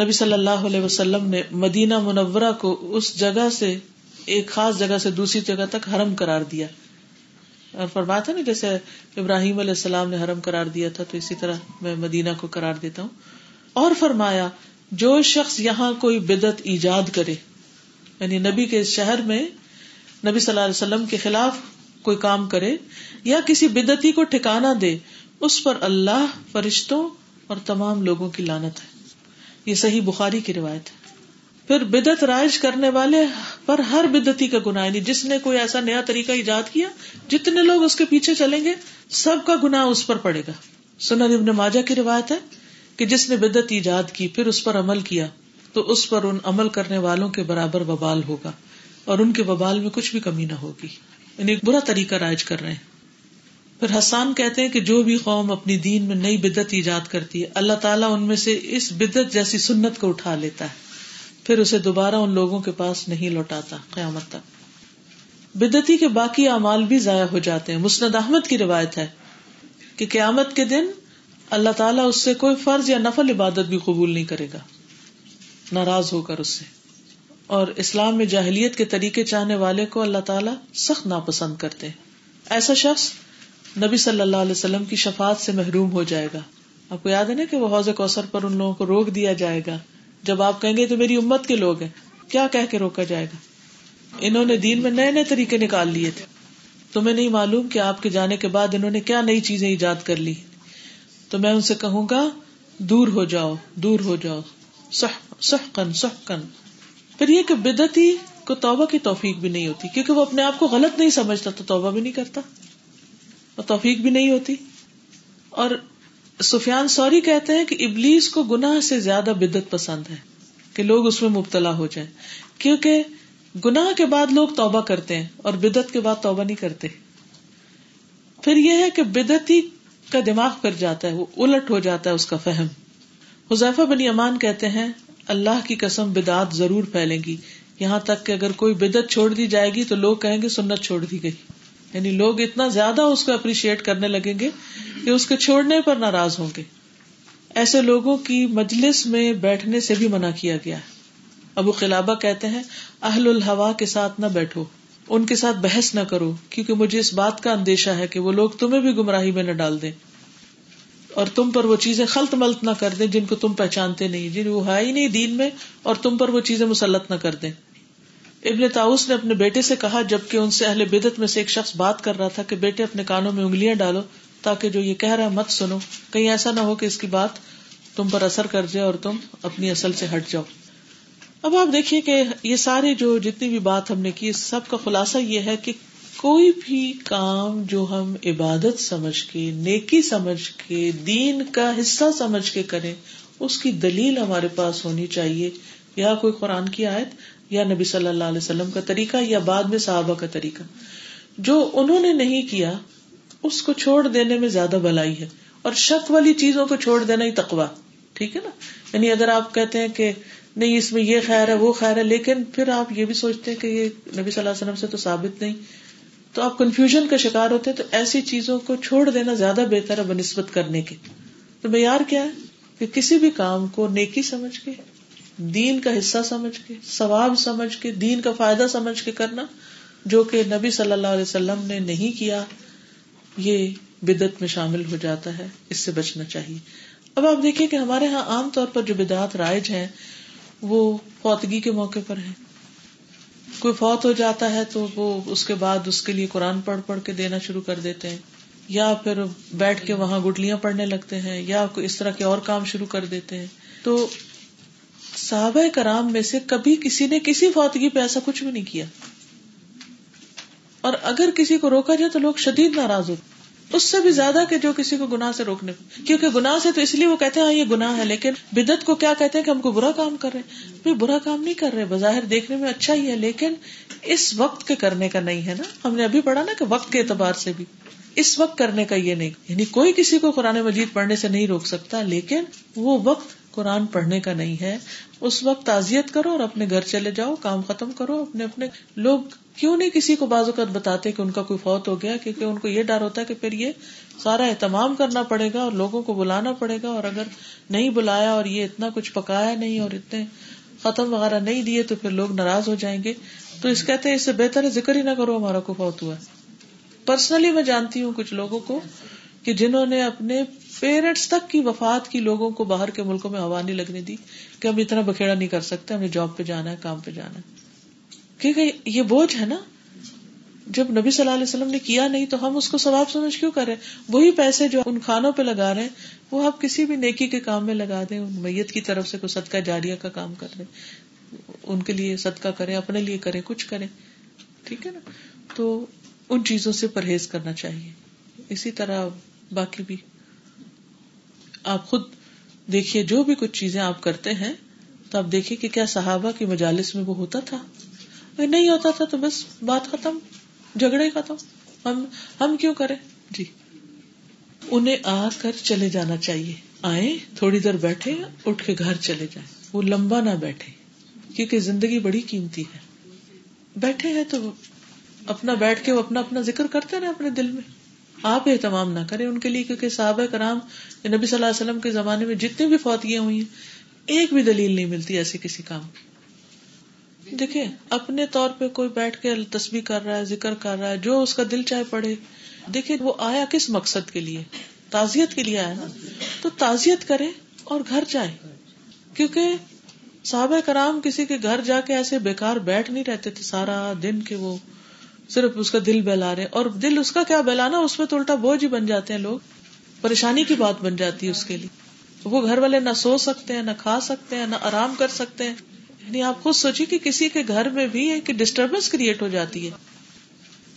نبی صلی اللہ علیہ وسلم نے مدینہ منورہ کو اس جگہ سے، ایک خاص جگہ سے دوسری جگہ تک حرم قرار دیا۔ اور فرمایا تھا نا جیسے ابراہیم علیہ السلام نے حرم قرار دیا تھا، تو اسی طرح میں مدینہ کو قرار دیتا ہوں۔ اور فرمایا، جو شخص یہاں کوئی بدت ایجاد کرے یعنی نبی کے شہر میں نبی صلی اللہ علیہ وسلم کے خلاف کوئی کام کرے یا کسی بدتی کو ٹھکانا دے اس پر اللہ، فرشتوں اور تمام لوگوں کی لانت ہے۔ یہ صحیح بخاری کی روایت ہے۔ پھر بدت رائج کرنے والے پر ہر بدتی کا گنا یعنی جس نے کوئی ایسا نیا طریقہ ایجاد کیا، جتنے لوگ اس کے پیچھے چلیں گے، سب کا گنا اس پر پڑے گا۔ سنن ابن ماجہ کی روایت ہے کہ جس نے بدت ایجاد کی، پھر اس پر عمل کیا، تو اس پر ان عمل کرنے والوں کے برابر ببال ہوگا اور ان کے ببال میں کچھ بھی کمی نہ ہوگی۔ یعنی برا طریقہ رائج کر رہے ہیں۔ پھر حسان کہتے ہیں کہ جو بھی قوم اپنی دین میں نئی بدت ایجاد کرتی ہے، اللہ تعالیٰ ان میں سے اس بدت جیسی سنت کو اٹھا لیتا ہے۔ پھر اسے دوبارہ ان لوگوں کے پاس نہیں لوٹاتا قیامت تک۔ بدتی کے باقی اعمال بھی ضائع ہو جاتے ہیں۔ مسند احمد کی روایت ہے کہ قیامت کے دن اللہ تعالیٰ اس سے کوئی فرض یا نفل عبادت بھی قبول نہیں کرے گا۔ ناراض ہو کر اس سے۔ اور اسلام میں جاہلیت کے طریقے چاہنے والے کو اللہ تعالیٰ سخت ناپسند کرتے ایسا شخص نبی صلی اللہ علیہ وسلم کی شفات سے محروم ہو جائے گا۔ آپ کو یاد ہے نا کہ وہ حوض کوثر پر ان لوگوں کو روک دیا جائے گا۔ جب آپ کہیں گے تو میری امت کے لوگ ہیں، کیا کہہ کے روکا جائے گا؟ انہوں نے دین میں نئے نئے طریقے نکال لیے تھے۔ تمہیں نہیں معلوم کہ آپ کے جانے کے بعد انہوں نے کیا نئی چیزیں ایجاد کر لی۔ تو میں ان سے کہوں گا، دور ہو جاؤ، دور ہو جاؤ۔ سہ کن سہ کن پھر یہ کہ بدتی کو توبہ کی توفیق بھی نہیں ہوتی، کیونکہ وہ اپنے آپ کو غلط نہیں سمجھتا، تو توبہ بھی نہیں کرتا۔ اور توفیق بھی نہیں ہوتی۔ اور سفیان سوری کہتے ہیں کہ ابلیس کو گناہ سے زیادہ بدت پسند ہے کہ لوگ اس میں مبتلا ہو جائیں۔ کیونکہ گناہ کے بعد لوگ توبہ کرتے ہیں اور بدت کے بعد توبہ نہیں کرتے۔ پھر یہ ہے کہ بدتی کا دماغ کر جاتا ہے، وہ الٹ ہو جاتا ہے اس کا فہم۔ حذیفہ بنی امان کہتے ہیں، اللہ کی قسم بدعت ضرور پھیلیں گی۔ یہاں تک کہ اگر کوئی بدت چھوڑ دی جائے گی تو لوگ کہیں گے سنت چھوڑ دی گئی۔ یعنی لوگ اتنا زیادہ اس کو اپریشیٹ کرنے لگیں گے کہ اس کے چھوڑنے پر ناراض ہوں گے۔ ایسے لوگوں کی مجلس میں بیٹھنے سے بھی منع کیا گیا ہے۔ ابو خلابہ کہتے ہیں، اہل الحوا کے ساتھ نہ بیٹھو، ان کے ساتھ بحث نہ کرو، کیونکہ مجھے اس بات کا اندیشہ ہے کہ وہ لوگ تمہیں بھی گمراہی میں نہ ڈال دیں۔ اور تم پر وہ چیزیں خلط ملت نہ کر دیں جن کو تم پہچانتے نہیں، جن وہ ہے ہی نہیں دین میں، اور تم پر وہ چیزیں مسلط نہ کر دیں۔ ابن تاؤس نے اپنے بیٹے سے کہا، جبکہ ان سے اہل بدت میں سے ایک شخص بات کر رہا تھا کہ بیٹے اپنے کانوں میں انگلیاں ڈالو تاکہ جو یہ کہہ رہا ہے مت سنو۔ کہیں ایسا نہ ہو کہ اس کی بات تم پر اثر کر جائے اور تم اپنی اصل سے ہٹ جاؤ۔ اب آپ دیکھیے کہ یہ ساری جو جتنی بھی بات ہم نے کی سب کا خلاصہ یہ ہے کہ کوئی بھی کام جو ہم عبادت سمجھ کے، نیکی سمجھ کے، دین کا حصہ سمجھ کے کریں، اس کی دلیل ہمارے پاس ہونی چاہیے۔ یا کوئی قرآن کی آیت؟ یا نبی صلی اللہ علیہ وسلم کا طریقہ یا بعد میں صحابہ کا طریقہ۔ جو انہوں نے نہیں کیا، اس کو چھوڑ دینے میں زیادہ بلائی ہے۔ اور شک والی چیزوں کو چھوڑ دینا ہی تقوا ٹھیک ہے نا؟ یعنی اگر آپ کہتے ہیں کہ نہیں، اس میں یہ خیر ہے، وہ خیر ہے، لیکن پھر آپ یہ بھی سوچتے ہیں کہ یہ نبی صلی اللہ علیہ وسلم سے تو ثابت نہیں۔ تو آپ کنفیوژن کا شکار ہوتے ہیں، تو ایسی چیزوں کو چھوڑ دینا زیادہ بہتر ہے بنسبت کرنے کے۔ تو معیار کیا ہے؟ کہ کسی بھی کام کو نیکی سمجھ کے دین کا حصہ سمجھ کے، ثواب سمجھ کے، دین کا فائدہ سمجھ کے کرنا، جو کہ نبی صلی اللہ علیہ وسلم نے نہیں کیا، یہ بدت میں شامل ہو جاتا ہے، اس سے بچنا چاہیے۔ اب آپ دیکھیں کہ ہمارے یہاں عام طور پر جو بدعت رائج ہیں، وہ فوتگی کے موقع پر ہے کوئی فوت ہو جاتا ہے تو وہ اس کے بعد اس کے لیے قرآن پڑھ پڑھ کے دینا شروع کر دیتے ہیں، یا پھر بیٹھ کے وہاں گٹلیاں پڑھنے لگتے ہیں، یا کوئی اس طرح کے اور کام شروع کر دیتے ہیں۔ تو صحابہ کرام میں سے کبھی کسی نے کسی فوتگی پہ ایسا کچھ بھی نہیں کیا۔ اور اگر کسی کو روکا جائے تو لوگ شدید ناراض ہوتے اس سے بھی زیادہ کہ جو کسی کو گناہ سے روکنے کیونکہ گناہ سے تو اس لیے وہ کہتے ہیں ہاں یہ گناہ ہے، لیکن بدت کو کیا کہتے ہیں کہ ہم کو برا کام کر رہے ہیں؟ برا کام نہیں کر رہے، بظاہر دیکھنے میں اچھا ہی ہے، لیکن اس وقت کے کرنے کا نہیں ہے نا۔ ہم نے ابھی پڑھا نا کہ وقت کے اعتبار سے بھی۔ اس وقت کرنے کا یہ نہیں یعنی کوئی کسی کو قرآن مجید پڑھنے سے نہیں روک سکتا، لیکن وہ وقت قرآن پڑھنے کا نہیں ہے، اس وقت تعزیت کرو اور اپنے گھر چلے جاؤ، کام ختم کرو، اپنے اپنے لوگ کیوں نہیں کسی کو بعض اوقات بتاتے کہ ان کا کوئی فوت ہو گیا؟ کیونکہ ان کو یہ ڈر ہوتا ہے کہ پھر یہ سارا اہتمام کرنا پڑے گا اور لوگوں کو بلانا پڑے گا اور اگر نہیں بلایا اور یہ اتنا کچھ پکایا نہیں اور اتنے ختم وغیرہ نہیں دیے تو پھر لوگ ناراض ہو جائیں گے۔ تو اس کہتے ہیں، اس سے بہتر ہے، ذکر ہی نہ کرو، ہمارا کو فوت ہوا پرسنلی میں جانتی ہوں کچھ لوگوں کو کہ جنہوں نے اپنے پیرنٹس تک کی وفات کی لوگوں کو باہر کے ملکوں میں ہوا نہیں لگنے دی کہ ہم اتنا بکھیڑا نہیں کر سکتے ہمیں جاب پہ جانا ہے، کام پہ جانا ہے۔ کیونکہ یہ بوجھ ہے نا، جب نبی صلی اللہ علیہ وسلم نے کیا نہیں تو ہم اس کو ثواب سمجھ کیوں کریں؟ وہی پیسے جو ان کھانوں پہ لگا رہے ہیں، وہ آپ کسی بھی نیکی کے کام میں لگا دیں میت کی طرف سے کوئی صدقہ جاریہ کا کام کر دیں ان کے لیے صدقہ کریں، اپنے لیے کریں، کچھ کریں۔ ٹھیک ہے نا؟ تو ان چیزوں سے پرہیز کرنا چاہیے۔ اسی طرح باقی بھی۔ آپ خود دیکھیے جو بھی کچھ چیزیں آپ کرتے ہیں، تو آپ دیکھیے کہ کیا صحابہ کی مجالس میں وہ ہوتا تھا۔ نہیں ہوتا تھا تو بس بات ختم، جھگڑے ختم۔ ہم ہم کیوں کریں؟ جی۔ انہیں آ کر چلے جانا چاہیے۔ آئے تھوڑی دیر بیٹھے اٹھ کے گھر چلے جائیں۔ وہ لمبا نہ بیٹھے، کیونکہ زندگی بڑی قیمتی ہے۔ بیٹھے ہیں تو اپنا بیٹھ کے وہ اپنا اپنا ذکر کرتے رہے اپنے دل میں۔ آپ اہتمام نہ کریں ان کے لیے، کیونکہ صحابہ کرام نبی صلی اللہ علیہ وسلم کے زمانے میں جتنی بھی فوتیاں ہوئی ہیں، ایک بھی دلیل نہیں ملتی ایسی کسی کام دیکھے اپنے طور پہ کوئی بیٹھ کے تصویر کر رہا ہے، ذکر کر رہا ہے، جو اس کا دل چاہے پڑے دیکھے وہ آیا کس مقصد کے لیے؟ تعزیت کے لیے آیا نا؟ تو تعزیت کرے اور گھر جائے کیونکہ صحابہ کرام کسی کے گھر جا کے ایسے بےکار بیٹھ نہیں رہتے تھے، سارا دن کے وہ صرف اس کا دل بہلا رہے اور دل اس کا کیا بہلانا؟ اس میں تو الٹا بوجھ ہی بن جاتے ہیں لوگ۔ پریشانی کی بات بن جاتی ہے اس کے لیے۔ وہ گھر والے نہ سو سکتے ہیں، نہ کھا سکتے ہیں، نہ آرام کر سکتے ہیں۔ یعنی آپ خود سوچیے کہ کسی کے گھر میں بھی ایک ڈسٹربینس کریٹ ہو جاتی ہے۔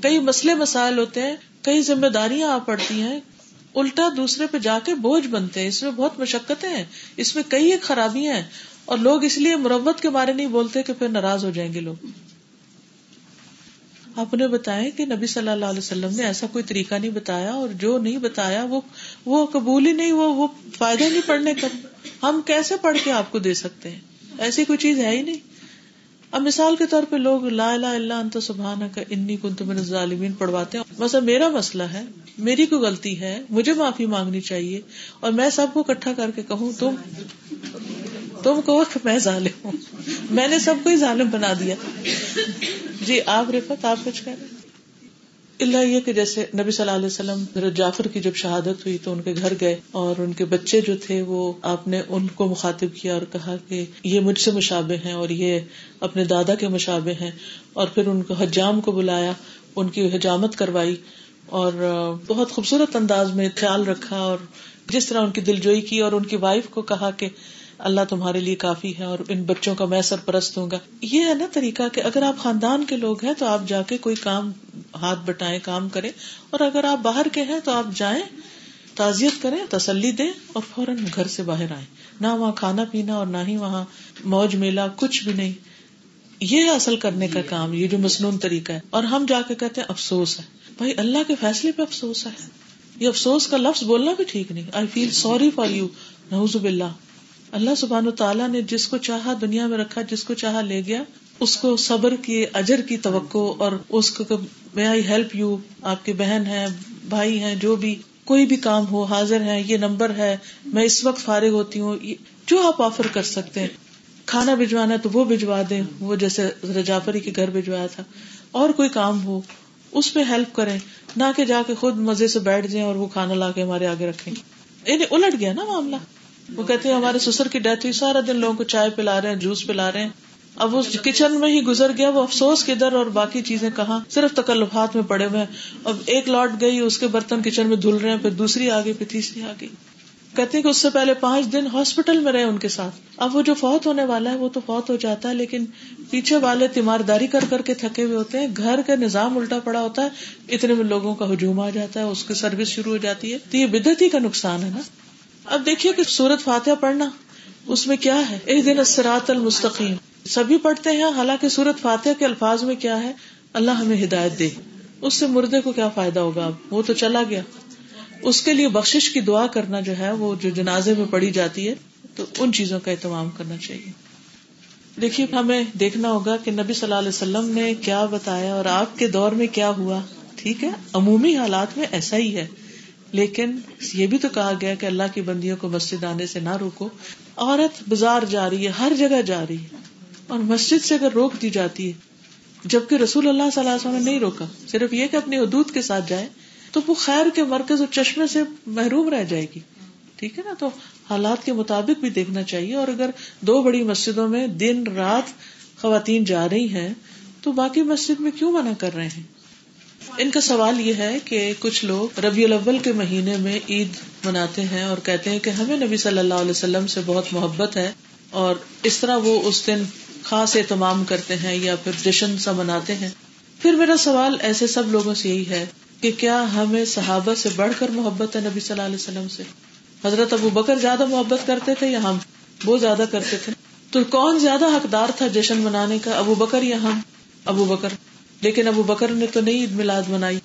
کئی مسئلے مسائل ہوتے ہیں، کئی ذمہ داریاں آ پڑتی ہیں۔ الٹا دوسرے پہ جا کے بوجھ بنتے ہیں۔ اس میں بہت مشقتیں ہیں۔ اس میں کئی ایک خرابیاں ہیں۔ اور لوگ اس لیے مروت کے بارے نہیں بولتے کہ پھر ناراض ہو جائیں گے لوگ۔ آپ نے بتایا کہ نبی صلی اللہ علیہ وسلم نے ایسا کوئی طریقہ نہیں بتایا اور جو نہیں بتایا وہ وہ قبول ہی نہیں وہ وہ فائدہ نہیں پڑھنے کا۔ ہم کیسے پڑھ کے آپ کو دے سکتے ہیں؟ ایسی کوئی چیز ہے ہی نہیں۔ اب مثال کے طور پہ لوگ لا الہ اللہ انت سبحانہ کا انی کنت من ظالمین پڑھواتے ہیں۔ مثلا میرا مسئلہ ہے، میری کوئی غلطی ہے، مجھے معافی مانگنی چاہیے اور میں سب کو اکٹھا کر کے کہوں، تم تم کہو کہ میں ظالم ہوں۔ میں نے سب کو ہی ظالم بنا دیا۔ جی آپ رفت، آپ کچھ کہہ رہے اللہ یہ کہ جیسے نبی صلی اللہ علیہ وسلم جعفر کی جب شہادت ہوئی تو ان کے گھر گئے اور ان کے بچے جو تھے وہ آپ نے ان کو مخاطب کیا اور کہا کہ یہ مجھ سے مشابے ہیں اور یہ اپنے دادا کے مشابے ہیں۔ اور پھر ان کو حجام کو بلایا، ان کی حجامت کروائی اور بہت خوبصورت انداز میں خیال رکھا اور جس طرح ان کی دل جوئی کی اور ان کی وائف کو کہا کہ اللہ تمہارے لیے کافی ہے اور ان بچوں کا میں سرپرست ہوں گا۔ یہ ہے نا طریقہ کہ اگر آپ خاندان کے لوگ ہیں تو آپ جا کے کوئی کام ہاتھ بٹائیں، کام کریں۔ اور اگر آپ باہر کے ہیں تو آپ جائیں، تعزیت کریں، تسلی دیں اور فوراً گھر سے باہر آئے نہ وہاں کھانا پینا اور نہ ہی وہاں موج میلہ، کچھ بھی نہیں۔ یہ اصل کرنے کا کام، یہ جو مصنون طریقہ ہے۔ اور ہم جا کے کہتے ہیں، افسوس ہے۔ بھائی، اللہ کے فیصلے پہ افسوس ہے۔ یہ افسوس کا لفظ بولنا بھی ٹھیک نہیں۔ I feel sorry for you نوز باللہ۔ اللہ سبحان تعالیٰ نے جس کو چاہا دنیا میں رکھا، جس کو چاہا لے گیا، اس کو صبر کی اجر کی توقع، اور اس کو میں آئی ہیلپ یو آپ کی بہن ہے بھائی ہے جو بھی کوئی بھی کام ہو، حاضر ہے یہ نمبر ہے، میں اس وقت فارغ ہوتی ہوں جو آپ آفر کر سکتے ہیں۔ کھانا بھجوانا تو وہ بھجوا دیں، وہ جیسے رجافری کے گھر بھجوایا تھا۔ اور کوئی کام ہو، اس پہ ہیلپ کریں، نہ کہ جا کے خود مزے سے بیٹھ جائیں اور وہ کھانا لا کے ہمارے آگے رکھیں۔ انہیں الٹ گیا نا معاملہ۔ وہ کہتے ہیں، ہمارے سسر کی ڈیتھ ہوئی، سارا دن لوگوں کو چائے پلا رہے ہیں، جوس پلا رہے ہیں۔ اب وہ کچن میں ہی گزر گیا، وہ افسوس کدھر اور باقی چیزیں کہاں؟ صرف تکلفات میں پڑے ہوئے اب ایک لوٹ گئی، اس کے برتن کچن میں دھل رہے ہیں، پھر دوسری آ گئی پھر تیسری آ گئی کہتے ہیں کہ اس سے پہلے پانچ دن ہاسپٹل میں رہے ان کے ساتھ۔ اب وہ جو فوت ہونے والا ہے، وہ تو فوت ہو جاتا ہے، لیکن پیچھے والے تیمارداری کر کر کے تھکے ہوئے ہوتے ہیں۔ گھر کا نظام الٹا پڑا ہوتا ہے، اتنے میں لوگوں کا ہجوم آ جاتا ہے، اس کی سروس شروع ہو جاتی ہے۔ تو یہ بدتی کا نقصان ہے نا۔ اب دیکھیے کہ سورت فاتحہ پڑھنا اس میں کیا ہے؟ ایک دن اسرات المستقیم۔ سبھی پڑھتے ہیں، حالانکہ سورت فاتحہ کے الفاظ میں کیا ہے؟ اللہ ہمیں ہدایت دے۔ اس سے مردے کو کیا فائدہ ہوگا؟ اب وہ تو چلا گیا۔ اس کے لیے بخش کی دعا کرنا جو ہے، وہ جو جنازے میں پڑی جاتی ہے، تو ان چیزوں کا اہتمام کرنا چاہیے۔ دیکھیے، ہمیں دیکھنا ہوگا کہ نبی صلی اللہ علیہ وسلم نے کیا بتایا اور آپ کے دور میں کیا ہوا۔ ٹھیک ہے؟ عمومی حالات میں ایسا ہی ہے۔ لیکن یہ بھی تو کہا گیا کہ اللہ کی بندیوں کو مسجد آنے سے نہ روکو۔ عورت بازار جا رہی ہے، ہر جگہ جا رہی ہے۔ اور مسجد سے اگر روک دی جاتی ہے، جبکہ رسول اللہ صلی اللہ علیہ وسلم نے نہیں روکا، صرف یہ کہ اپنی حدود کے ساتھ جائے، تو وہ خیر کے مرکز اور چشمے سے محروم رہ جائے گی۔ ٹھیک ہے نا؟ تو حالات کے مطابق بھی دیکھنا چاہیے۔ اور اگر دو بڑی مسجدوں میں دن رات خواتین جا رہی ہیں، تو باقی مسجد میں کیوں منع کر رہے ہیں؟ ان کا سوال یہ ہے کہ کچھ لوگ ربیع الاول کے مہینے میں عید مناتے ہیں اور کہتے ہیں کہ ہمیں نبی صلی اللہ علیہ وسلم سے بہت محبت ہے اور اس طرح وہ اس دن خاص اہتمام کرتے ہیں یا پھر جشن سا مناتے ہیں۔ پھر میرا سوال ایسے سب لوگوں سے یہی ہے کہ کیا ہمیں صحابہ سے بڑھ کر محبت ہے نبی صلی اللہ علیہ وسلم سے؟ حضرت ابو بکر زیادہ محبت کرتے تھے یا ہم؟ وہ زیادہ کرتے تھے۔ تو کون زیادہ حقدار تھا جشن منانے کا؟ ابو بکر یا ہم؟ ابو بکر۔ لیکن ابو بکر نے تو نہیں عید میلاد منائی،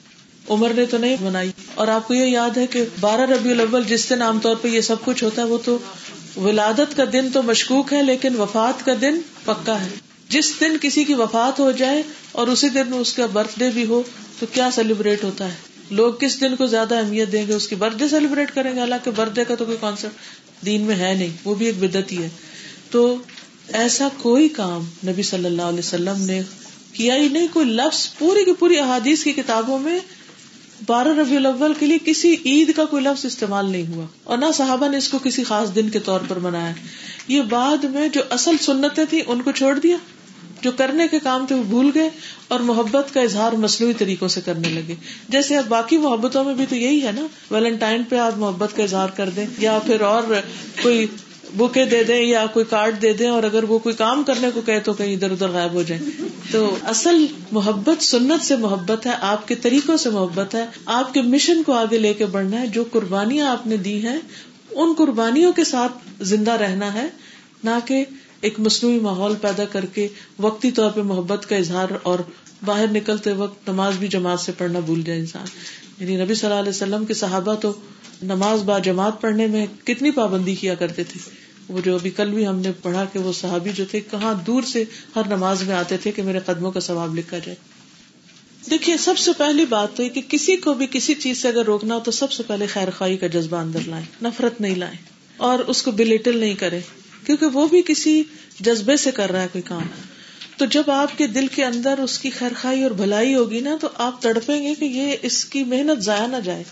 عمر نے تو نہیں منائی۔ اور آپ کو یہ یاد ہے کہ بارہ ربی الاول جس دن عام طور پہ یہ سب کچھ ہوتا ہے، وہ تو ولادت کا دن تو مشکوک ہے، لیکن وفات کا دن پکا ہے۔ جس دن کسی کی وفات ہو جائے اور اسی دن اس کا برتھ ڈے بھی ہو، تو کیا سیلیبریٹ ہوتا ہے؟ لوگ کس دن کو زیادہ اہمیت دیں گے؟ اس کی برتھ ڈے سیلیبریٹ کریں گے؟ حالانکہ برتھ ڈے کا تو کوئی کانسیپٹ دین میں ہے نہیں، وہ بھی ایک بدت ہی ہے۔ تو ایسا کوئی کام نبی صلی اللہ علیہ وسلم نے کیا ہی نہیں کوئی لفظ پوری کی پوری احادیث کی کتابوں میں بارہ ربیع الاول کے لیے کسی عید کا کوئی لفظ استعمال نہیں ہوا اور نہ صحابہ نے اس کو کسی خاص دن کے طور پر منایا۔ یہ بعد میں جو اصل سنتیں تھیں ان کو چھوڑ دیا، جو کرنے کے کام تھے وہ بھول گئے اور محبت کا اظہار مصنوعی طریقوں سے کرنے لگے۔ جیسے اب باقی محبتوں میں بھی تو یہی ہے نا، ویلنٹائن پہ آپ محبت کا اظہار کر دیں یا پھر اور کوئی بکے دے دیں یا کوئی کارڈ دے دیں اور اگر وہ کوئی کام کرنے کو کہے تو کہیں ادھر ادھر غائب ہو جائیں۔ تو اصل محبت سنت سے محبت ہے، آپ کے طریقوں سے محبت ہے۔ آپ کے مشن کو آگے لے کے بڑھنا ہے۔ جو قربانیاں آپ نے دی ہیں، ان قربانیوں کے ساتھ زندہ رہنا ہے، نہ کہ ایک مصنوعی ماحول پیدا کر کے وقتی طور پہ محبت کا اظہار اور باہر نکلتے وقت نماز بھی جماعت سے پڑھنا بھول جائے انسان۔ یعنی نبی صلی اللہ علیہ وسلم کے صحابہ تو نماز با جماعت پڑھنے میں کتنی پابندی کیا کرتے تھے۔ وہ جو ابھی کل بھی ہم نے پڑھا کہ وہ صحابی جو تھے، کہاں دور سے ہر نماز میں آتے تھے کہ میرے قدموں کا ثواب لکھا جائے۔ دیکھیے، سب سے پہلی بات تو کہ کسی کو بھی کسی چیز سے اگر روکنا ہو تو سب سے پہلے خیر خواہی کا جذبہ اندر لائیں، نفرت نہیں لائیں۔ اور اس کو بلیٹل نہیں کرے کیونکہ وہ بھی کسی جذبے سے کر رہا ہے کوئی کام۔ تو جب آپ کے دل کے اندر اس کی خیر خائی اور بھلائی ہوگی نا، تو آپ تڑپیں گے کہ یہ اس کی محنت ضائع نہ جائے۔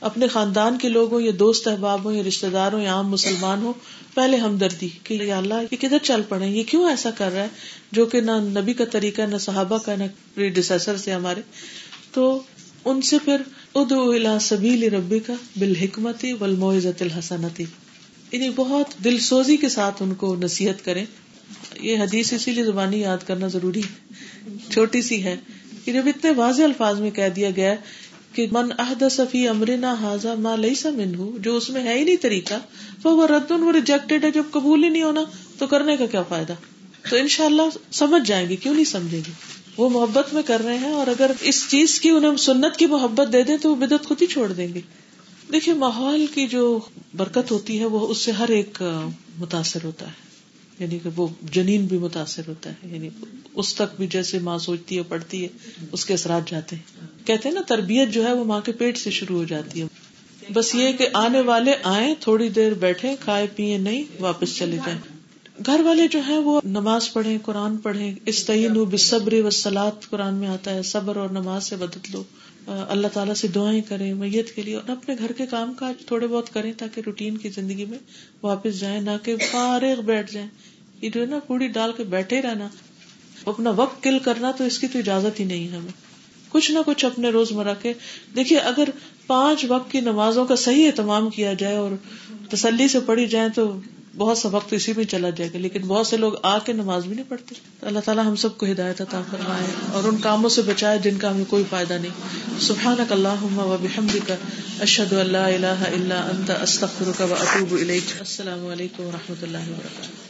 اپنے خاندان کے لوگ ہوں یا دوست احباب ہوں یا رشتے دار ہوں یا عام مسلمان ہو پہلے ہمدردی کہ یا اللہ، یہ کدھر چل پڑے؟ یہ کیوں ایسا کر رہا ہے؟ جو کہ نہ نبی کا طریقہ، نہ صحابہ کا، نہ ڈسر سے ہمارے۔ تو ان سے پھر ادو الا سبیل ربی کا بالحکمتی والموعظت الحسنتی یعنی بہت دل سوزی کے ساتھ ان کو نصیحت کرے یہ حدیث اسی لیے زبانی یاد کرنا ضروری ہے، چھوٹی سی ہے کہ جب اتنے واضح الفاظ میں کہہ دیا گیا کہ من عہد صفی امرنا حاضا ماں لئی سا من جو اس میں ہے ہی نہیں طریقہ تو وہ رد وہ ریجیکٹیڈ ہے، جب قبول ہی نہیں ہونا، تو کرنے کا کیا فائدہ؟ تو ان شاء اللہ سمجھ جائیں گے، کیوں نہیں سمجھیں گے؟ وہ محبت میں کر رہے ہیں اور اگر اس چیز کی انہیں سنت کی محبت دے دیں، تو وہ بدت خود ہی چھوڑ دیں گے۔ دیکھیے، ماحول کی جو برکت ہوتی ہے، وہ اس سے ہر ایک متاثر ہوتا ہے۔ یعنی کہ وہ جنین بھی متاثر ہوتا ہے یعنی اس تک بھی جیسے ماں سوچتی ہے، پڑھتی ہے، اس کے اثرات جاتے ہیں۔ کہتے ہیں نا، تربیت جو ہے وہ ماں کے پیٹ سے شروع ہو جاتی ہے۔ بس یہ کہ آنے والے آئے تھوڑی دیر بیٹھے کھائے پیئے نہیں، واپس چلے جائیں۔ گھر والے جو ہے وہ نماز پڑھے قرآن پڑھے استعین بصبر و سلاد قرآن میں آتا ہے، صبر اور نماز سے بدل لو۔ اللہ تعالیٰ سے دعائیں کریں، میت کے لیے، اور اپنے گھر کے کام کاج تھوڑے بہت کریں تاکہ روٹین کی زندگی میں واپس جائیں، نہ کہ فارغ بیٹھ جائیں۔ یہ جو ہے نا پوڑی ڈال کے بیٹھے رہنا اپنا وقت کل کرنا تو اس کی تو اجازت ہی نہیں ہے ہمیں۔ کچھ نہ کچھ اپنے روز مرہ کے۔ دیکھیے، اگر پانچ وقت کی نمازوں کا صحیح اہتمام کیا جائے اور تسلی سے پڑھی جائے تو بہت سا وقت اسی میں چلا جائے گا۔ لیکن بہت سے لوگ آ کے نماز بھی نہیں پڑھتے۔ اللہ تعالیٰ ہم سب کو ہدایت عطا فرمائے اور ان کاموں سے بچائے جن کا ہمیں کوئی فائدہ نہیں۔ سبحان اللہ و کا اشد اللہ اللہ اللہ انت استخر کا اطوب السلام علیکم و رحمۃ اللہ وبرکاتہ